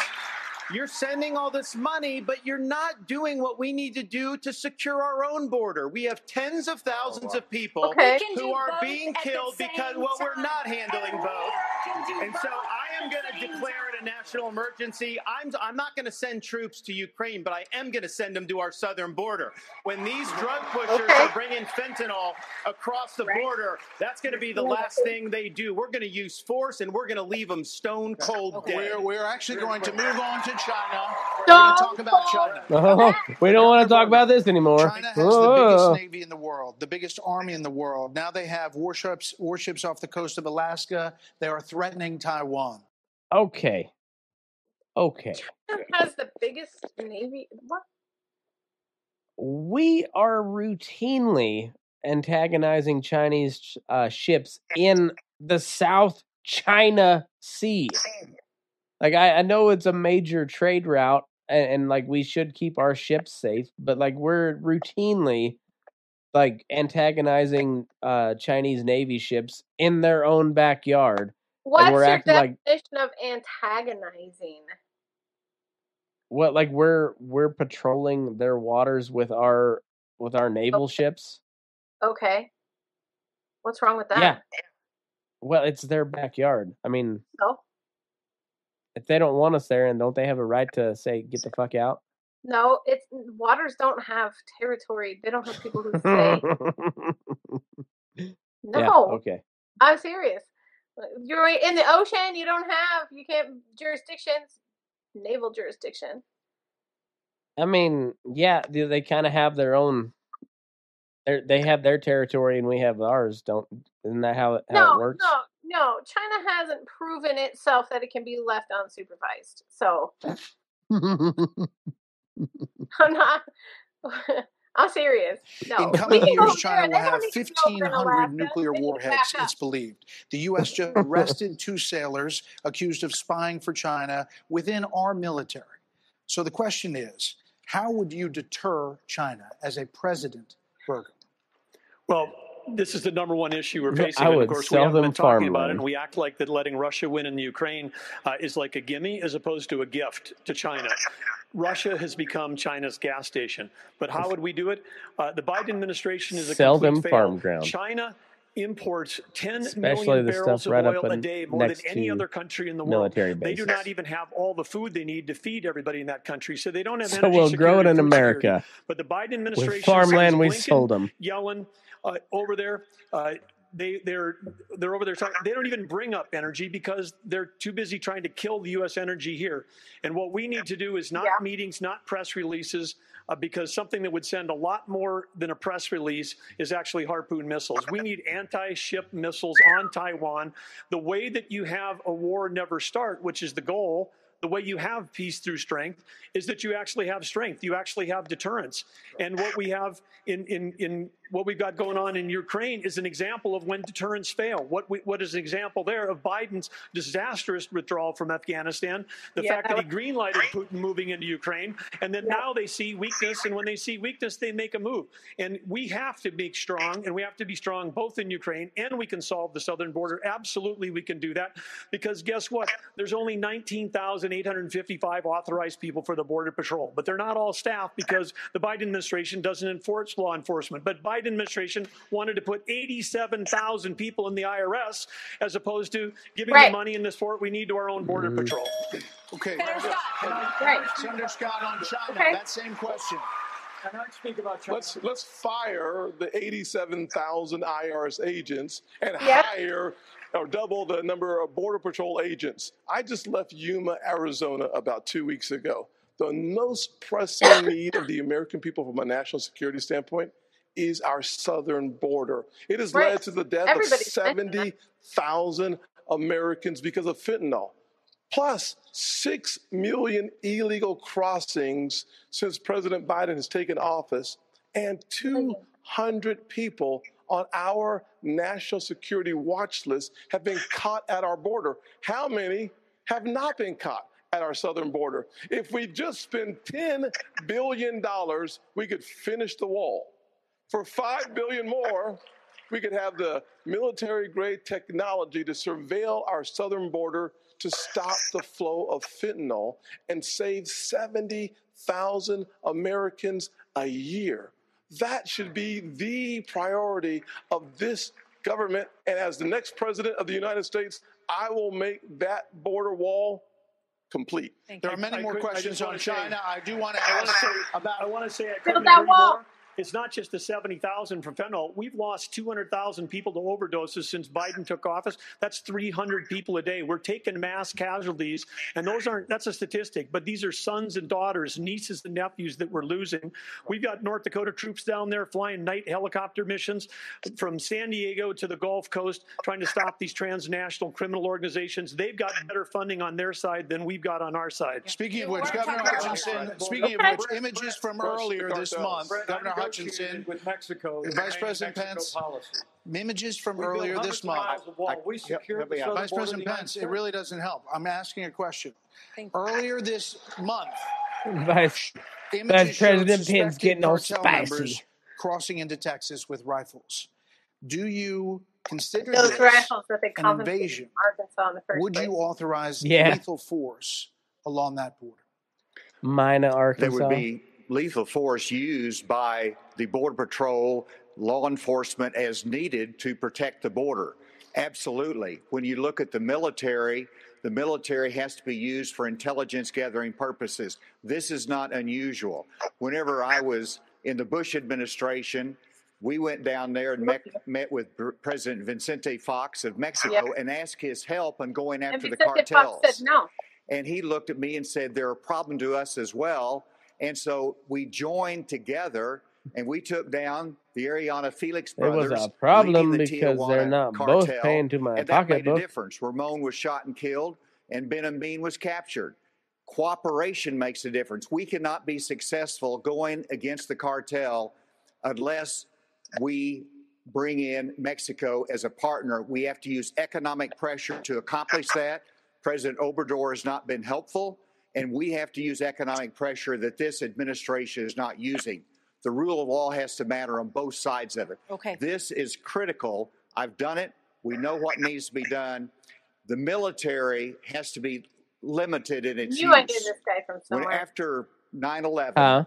you're sending all this money, but you're not doing what we need to do to secure our own border. We have tens of thousands of people Okay. Who are being killed because, same well, we're not handling And both. we And so I am going to declare it a national emergency. I'm, I'm not going to send troops to Ukraine, but I am going to send them to our southern border. When these drug pushers Okay. are bringing fentanyl across the border, that's going to be the last thing they do. We're going to use force and we're going to leave them stone cold dead. we're, we're actually going to move on to China. We're going to talk about China. Oh, we don't want to talk about this anymore. China has the Oh. biggest navy in the world, the biggest army in the world. Now they have warships warships off the coast of Alaska. They are threatening Taiwan. Okay. Okay. China has the biggest navy. What? We are routinely antagonizing Chinese uh, ships in the South China Sea. Like I, I know it's a major trade route, and, and like we should keep our ships safe, but like we're routinely like antagonizing uh Chinese Navy ships in their own backyard. What's your acting like- definition of antagonizing? What like we're we're patrolling their waters with our with our naval ships? Okay. What's wrong with that? Yeah. Well, it's their backyard. I mean, So? if they don't want us there, and don't they have a right to say get the fuck out? No, it's waters don't have territory. They don't have people who say no. Yeah. Okay. I'm serious. You're in the ocean. You don't have. You can't jurisdictions. Naval jurisdiction. I mean, yeah, they, they kind of have their own. They they have their territory, and we have ours. Don't isn't that how it, how no, it works? no, no. China hasn't proven itself that it can be left unsupervised. So I'm not. I'm serious. No. In coming years. China will have need to go in 1,500 nuclear They need to warheads, it's believed. The U.S. just arrested two sailors accused of spying for China within our military. So the question is how would you deter China as a president, Burgum? Well, this is the number one issue we're I facing. and of course, we haven't been talking about it. And we act like that letting Russia win in the Ukraine uh, is like a gimme as opposed to a gift to China. Russia has become China's gas station. But how would we do it? Uh, the Biden administration is a Sell them fail. farm ground. China imports 10 Especially million barrels of right oil a day, more than any other country in the world. military They do not even have all the food they need to feed everybody in that country. So they don't have So we'll grow it in food security. America. But the Biden administration, With farmland, we sold them. Yellen uh, over there. Uh, they they're they're over there talking. They don't even bring up energy because they're too busy trying to kill the U.S. energy here. And what we need to do is not meetings, not press releases, uh, because something that would send a lot more than a press release is actually harpoon missiles. We need anti-ship missiles on Taiwan. The way that you have a war never start, which is the goal. The way you have peace through strength is that you actually have strength. You actually have deterrence. And what we have in, in, in what we've got going on in Ukraine is an example of when deterrence fail. What, we, what is an example there of Biden's disastrous withdrawal from Afghanistan, the Yeah, fact that he greenlighted Putin moving into Ukraine, and then now they see weakness, and when they see weakness, they make a move. And we have to be strong, and we have to be strong both in Ukraine and we can solve the southern border. Absolutely, we can do that because guess what? There's only 19,855 authorized people for the Border Patrol, but they're not all staff because the Biden administration doesn't enforce law enforcement. But Biden administration wanted to put 87,000 people in the IRS as opposed to giving Right. the money in this fort we need to our own Border mm-hmm. Patrol. Okay. Senator Scott. Right. Senator Scott on China, Okay. that same question. And I speak about China. Let's let's fire the 87,000 IRS agents and Yeah. hire or double the number of Border Patrol agents. I just left Yuma, Arizona about two weeks ago. The most pressing need of the American people from a national security standpoint is our southern border. It has Right. led to the death of 70,000 Americans because of fentanyl. Plus, 6 million illegal crossings since President Biden has taken office, and 200 people on our national security watch list have been caught at our border. How many have not been caught at our southern border? If we just spend $10 billion, we could finish the wall. For 5 billion more, we could have the military grade technology to surveil our southern border to stop the flow of fentanyl and save 70,000 Americans a year. That should be the priority of this government. And as the next president of the United States, I will make that border wall complete. There are many I more could- questions on wanna say- China. I do want to I ask say about. I want to say I Build couldn't that agree wall. more. It's not just the 70,000 from fentanyl. We've lost 200,000 people to overdoses since Biden took office. That's 300 people a day. We're taking mass casualties, and those aren't, that's a statistic, but these are sons and daughters, nieces and nephews that we're losing. We've got North Dakota troops down there flying night helicopter missions from San Diego to the Gulf Coast, trying to stop these transnational criminal organizations. They've got better funding on their side than we've got on our side. Speaking of which, Governor Hutchinson, speaking of which, images from earlier this month, Governor Hutchinson, with Mexico, Vice President Mexico Pence, policy. images from We earlier this month. miles of wall. We secured the southern Vice President Pence, it really doesn't help. I'm asking a question. Earlier this month, Vice, Vice President Pence getting all spicy. crossing into Texas with rifles. Do you consider Those this rifles that they an invasion? Arkansas in the first Would place. you authorize Yeah. lethal force along that border? Mina, There Arkansas. would be lethal force used by the Border Patrol, law enforcement as needed to protect the border. Absolutely. When you look at the military, the military has to be used for intelligence gathering purposes. This is not unusual. Whenever I was in the Bush administration, we went down there and met, met with President Vicente Fox of Mexico Yeah. and asked his help on going after the cartels. No. And he looked at me and said, They're a problem to us as well. And so we joined together and we took down the Arellano Félix brothers. It was a problem the because they're Tijuana not both paying to my and that made a difference. Ramon was shot and killed, and Benjamin was captured. Cooperation makes a difference. We cannot be successful going against the cartel unless we bring in Mexico as a partner. We have to use economic pressure to accomplish that. President Obrador has not been helpful, and we have to use economic pressure that this administration is not using. The rule of law has to matter on both sides of it. Okay. This is critical. I've done it. We know what needs to be done. The military has to be limited in its knew use. I knew this guy from When somewhere. after 9 11, Huh?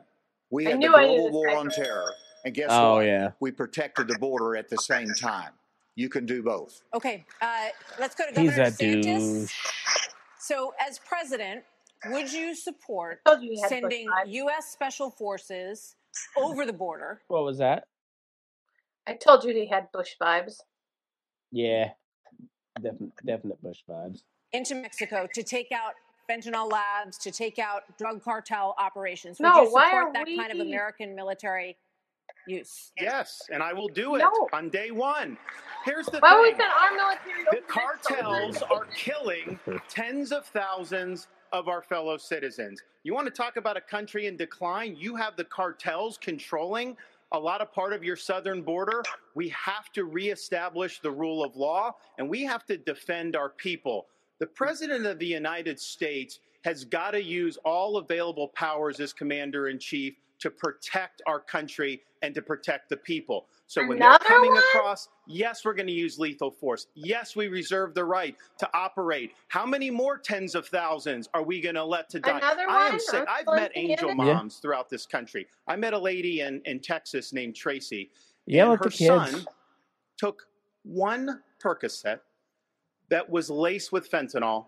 we had the knew global war on terror. And guess Oh, what? yeah. We protected the border at the same time. You can do both. Okay, uh, let's go to He's Governor a DeSantis. douche. So, as president, would you support you sending. U.S. special forces over the border? What was that? I told you he had Bush vibes. Yeah, definite, definite Bush vibes. into Mexico to take out fentanyl labs, to take out drug cartel operations. Would No, you why support are that kind of American military use? Yes, and I will do it No. on day one. Here's the Why thing. we send our military The cartels are killing tens of thousands of our fellow citizens. You want to talk about a country in decline? You have the cartels controlling a lot of part of your southern border. We have to reestablish the rule of law and we have to defend our people. The President of the United States has got to use all available powers as Commander in Chief to protect our country and to protect the people. So when Another they're coming one? across, yes, we're going to use lethal force. Yes, we reserve the right to operate. How many more tens of thousands are we going to let to die? Another I am one? sick. I've met angel Indiana? Yeah. moms throughout this country. I met a lady in, in Texas named Tracy. Yell and her the kids. son took one Percocet that was laced with fentanyl,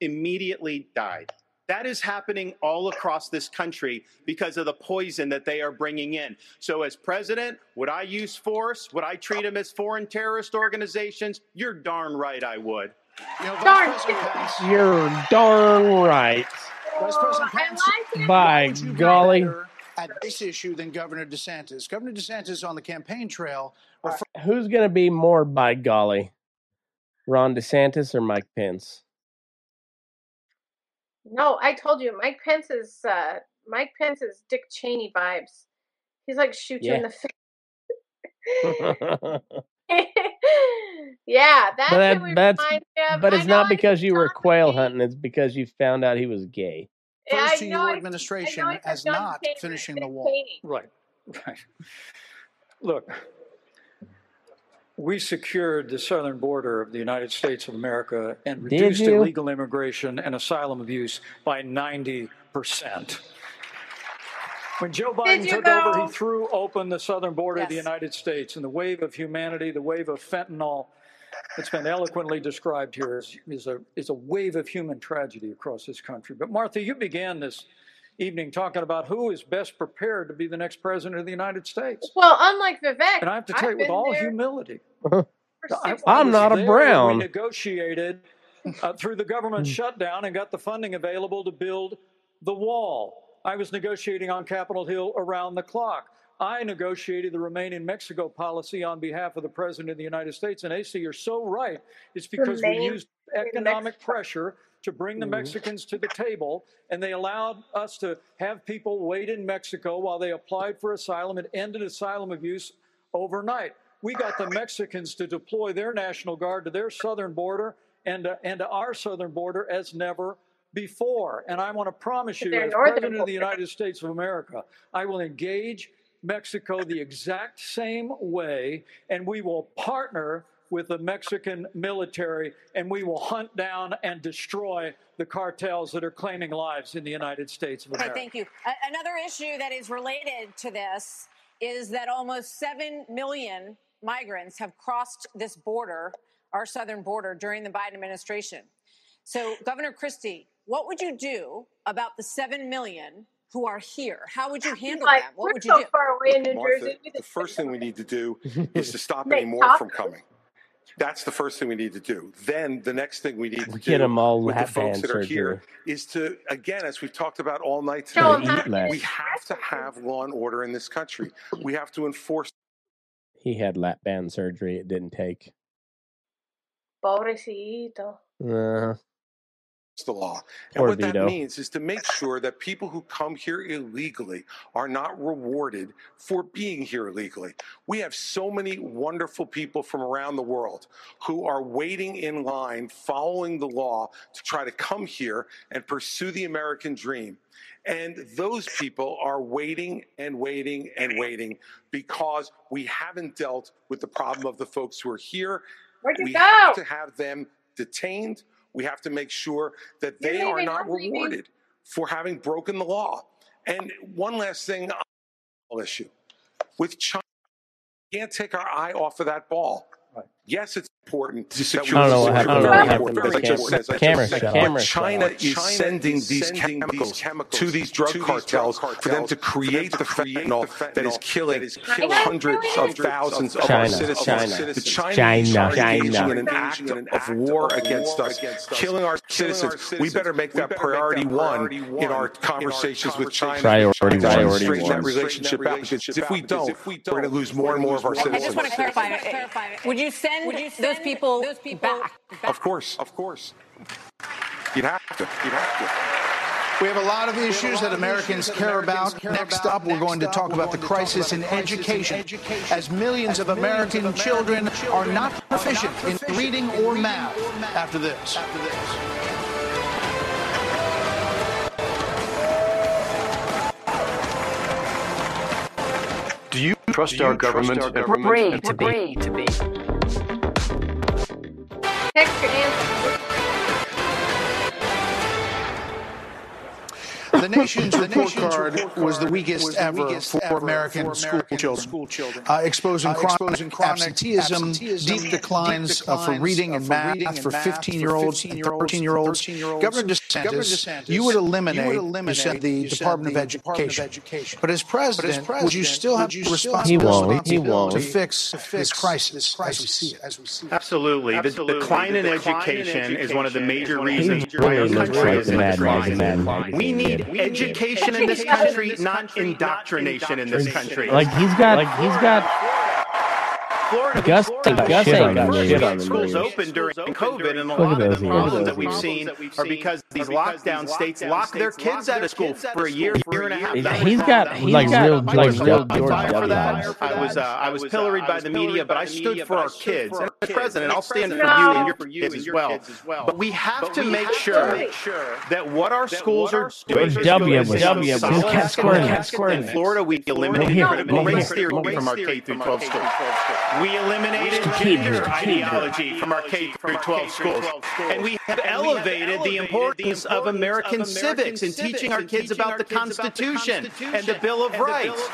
immediately died. That is happening all across this country because of the poison that they are bringing in. So, as president, would I use force? Would I treat them as foreign terrorist organizations? You're darn right I would. You know, darn Pence, you're darn right. Vice President Pence, By golly. at this issue than Governor DeSantis. Governor DeSantis on the campaign trail. Uh, refer- Who's going to be more by golly? Ron DeSantis or Mike Pence? No, I told you, Mike Pence is uh, Mike Pence is Dick Cheney vibes. He's like shoot you in the face. yeah, that's but that, who we that's remind but it's not because you were talking. quail hunting. It's because you found out he was gay. Yeah, First to your administration I know I keep as not Cheney, finishing Dick the wall. Cheney. Right, right. Look, we secured the southern border of the United States of America and Did reduced you? illegal immigration and asylum abuse by 90%. When Joe Biden you took over, he threw open the southern border of the United States, and the wave of humanity, the wave of fentanyl, that's been eloquently described here is, is, a, is a wave of human tragedy across this country. But Martha, you began this evening talking about who is best prepared to be the next president of the United States. Well, unlike Vivek, And I have to I've tell you, with all humility, I- six I I'm not a brown. when We negotiated uh, through the government shutdown and got the funding available to build the wall. I was negotiating on Capitol Hill around the clock. I negotiated the Remain in Mexico policy on behalf of the President of the United States. And Asa, you're so right. It's because we used economic Mexico. pressure to bring the Mhm. Mexicans to the table, and they allowed us to have people wait in Mexico while they applied for asylum and ended asylum abuse overnight. We got the Mexicans to deploy their National Guard to their southern border and, uh, and to our southern border as never before. And I want to promise you, as northern President of the. United States of America, I will engage Mexico the exact same way, and we will partner with the Mexican military, and we will hunt down and destroy the cartels that are claiming lives in the United States of Okay, America. thank you. A- another issue that is related to this is that almost 7 million migrants have crossed this border, our southern border, during the Biden administration. So, Governor Christie, what would you do about the 7 million who are here? How would you handle Like, them? What we're would you so do? far away in New Martha, Jersey. we the first thing we need to do is to stop any more from coming. That's the first thing we need to do. Then the next thing we need to Get them all with the folks that are here surgery. is to, again, as we've talked about all night Show 'em today, how to less. we have to have law and order in this country. We have to enforce He had lap band surgery. It didn't take. Pobrecito. Uh, the law. And Poor what that means is to make sure that people who come here illegally are not rewarded for being here illegally. We have so many wonderful people from around the world who are waiting in line, following the law to try to come here and pursue the American dream. And those people are waiting and waiting and waiting because we haven't dealt with the problem of the folks who are here. Where'd you we go? have to have them detained. We have to make sure that they are not rewarded for having broken the law. And one last thing on the issue with China, we can't take our eye off of that ball. Yes, it's important to secure I don't know what the happened. border. I don't know what Very important, to as I the just said, as I camera. said. Camera But. China is China sending these sending chemicals, chemicals to these drug to these cartels drug for them to cartels create the fentanyl that is killing China hundreds of thousands of our citizens. China, The Chinese China, are engaging China. in an act of war against us, killing our citizens. We better make that priority one in our conversations with China. Priority one. straighten that relationship out because if we don't, we're going to lose more and more of our citizens. I just want to clarify. Would you send, those people those people back? Of course, of course. You'd have to. You'd have to. We have a lot of issues that Americans care about. Next up, we're going to talk about the crisis in education, as millions of American children are not proficient in reading or math after this. Do you trust our government? Agree to be? to be. Text your answer. The nation's report card was the weakest ever for American school children, uh, exposing chronic absenteeism, deep declines uh, for reading and math for 15-year-olds and 13-year-olds. Governor DeSantis, Governor DeSantis you would eliminate, you said, the Department of Education. But as president, would you still have He responsibility won't. to fix this crisis as we see it? Absolutely. The decline in education is one of the major reasons why our country is in decline. Magazine magazine. We need education in this country, not indoctrination in this country. Like he's got, like he's got. Florida, Gus, Florida Gus ain't got shit on get the schools open during COVID, and a Look at lot of those the problems that we've seen are because these lockdown states lock their kids out of school for a year, year and a half. He's got He's like got- real, like was real on George fire W. that. I was, uh, I was pilloried by the media, but I stood for our kids. And as president, I'll stand for you and your kids as well. But we have to make sure that what our schools are doing Where's W? is W? solid Cat square, academics. In Florida, we eliminated critical race theory from our K through 12 schools. We eliminated gender ideology from our K through 12 schools. And we have elevated the importance of American civics in teaching our kids about the Constitution and the Bill of Rights.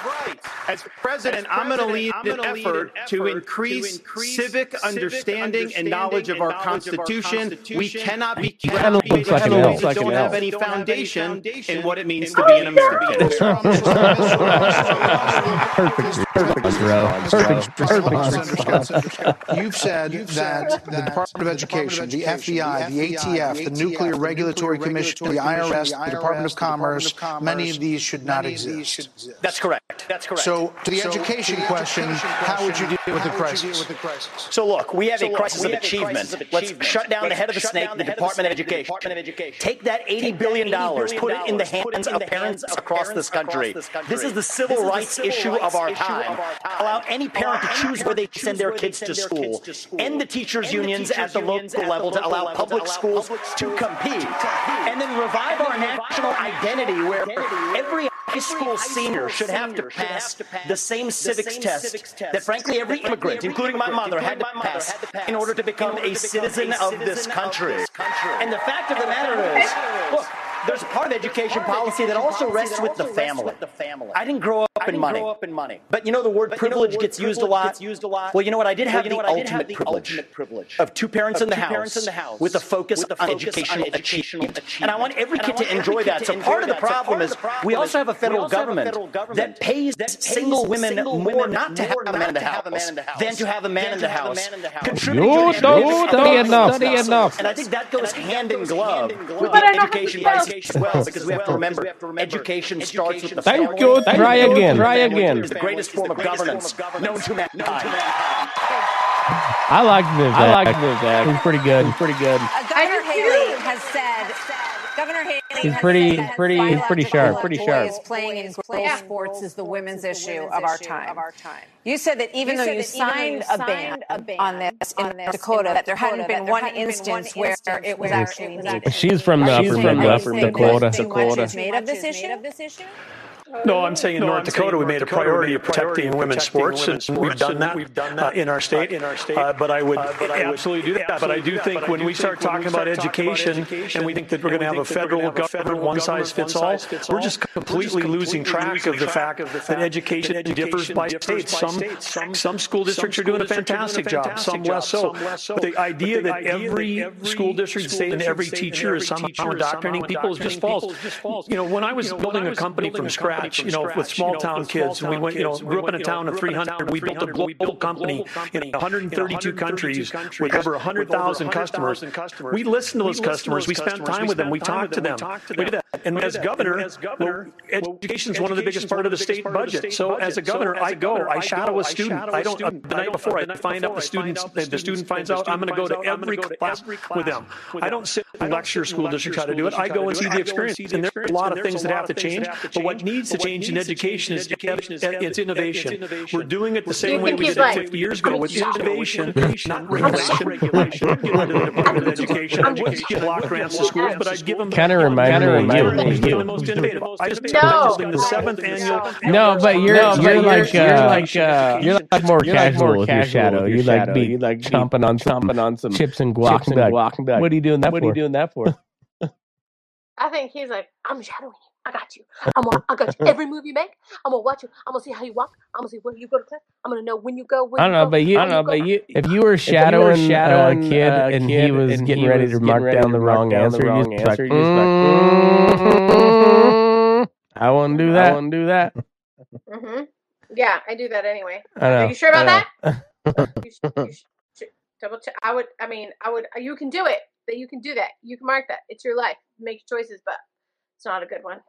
As president, I'm going to lead an effort to increase civic understanding and knowledge of our Constitution. We cannot be Kinda looks like an countries that don't have any foundation in what it means to be an American. Perfect, perfect, bro. Perfect, perfect. You've said that the Department of Education, the FBI, the ATF, the Nuclear Regulatory Commission, the IRS, the Department of Commerce, many of these should not exist. That's correct. That's correct. So, to the education question, how would you deal with the crisis? So look, we have So a look, crisis we of have a achievement. crisis of Let's shut down the Let's head of the shut snake, down the the head of the Department of snake, the Education. Department of Education. Take that $80 Take billion, $80 put it in the billion, put it hands in of parents hands of across this parents across country. this country. This is the This civil is the rights civil issue rights of our issue of time. our time. Allow any parent to choose where they to send their kids they to their school. kids to school. End the teachers' End the unions teachers' at the unions local at the level to allow level to public allow schools public to compete. to compete. And then revive And our revive national identity where identity every high school senior should have to pass the same civics test that frankly every immigrant, including my mother, had to pass in order to become a citizen of this country. And the fact of the matter is, look, there's a part of education policy that also rests with the family. I didn't grow up in money. But you know the word privilege gets used a lot. Well, you know what? I did have the ultimate privilege of two parents in the house with a focus on educational achievement. And I want every kid to enjoy that. So part of the problem is we also have a federal government that pays single women more not to have a man in the house than to have a man in the house. You don't study enough, all study stuff. enough. And I think that goes hand in glove with the education policy as well, because we have to remember education starts with the Thank family. you. Try Family again. Try is again. the greatest form of governance known to mankind. I like this. I like this. Dad. He's pretty good. He's pretty good. Uh, Governor Haley has said. Governor Haley He's pretty- said that pretty- he's pretty sharp, pretty sharp. boys playing in girls' sports is the women's issue of our time. Of our time. You said that even though you signed a ban on this in Dakota, that there hadn't been one instance where it was actually needed. She's from the She's upper from the Midwest, upper Dakota. Too much is made of this issue. No, I'm saying in North Dakota we made a priority of protecting women's sports, and we've done that uh, in our state. Uh, But I would absolutely do that. But I do think when we start talking about education, and we think that we're going to have a federal government, one size fits all, we're just completely losing track of the fact that education differs by state. Some some school districts are doing a fantastic job, some less so. But the idea that every school district, state, and every teacher is somehow indoctrinating people is just false. You know, when I was building a company from scratch, you know, with small town kids, and we went, you know, grew up in a town of 300. We built a global company in 132 countries with over 100,000 customers. We listened to those customers. We spent time with them. We talked to them. We did that. And as governor, education is one of the biggest part of the state budget. So as a governor, I go, I shadow a student. I don't, uh, the night before, I find out the students, the student finds out, I'm going to go to every class with them. I don't sit and lecture school districts how to do it. I go and see the experience. And there's a lot of things that have to change. But what needs to change in education is it's innovation. We're doing it the same way we did it 50 years ago with innovation, not regulation. Regulation. Get rid of the Department of Education. I wouldn't give block grants to schools, but I'd give them. Kinda reminds me of you. The most innovative. I just No. building the seventh annual. No, but you're No, but you're you're- like you're uh, like, uh, you're like more you're like casual with your shadow. You like shadow. be You like be chomping on chomping on some chips and guac. chips and and be like, guac and be like, What are you doing that what for? are you doing that for? I think he's like, I'm shadowing you. I got you. I'm gonna, I got you. Every move you make, I'm gonna watch you. I'm gonna see how you walk. I'm gonna see where you go to class. I'm gonna know when you go. When I don't you know, go, but you, I don't know, but you, if you were shadowing, shadowing, a kid uh, and kid he was and getting he ready was to getting mark ready down to the mark wrong down the answer, wrong you just answer, like, you just like, "Mm, I won't do that. I won't do that. hmm Yeah, I do that anyway. I know. Are you sure about I that? You should, you should, should double check. I would. I mean, I would. You can do it. That you can do that. You can mark that. It's your life. Make choices, but it's not a good one.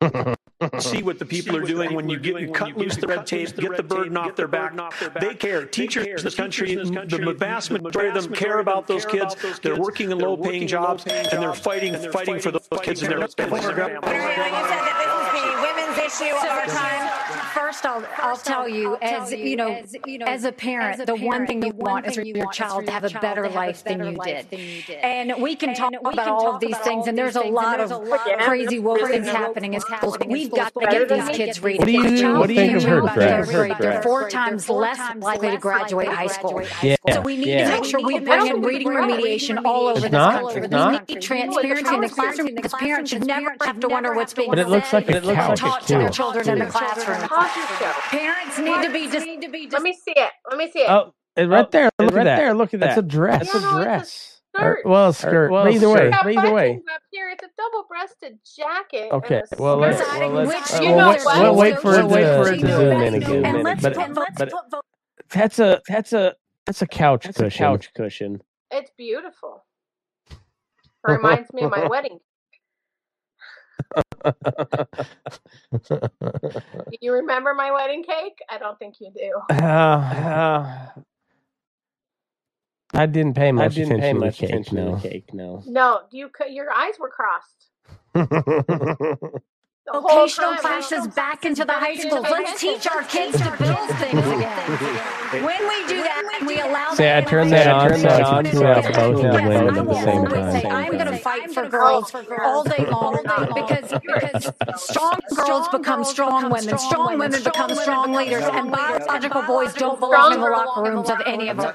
see what the people are doing when you get you cut loose the red tape, get the burden off their back. They care. Teachers in this country, the vast majority of them care about those kids. They're working in low-paying jobs, and they're fighting fighting for those kids and their families. You said that this was the women's issue of our time. First, I'll, I'll tell you, as you know, as a parent, the one thing you want is for your child to have a better life than you did. And we can talk about all of these things, and there's a lot of crazy woke things happening in schools. We've got to get these kids reading. What do you- If a child what do you think can't of her read dress? third grade, They're four times less likely to graduate high school. So we need to make sure we bring in reading remediation all over It's this not? country. It's not? We need transparency in the classroom because parents should never have to wonder what's being But it looks like a said or couch, taught to their children in the classroom. Parents need to be just. Let me see it. Let me see it. Oh, it's right there. it's Look right at that. there, look at That's that. a dress. No, no, it's a Or- well, a skirt. well, either way, It's got but either way. up here. It's a double-breasted jacket. Okay. and a Well, let's. Well, let's. Which, uh, you well, know wait, what? we'll wait for it to, Wait for it to to zoom in again. And let's but put, let's but put that's a that's a that's a couch That's a cushion. couch cushion. It's beautiful. Reminds me of my wedding. Do you remember my wedding cake? I don't think you do. Uh, uh, I didn't pay much didn't pay attention much to the cake. attention to No. the cake. No. No, do you? Your eyes were crossed. The whole Vocational time. classes back into the high school. Let's teach our kids to build things again. When we do that, and we allow Say, I that turned in our that on so I children could throw out to both of the that. windows I at the will same always say, time. I'm going to fight for girls all day long because because strong girls become strong women, strong women become strong leaders, and biological boys don't belong in the locker rooms of any of our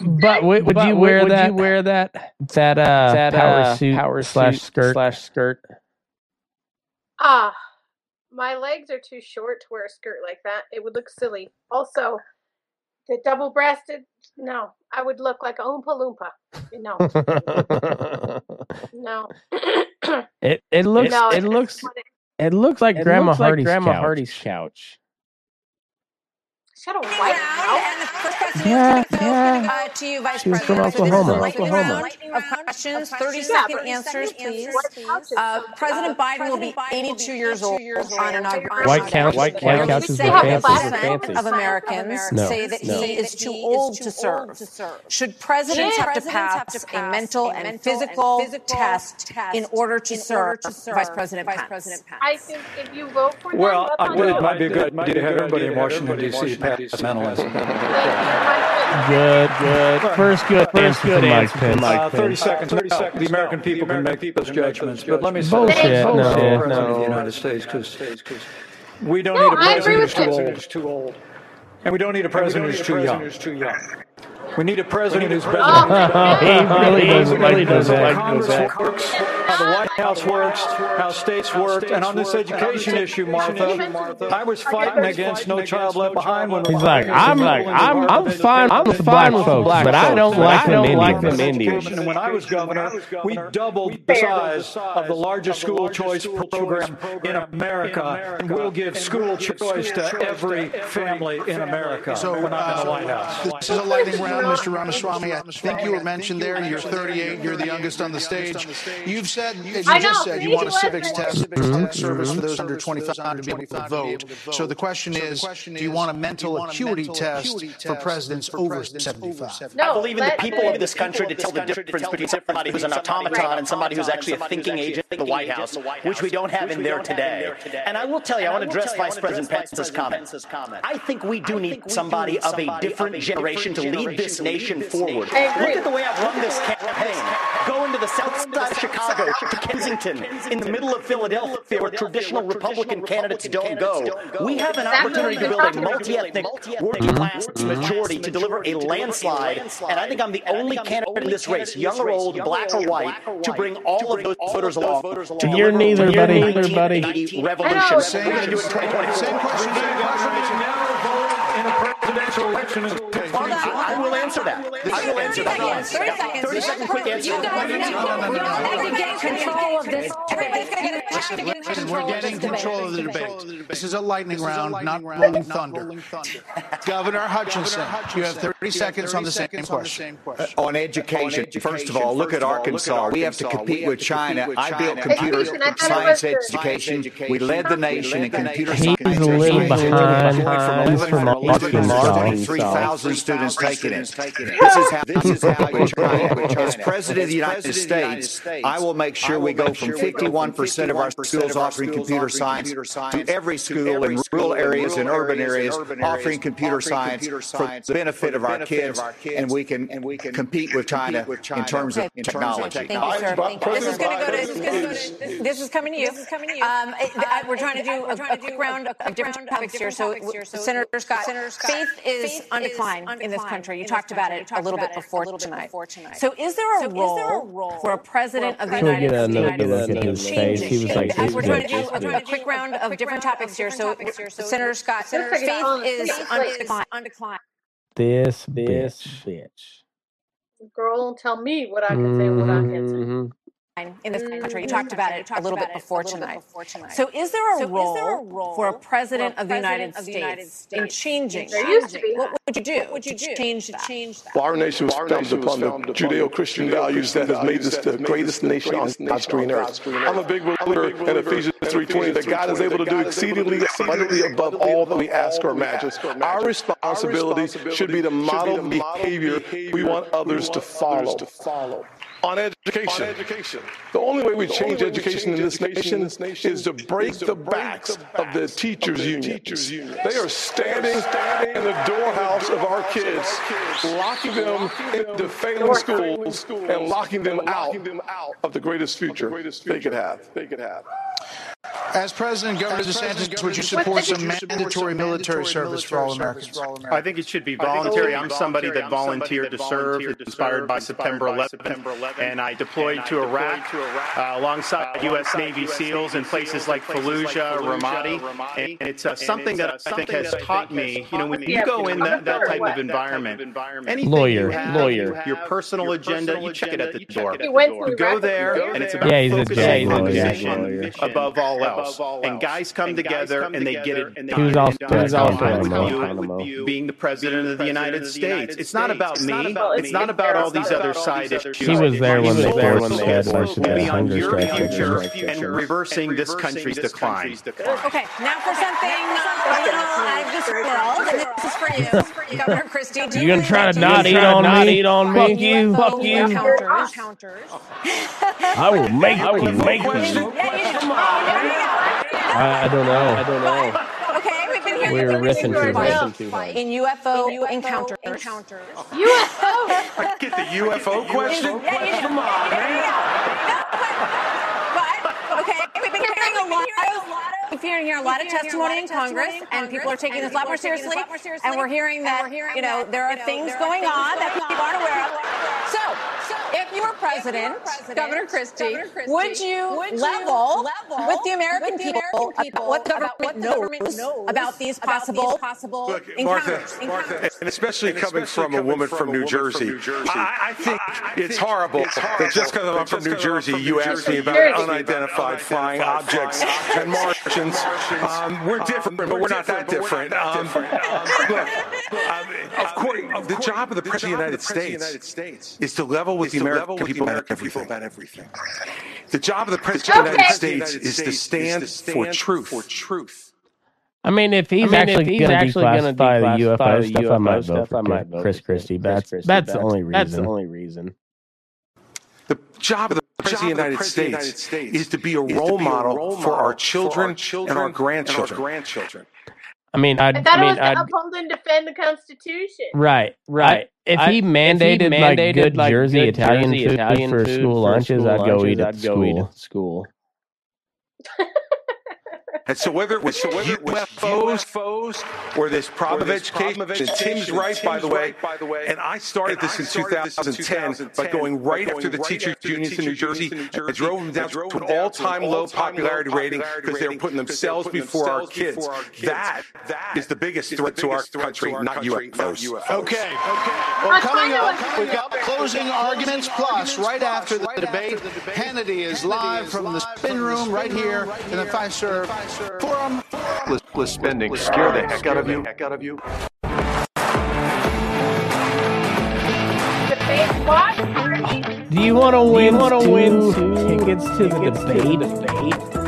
But would, would you wear that? you wear that? That uh, That, power uh, suit power slash skirt slash skirt. Ah, my legs are too short to wear a skirt like that. It would look silly. Also, the double-breasted. No, I would look like a oompa loompa. No, no. It it looks No, it looks it looks like It Grandma looks like Hardy's Grandma couch. Hardy's couch. She had a white mouth. Yeah, yeah. Uh, to you, Vice She was from President. So this is Oklahoma. a lightning Oklahoma. round of questions, 30 Yeah, second answers, please. Uh, President Biden will be 82 years old on inauguration. White couch- white couches Say are half fancy. percent of Americans No, say that no. he is too old to serve. Should presidents have to pass a mental and physical test in order to serve Vice President Pence? I think if you vote for them, Well, that's I, on it might be a good idea to have everybody in Washington, D.C. pass mentalism. Good, good. First good First answer good from Mike answer from Pence. Mike Uh, 30 seconds. 30 seconds. The American people can make those judgments. But let me say Bullshit, this no, about the no. Of the United States, because we don't No, need a I agree president who's too old. And we don't need a president who's too young. We need a president who's president. he really doesn't really like doesn't those like acts. Congress works, how the White House works, how states work, and on this education issue, Martha, I was fighting against No Child Left Behind when He's like, I'm like, I'm I'm fine with the black folks, but I don't like them Indians. And when I was governor, we doubled the size of the largest school choice program in America, and we'll give school choice to every family in America. So, when I'm in the uh, White House. This is a lightning round, Mr. Ramaswamy. I think you were mentioned there. You're 38. You're the youngest on the stage. You've said, as you just said, you want a civics test, mm-hmm. mm-hmm. service for those under 25 to be able to vote. So the question is, do you want a mental acuity test for presidents over 75? No, I believe in the people of this country to tell the difference between somebody who's an automaton and somebody who's actually a thinking agent in the White House, which we don't have in there today. And I will tell you, I want to address Vice President Pence's comment. I think we do need somebody of a different generation to lead this nation forward. Look at the way I've run this campaign. Go into the south side of Chicago, to Kensington in the middle of Philadelphia where traditional Republican candidates don't go. We have an opportunity to build a multi-ethnic, working class majority to deliver a landslide, and I think I'm the only candidate in this race, young or old, black or white, to bring all of those voters along to You're deliver neither, buddy. 1980 revolution. Same- We're going to do it in 2024. Same question. In a presidential election is I I will answer that. I will answer that. 30 seconds. 30 second quick answer. You guys need to get control of this. Everybody's going to get Listen, get control we're getting control of the debate. This is a lightning round, not rolling thunder. Governor Hutchinson, you have 30 seconds on the same question. On education, first of all, look at Arkansas. We have to compete with China. I built computer Education, I thought it science education. We led the nation in computer He's a little behind. From He's 11 from Arkansas. 23,000 students taking it. This is how this is how we China. As president of the United States, I will make sure we go from 51% of our schools offering computer science to every school in rural areas and urban areas offering computer science for the benefit of our kids, and we can and we can compete with China in terms of technology. Thank you, sir. This is going to go to. This is, gonna go to, this is coming to you. This is coming to you. Um, it- we're trying to do a, a quick round of different topics here. So, Senator Scott, faith is on decline in this country. You talked about it a little bit before tonight. So, is there a role for a president of the Can we United States look at his face? He was like, this We're trying to do a, this a bitch. quick round of different topics here. So, Senator Scott, Looks faith is on decline. On. This bitch. bitch. Girl, don't tell me what I can say and what I can't say. Mm-hmm. In this country. You mm-hmm. talked about it a little bit before tonight. So, is there a role for a president of the United States in changing? There used to be. What would you do? What would you do? Change that. Change that. Well, our nation was founded upon the Judeo-Christian values that has made us the greatest nation on God's green earth. I'm a big believer in Ephesians 3.20 that God is able to do exceedingly abundantly above all that we ask or imagine. Our responsibility should be to model behavior we want others to follow. On education. The only way we change education in this nation is to break the backs of the teachers' union. They are standing in the doorhouse of our kids, locking them into failing schools and locking them out of the greatest future they could have. They could have. As President, Governor DeSantis, would you support some mandatory military service for all Americans? I think it should be voluntary. I'm somebody that volunteered to serve, inspired by September 11th, and I deployed to Iraq uh, alongside U.S. Navy SEALs in places like Fallujah, Ramadi, and it's uh, something that I think has taught me. You know, when you go in that, that type of environment, anything Lawyer, have, lawyer. your personal agenda, you check it at the door. He went to You go there, and it's about Yeah, he's a focusing on lawyer. mission above all else. And guys come together and they get it He was also done. at It's all right with you being the president of the United States. It's not about me. It's not about all these other side issues. He was there when My they sole forced focus that bunch of will be that hunger your strike and reversing this country's decline. Okay, now for something a little out of this world. And this is for you, Governor Christie. Do You gonna try to not eat on UFO me? Eat on me? Fuck you, fuck you. Encounters. encounters. I will make I will make you. Yeah, you know. There you go. I, I don't know. I don't know. Okay, we've been hearing We were about riffing too hard. Riffing too hard. in UFO encounters. encounters. UFO. I get the UFO question? Yeah, you know. Come on, There you man. go. But, okay, we've been hearing a lot of, we've been hearing a lot of testimony in Congress, and people are taking this a lot more seriously, and we're hearing that, you know, there are things going on that people aren't aware of. So, if you were president, Governor Christie, would you level with the American people about what the government knows about these possible Look, Martha, encounters? encounters? and especially coming from a woman from New Jersey, I, I think it's horrible that just because I'm from New Jersey, you ask me about unidentified flying objects and Martians. Um, we're different, but we're not that different. Um, look, um, of course, the job of the President of the United States is to level with the American people about everything. The job of the President of the United States is to stand for truth. I mean, if he's I mean, if actually he's going to actually gonna declassify the declassify UFO the stuff, I might UFO vote for I might vote Chris for Christie. Chris That's Christie. that's the only reason. that's the only reason. The job of the President of the United States is to be a role model for our children and our grandchildren. I mean, I'd, I thought I it mean, was to I'd, uphold and defend the Constitution. right, right. If I- he if he mandated, like good like, Jersey good Italian Jersey food Italian for food school for lunches, school I'd go lunches, eat at I'd go eat at school. And so whether it was so whether it was UFOs or this problem of education, and Tim's right, by the way. And I started this in 2010 by going right after the teachers' unions in New Jersey, and I drove them down to an all-time low popularity rating because they were putting themselves before our kids. That, That is the biggest threat to our country, not UFOs. Okay. Well, coming up, we've got closing arguments plus right after the debate. Hannity is live from the spin room right here in the Fiserv Forum. Reckless spending scare the heck out of you. Heck out of you. Do you want to win? Do you wanna two win tickets to the debate?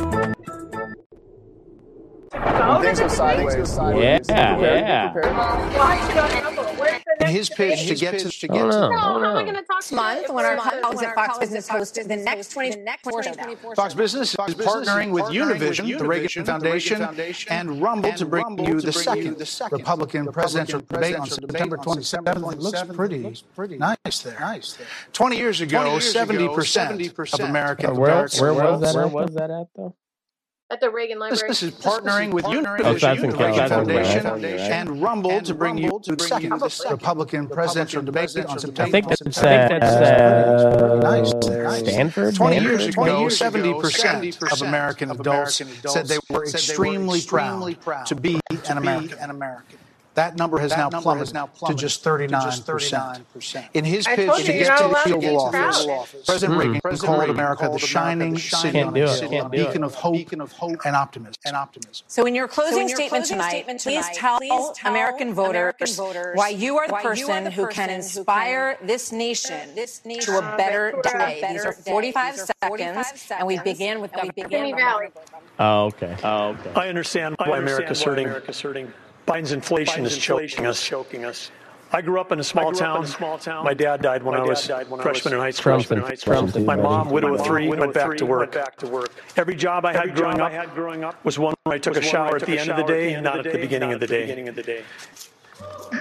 Things are sideways. Yeah, yeah. Why should I know? Where's His debate? pitch to get to to get don't to know. No, I how am I going to talk Next to month, when our if colleagues at Fox Business host the next 20, next 24. Fox Business is partnering with Univision, the Reagan Foundation, and Rumble to bring you the second Republican presidential debate on September 27th. It looks pretty, pretty nice there. Nice there. 20 years ago, 70% of American Uh, where, adults where was that? were- At? Where was that at though? At the Reagan Library. This is partnering with Oh, Univision, that's in the Reagan California, Foundation, and Rumble to bring you to the second Republican presidential debate on I September. think that's, I think that's uh, nice Stanford. 20 years ago, 70% of American adults said they were extremely proud to be an American. That number has now plummeted to just 39%. In his pitch told to you, you're get to the to Oval be Office, proud. President Hmm. Reagan called America the shining city, Can't do it. a Can't do beacon of hope and optimism. And optimism. So, in your closing, So in your statement, closing tonight, statement please, tell please tell American, voters American voters why you are the why you are person who can person who inspire can this nation, this to nation a better to a day. better These are day. 45 These are 45 seconds, and we begin with and we Governor begin Valley. Oh, okay. Oh, okay. I understand why America's hurting. Biden's inflation is choking us. choking us. I grew up in a small I grew up town. in a small town. My dad died when My I was died when I freshman in high school. Trump's in- Trump's My mom, buddy. widow of three, widow went of back three, to went work. back to work. Every job I had Every growing job up I had growing up was one where I took a was one where shower I at the end of the day, not at the beginning not of the at the day. beginning of the day.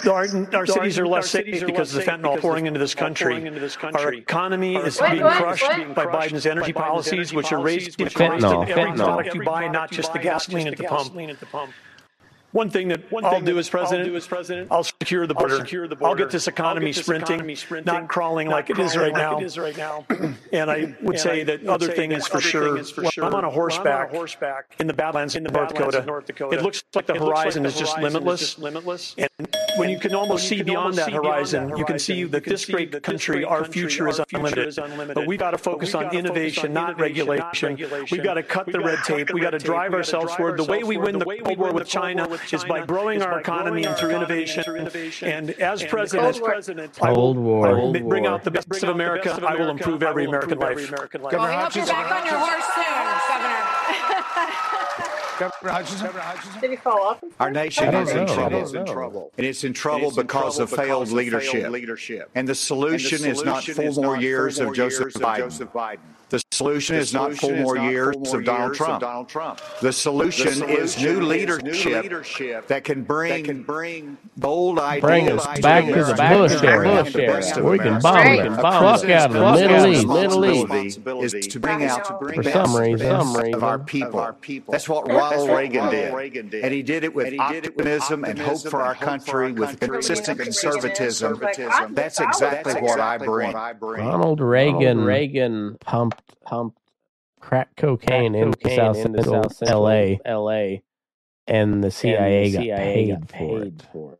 Our, our cities are less safe cities are because of the fentanyl pouring into this country. into this Our economy Our is What, being what, crushed what? by Biden's energy by Biden's policies, energy which are raising policies, the which cost of raising every product you buy, not just the gasoline at the pump. One thing that One I'll thing do that as president, I'll do as president, I'll secure the I'll border. secure the I'll get this economy, get this sprinting, economy sprinting, not crawling not like it is crawling right like now. it is right now. And I would And say I that would other say thing that is other sure. thing is for when sure, I'm on a I'm on a horseback, horseback in the Badlands in the North Badlands Dakota, North Dakota, it looks like the it looks like horizon the is just horizon is limitless. just limitless. And when you can almost see can beyond that beyond horizon, that you can see horizon, that you can this see great that this country, great our country, future our is future unlimited. is unlimited. But we got to focus on gotta focus on innovation, not regulation. We've got to cut the red tape. We've got to drive ourselves forward. The way we win The the way we Cold War with China is by growing our economy and through innovation. And as president, as president, I will Cold War. I will Cold ma- bring out the best of America. I will improve every American life. every American life. Governor Well, we you're Hutchinson. back on your horse soon, Governor. Governor Hutchinson. Governor Hutchinson. Did he fall off? Our nation is in trouble. don't know. And it's in trouble because of failed leadership. And the solution is not four more years of Joseph Biden. The solution is not four more years of Donald Trump. The solution is new leadership that can bring bold ideas. Bring us back to the Bush era. The best of We can America. bomb Right. the fuck out of the Middle East. responsibility Is to bring out the For best some reason. best Some of our people. That's what Ronald Reagan did. And he did it with optimism and hope for our country with consistent conservatism. That's exactly what I bring. Ronald Reagan, Reagan pumped pumped crack cocaine into cocaine South into Central South Central L.A. L.A. and the CIA, got, CIA paid got for it. paid for it.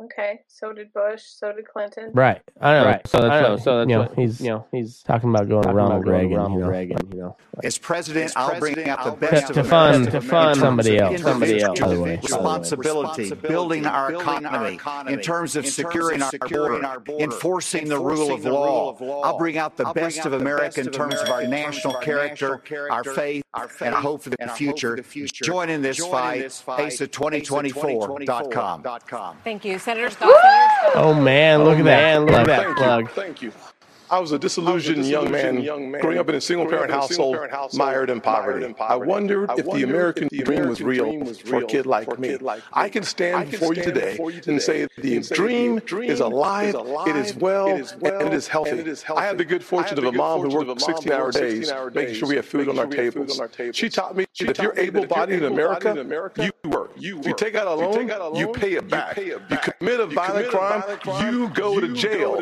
Okay, so did Bush, so did Clinton. Right. I know. Right. So that's I know. what, So that's you know, what- he's you know, he's talking about going to talking about Ronald going Reagan. Ronald you know, Reagan, you know. As president, I'll bring out the to, best of to fund to in fund terms somebody else. Somebody else. By the way. individual responsibility, building our economy, in terms of securing our border, enforcing the rule of law. I'll bring out the best of America in terms of our national character, our faith, and hope for the future. Join in this fight. ACE24.com. Thank you, Senator Scott. Senator Scott. Oh man, look Oh, at man, that look at that plug. Thank you. I was a disillusioned young man growing up in a single parent household, mired in poverty. I wondered if the American dream was real for a kid like me. I can stand before you today and say the dream is alive, it is well, and it is healthy. I had the good fortune of a mom who worked 16 hour days, making sure we have food on our tables. She taught me that if you're able bodied in America, you work. If you take out a loan, you pay it back. You commit a violent crime, you go to jail.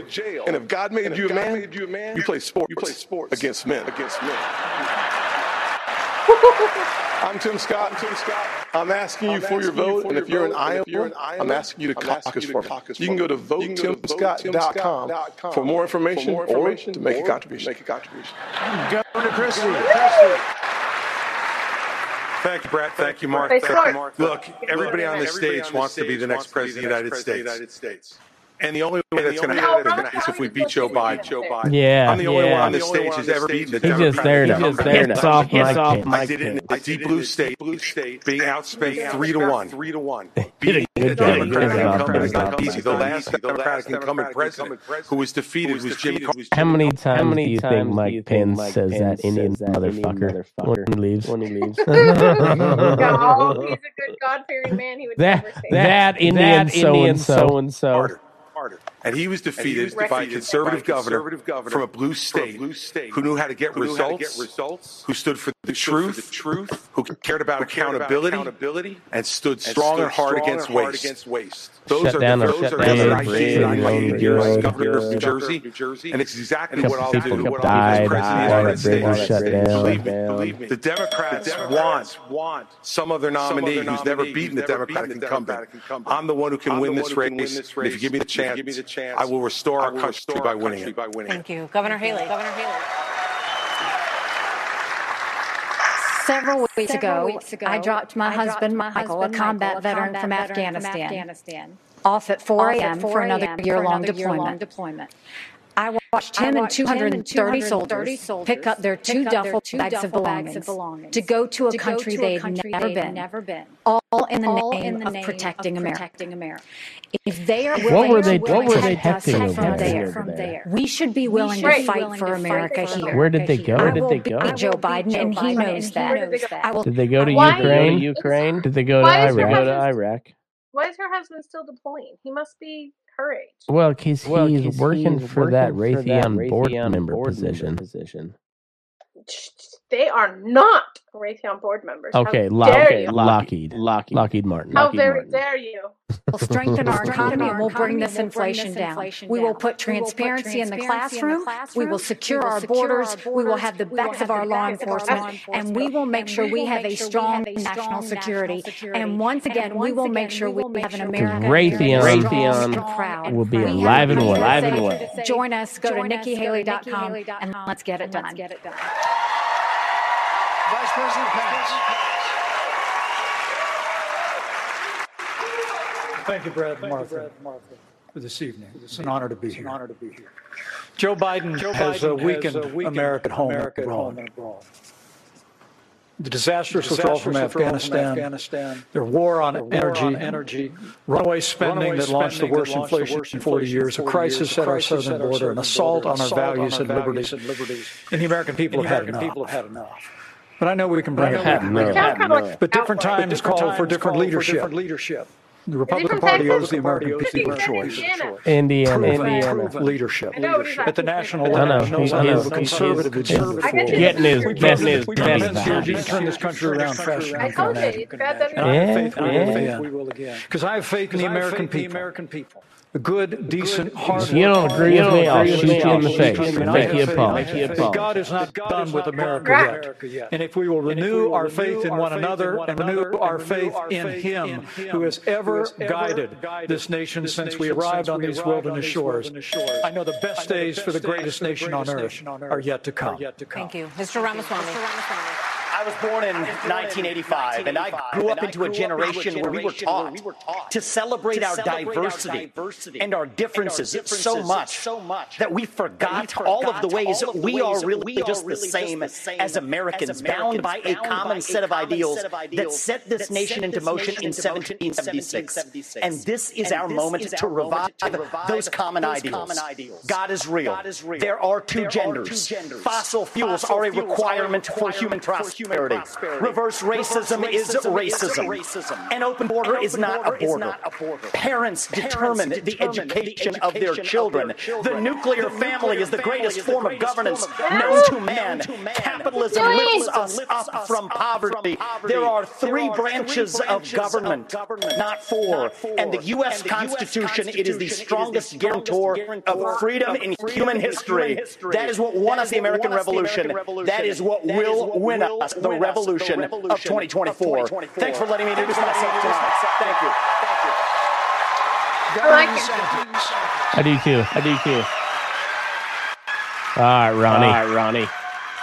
And if God made you a man, you play sports. You play sports against men. Against men. I'm Tim Scott. I'm Tim Scott. I'm asking you for your vote, and if you're in Iowa, I'm asking you to caucus for me. You can go to votetimscott.com for more information or to make a contribution. Make a contribution. Governor Christie. Thank you, Bret. Thank you, Mark. Thank you, Mark. Look, everybody on this stage wants to be the next president of the United States. And the only way that's going to happen is if we beat Joe Biden. Joe Biden. Yeah, I'm the only yeah. one on this stage who's ever beaten the He's Democratic just there to- incumbent. he's just there to Piss off piss my off kid. I did it in the deep blue state, blue state, being outspaced three to one. Three to one. Beating the good job. Good Democratic job. incumbent is not easy. The last Democratic incumbent president who was defeated was Jimmy Carter. How many times How many do you think Mike Pence says that Indian says that Indian motherfucker motherfucker when he leaves? when he leaves? he's a good God-fearing man. He would never say that. that Indian so and so and so and so. He was defeated was by a conservative by a governor, conservative governor from a blue state, who knew how to get, who knew how to get results, who stood for the truth, the truth, who cared about, who cared about accountability, accountability, and stood and strong stood and hard strong against and hard waste. against waste. Those Shut are down the, a- those shut are down the ideas that I in made New as Jersey. governor of New New Jersey, Jersey, and it's exactly what I'll do. kept What I'll do as president of the United that bridge was States. Believe me, believe me. The Democrats, want, want some other nominee who's never beaten the Democratic incumbent. I'm the one who can win this one who can win race, and if you give me the chance, give me the chance, I will restore our country by winning by winning it. Thank you. Governor Haley. Governor Haley. Several weeks, Several ago, weeks ago, I dropped my I dropped husband, my Michael, husband, a combat Michael, a veteran combat from veteran from Afghanistan, Afghanistan, off at 4 off at a.m. 4 for another a.m. for year-long another year-long deployment. deployment. I watched him and watched and 230 230 soldiers pick up their two up their duffel two bags of bags belongings of belongings to go to a to go country to a they'd country never they'd been, never been, all in the all name in the of name protecting of America. protecting America. If they are What willing were to they- what were they protect us protecting from there? there, From there. we should be willing should to be fight willing for to fight America for here. Where did they go? Where did they go? Joe I will beat Biden, and he knows that. he knows that. I will. Did they go to Ukraine? Ukraine? Did they go to Why is her Iraq? husband- Iraq? Why is her husband still deploying? He must be her age. Well, because Well, he's 'cause working he's for that working for that Raytheon board Raytheon member position. position. They are not Raytheon board members. Okay, dare Lock, okay, you? Lockheed, Lockheed, Lockheed Martin. How Lockheed very Martin. dare you? We'll strengthen our economy and we'll bring this and we'll bring inflation down. We will put We will put transparency in the transparency in the classroom. We will secure We will our secure borders. We will borders. have the We will backs have of the our law backs of our law enforcement, and we will make sure we we have a strong national security. And once again, we will make sure we we will make have an sure we America Raytheon- that is strong Raytheon and proud. will be alive and well. Alive and well. Join us. Go to Join us, go to NikkiHaley.com NikkiHaley.com, and let's get it done. let's get it done. Vice President Pence. Thank you, Brad and Martha, for this evening. It's an honor to be here. An honor to be here. Joe Biden has uh, weakened America at home and abroad. The disastrous withdrawal from Afghanistan, their war on energy, runaway spending that launched the worst inflation in 40 years, a crisis at our southern border, an assault on our values and liberties. And the American people have had enough. But I know we can bring it back. enough. Sounds kind of like But different outright. times call for different leadership. The Republican Party owes the American people a choice. Indiana. Indiana, Proven, Indiana. proven leadership I know, but he's not at the national I know. level. knows how to He's- a conservative he's- agenda I got you. Getting his We best, his we put best Pence here, you back. turn this country around faster than I told you, imagine. it's bad that And I have faith we will yeah. again. Because I have faith in the American people. The good, decent, hard. You don't agree with me, I'll shoot you in the face And and make you faith apologize. God is not done with America yet. And if we will renew our faith in one another and renew our faith in Him, who has ever guided this nation since we arrived on these wilderness shores, I know the best days for the greatest nation on earth are yet to come. Thank you. Mr. Ramaswamy. I was born in 1985, and I grew up into a generation where we were taught to celebrate our diversity and our differences so much that we forgot all of the ways we are really just the same as Americans, bound by a common set of ideals that set this nation into motion in 1776. And this is our moment to revive those common ideals. God is real. There are two genders. Fossil fuels are a requirement for human prosperity. Reverse racism is racism. An open border is not a border. Parents determine the education of their children. The nuclear family is the greatest form of governance known to man. Capitalism lifts us up from poverty. There are three branches of government, not four. And the U.S. Constitution, it is the strongest guarantor of freedom in human history. That is what won us the American Revolution. That is what will win us the revolution of 2024. Thanks for letting me introduce myself tonight. Thank you. I like. I do too. I do too. All right, Ronnie. All right, Ronnie.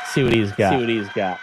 See what he's got. See what he's got.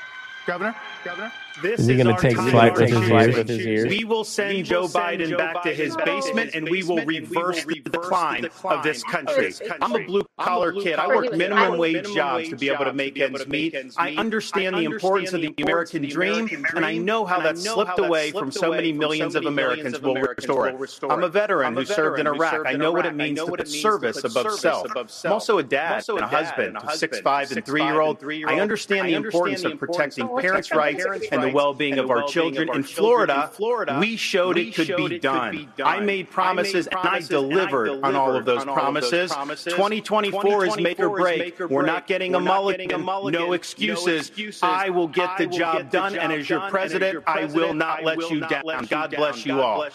Governor, Governor, this Is he gonna take flight with his choose. ears? With his ears? We will send Joe Biden back to his basement, and we will reverse the decline of this country. I'm a blue collar kid. I work minimum wage jobs to be able to make ends meet. I understand the importance of the American dream, and I know how that slipped away from so many millions of Americans We will restore it. I'm a veteran who served in Iraq. I know what it means to put service above self. I'm also a dad and a husband to six, five, and three year old. I understand the importance of protecting parents' rights and the well being of our children. In Florida, we showed it could be done. I made promises and I delivered on all of those promises. 2024 is make or break. We're not getting a mulligan. No excuses. I will get the job done, and as your president, I will not let you down. God bless you all. Well,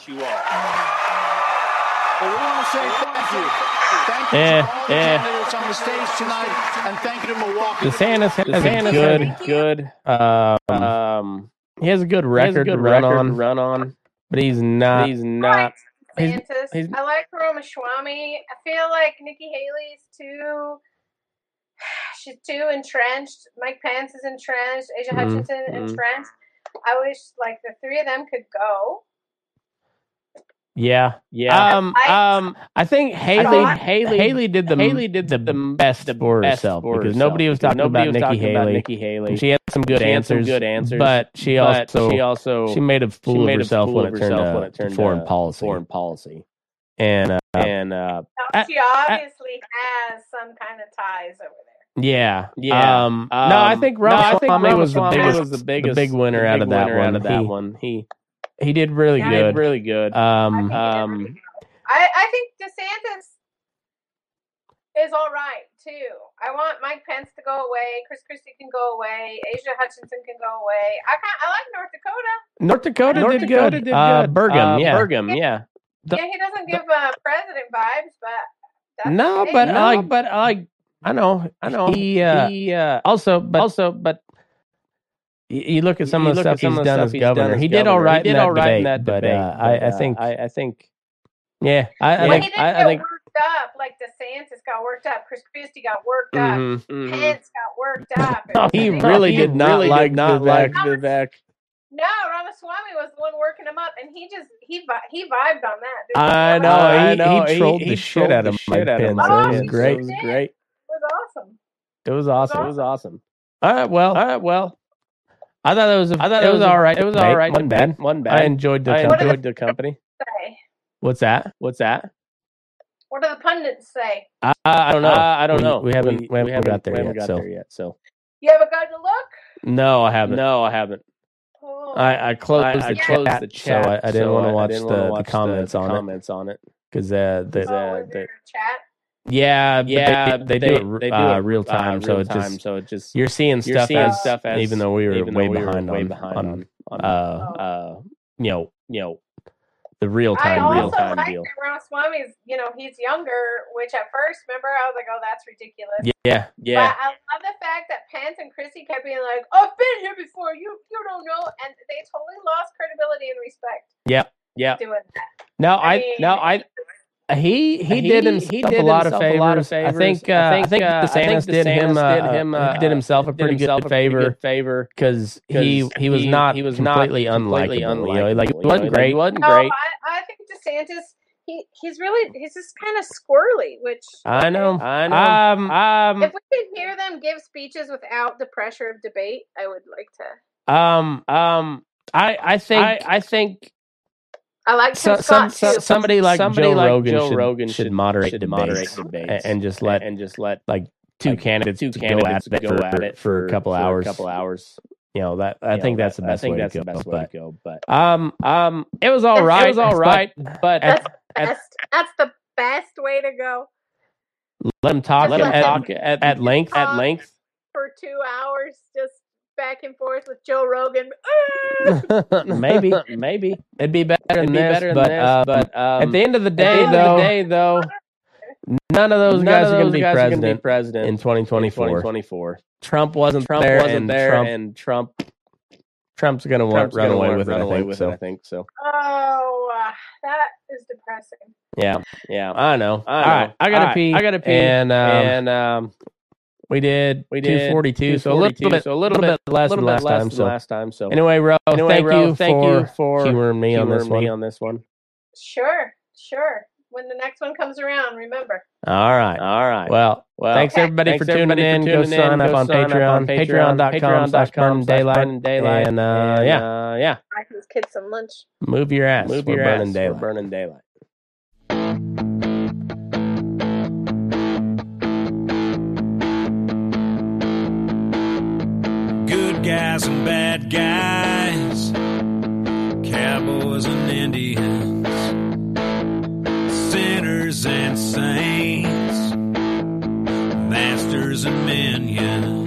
we want to say thank you. Thank you to all the candidates on the stage tonight, and thank you to Milwaukee. DeSantis has a good, good. Um, um, he has a good He has a record good run record on. Run on, but he's not. He's not. He's, DeSantis. he's, I like Ramaswamy. I feel like Nikki Haley's too. She's too entrenched. Mike Pence is entrenched. Asa Mhm, Hutchinson mhm. entrenched. I wish like the three of them could go. Yeah, yeah. Um, I- um, I think Haley, thought- Haley, Haley did the Haley did the, best for best herself for because herself, nobody was talking nobody about was Nikki talking about Haley. Nikki Haley. She had some good She had some answers. good answers, but she but also she also- she made a fool she of herself fool when of it turned herself to, when it to foreign to policy. foreign policy, and uh, and uh, Now, she obviously has some kind of ties over there. Yeah, Yeah. Um, no, I Um, think no, I think Ramaswamy was the biggest, was the the biggest- big winner the out of that winner one. out of that he, one. He he did really Yeah, good. he did really good. Um, um, I, I think DeSantis is all right too. I want Mike Pence to go away. Chris Christie can go away. Asa Hutchinson can go away. I kind I like North Dakota. North Dakota North did Dakota good. did Uh, good. Burgum, Uh, yeah, Burgum, yeah. The- yeah, he doesn't give uh, president vibes, but no, but I, but I, I know, I know. He, uh, He, uh, also, but also, but you you look at some of the stuff he's done stuff as he's done governor. He did all governor. right He in did that all right debate, in that but debate, uh, I, but, I uh, think, I, I think, yeah, I, I Well, think, he didn't I, I think. worked up like DeSantis got worked up. Chris Christie got worked up. Mhm, mhm. Pence got worked up. No, he really did not really like did not Vivek. like Vivek. No, Ramaswamy was the one working him up, and he just he he vibed on that. Dude. I know, I he, know, he he- trolled he the shit trolled out of shit Mike out Pence. Mike It was great. It was great. It was awesome. It was awesome. It was awesome. All right, well, All right, well, I thought it was. A, I thought it it was was a- all right. it was all right Wasn't One bad. I enjoyed the I company. enjoyed the company. Say, What's that? What's that? what do the pundits say? I, I don't know. Uh, I don't We- know. We haven't. We, haven't, got there we haven't yet. got so there yet. So You haven't gotten a look. no, I haven't. no, I haven't. Oh. I, I closed I, the I chat, the chat, so I, I didn't so want to watch the, wanna the comments the on comments on it. it because uh, the, oh, uh, was the- chat? Yeah, Yeah, they, they, they- do it they do uh, it, real uh, time, so real it time, just so it just you're seeing you're stuff seeing as stuff as even though we were way though we were behind way on behind on, on, on uh, uh, you know you know the real I time also deal. real time like deal. that Ramaswamy's, you know, he's younger, which at first, remember, I was like, oh, that's ridiculous. Yeah, Yeah, But I love the fact that Pence and Christie kept being like, I've been here before, you you don't know. And they totally lost credibility and respect yeah, yeah. doing that. No, I I mean, no, I he he did himself a lot of favors. I think uh, I think DeSantis did him uh, him uh, did himself a pretty good favor favor because he he was not he was completely not completely unlikable. You know, like you he wasn't like, great. he wasn't No, great. I, I think DeSantis. He he's really he's just kind of squirrely, which I know. I know. Um, um, if we could hear them give speeches without the pressure of debate, I would like to. um, um, I I think I, I think I like so, Tim some, Scott so, somebody like somebody Joe like Rogan Joe should, Rogan should should moderate should debates, moderate debates and, and just let and just let like two like, candidates two go candidates at it go for, at it for a couple for a hours. couple hours. You know that I You think know, that's the best I think way that's to the go. best way but to go. But um um it was all right. It was all right, but That's at, best. That's the best way to go let him talk, Just at, let talk him at, at length. At length. for two hours, just back and forth with Joe Rogan. maybe, maybe it'd be better It'd than be this. better than but this, um, but, um, at the end of the at the day, end the though, day, though, none of those None guys of are going those to be are gonna be president, president in 2024. 2024. Trump wasn't Trump there, wasn't and there, Trump, and Trump Trump's going to Trump's run gonna away want- with it. run I away think with so. it, I think so. Oh, uh, that is depressing. Yeah, yeah, I know. I know. right, I gotta All right, pee. I gotta pee. and um, And, um, we did we did 242, so a little bit, so a little little bit less little than bit last less time. than So last time, so- anyway, Ro, Anyway, thank Ro, you thank for you for humoring me on this me one. on this one. Sure, sure. When the next one comes around, remember. All right, all right. Well, Well, thanks okay. everybody Thanks for tuning everybody for in. Go tuning in. sign up Go on sign up Patreon, on Patreon, Patreon.com slash Burning Daylight. burning daylight. And uh, And, yeah, uh, yeah. Buy these kids some lunch. move your ass. Move We're your burning ass. daylight. Burning daylight. Guys and bad guys, cowboys and Indians, sinners and saints, masters and minions.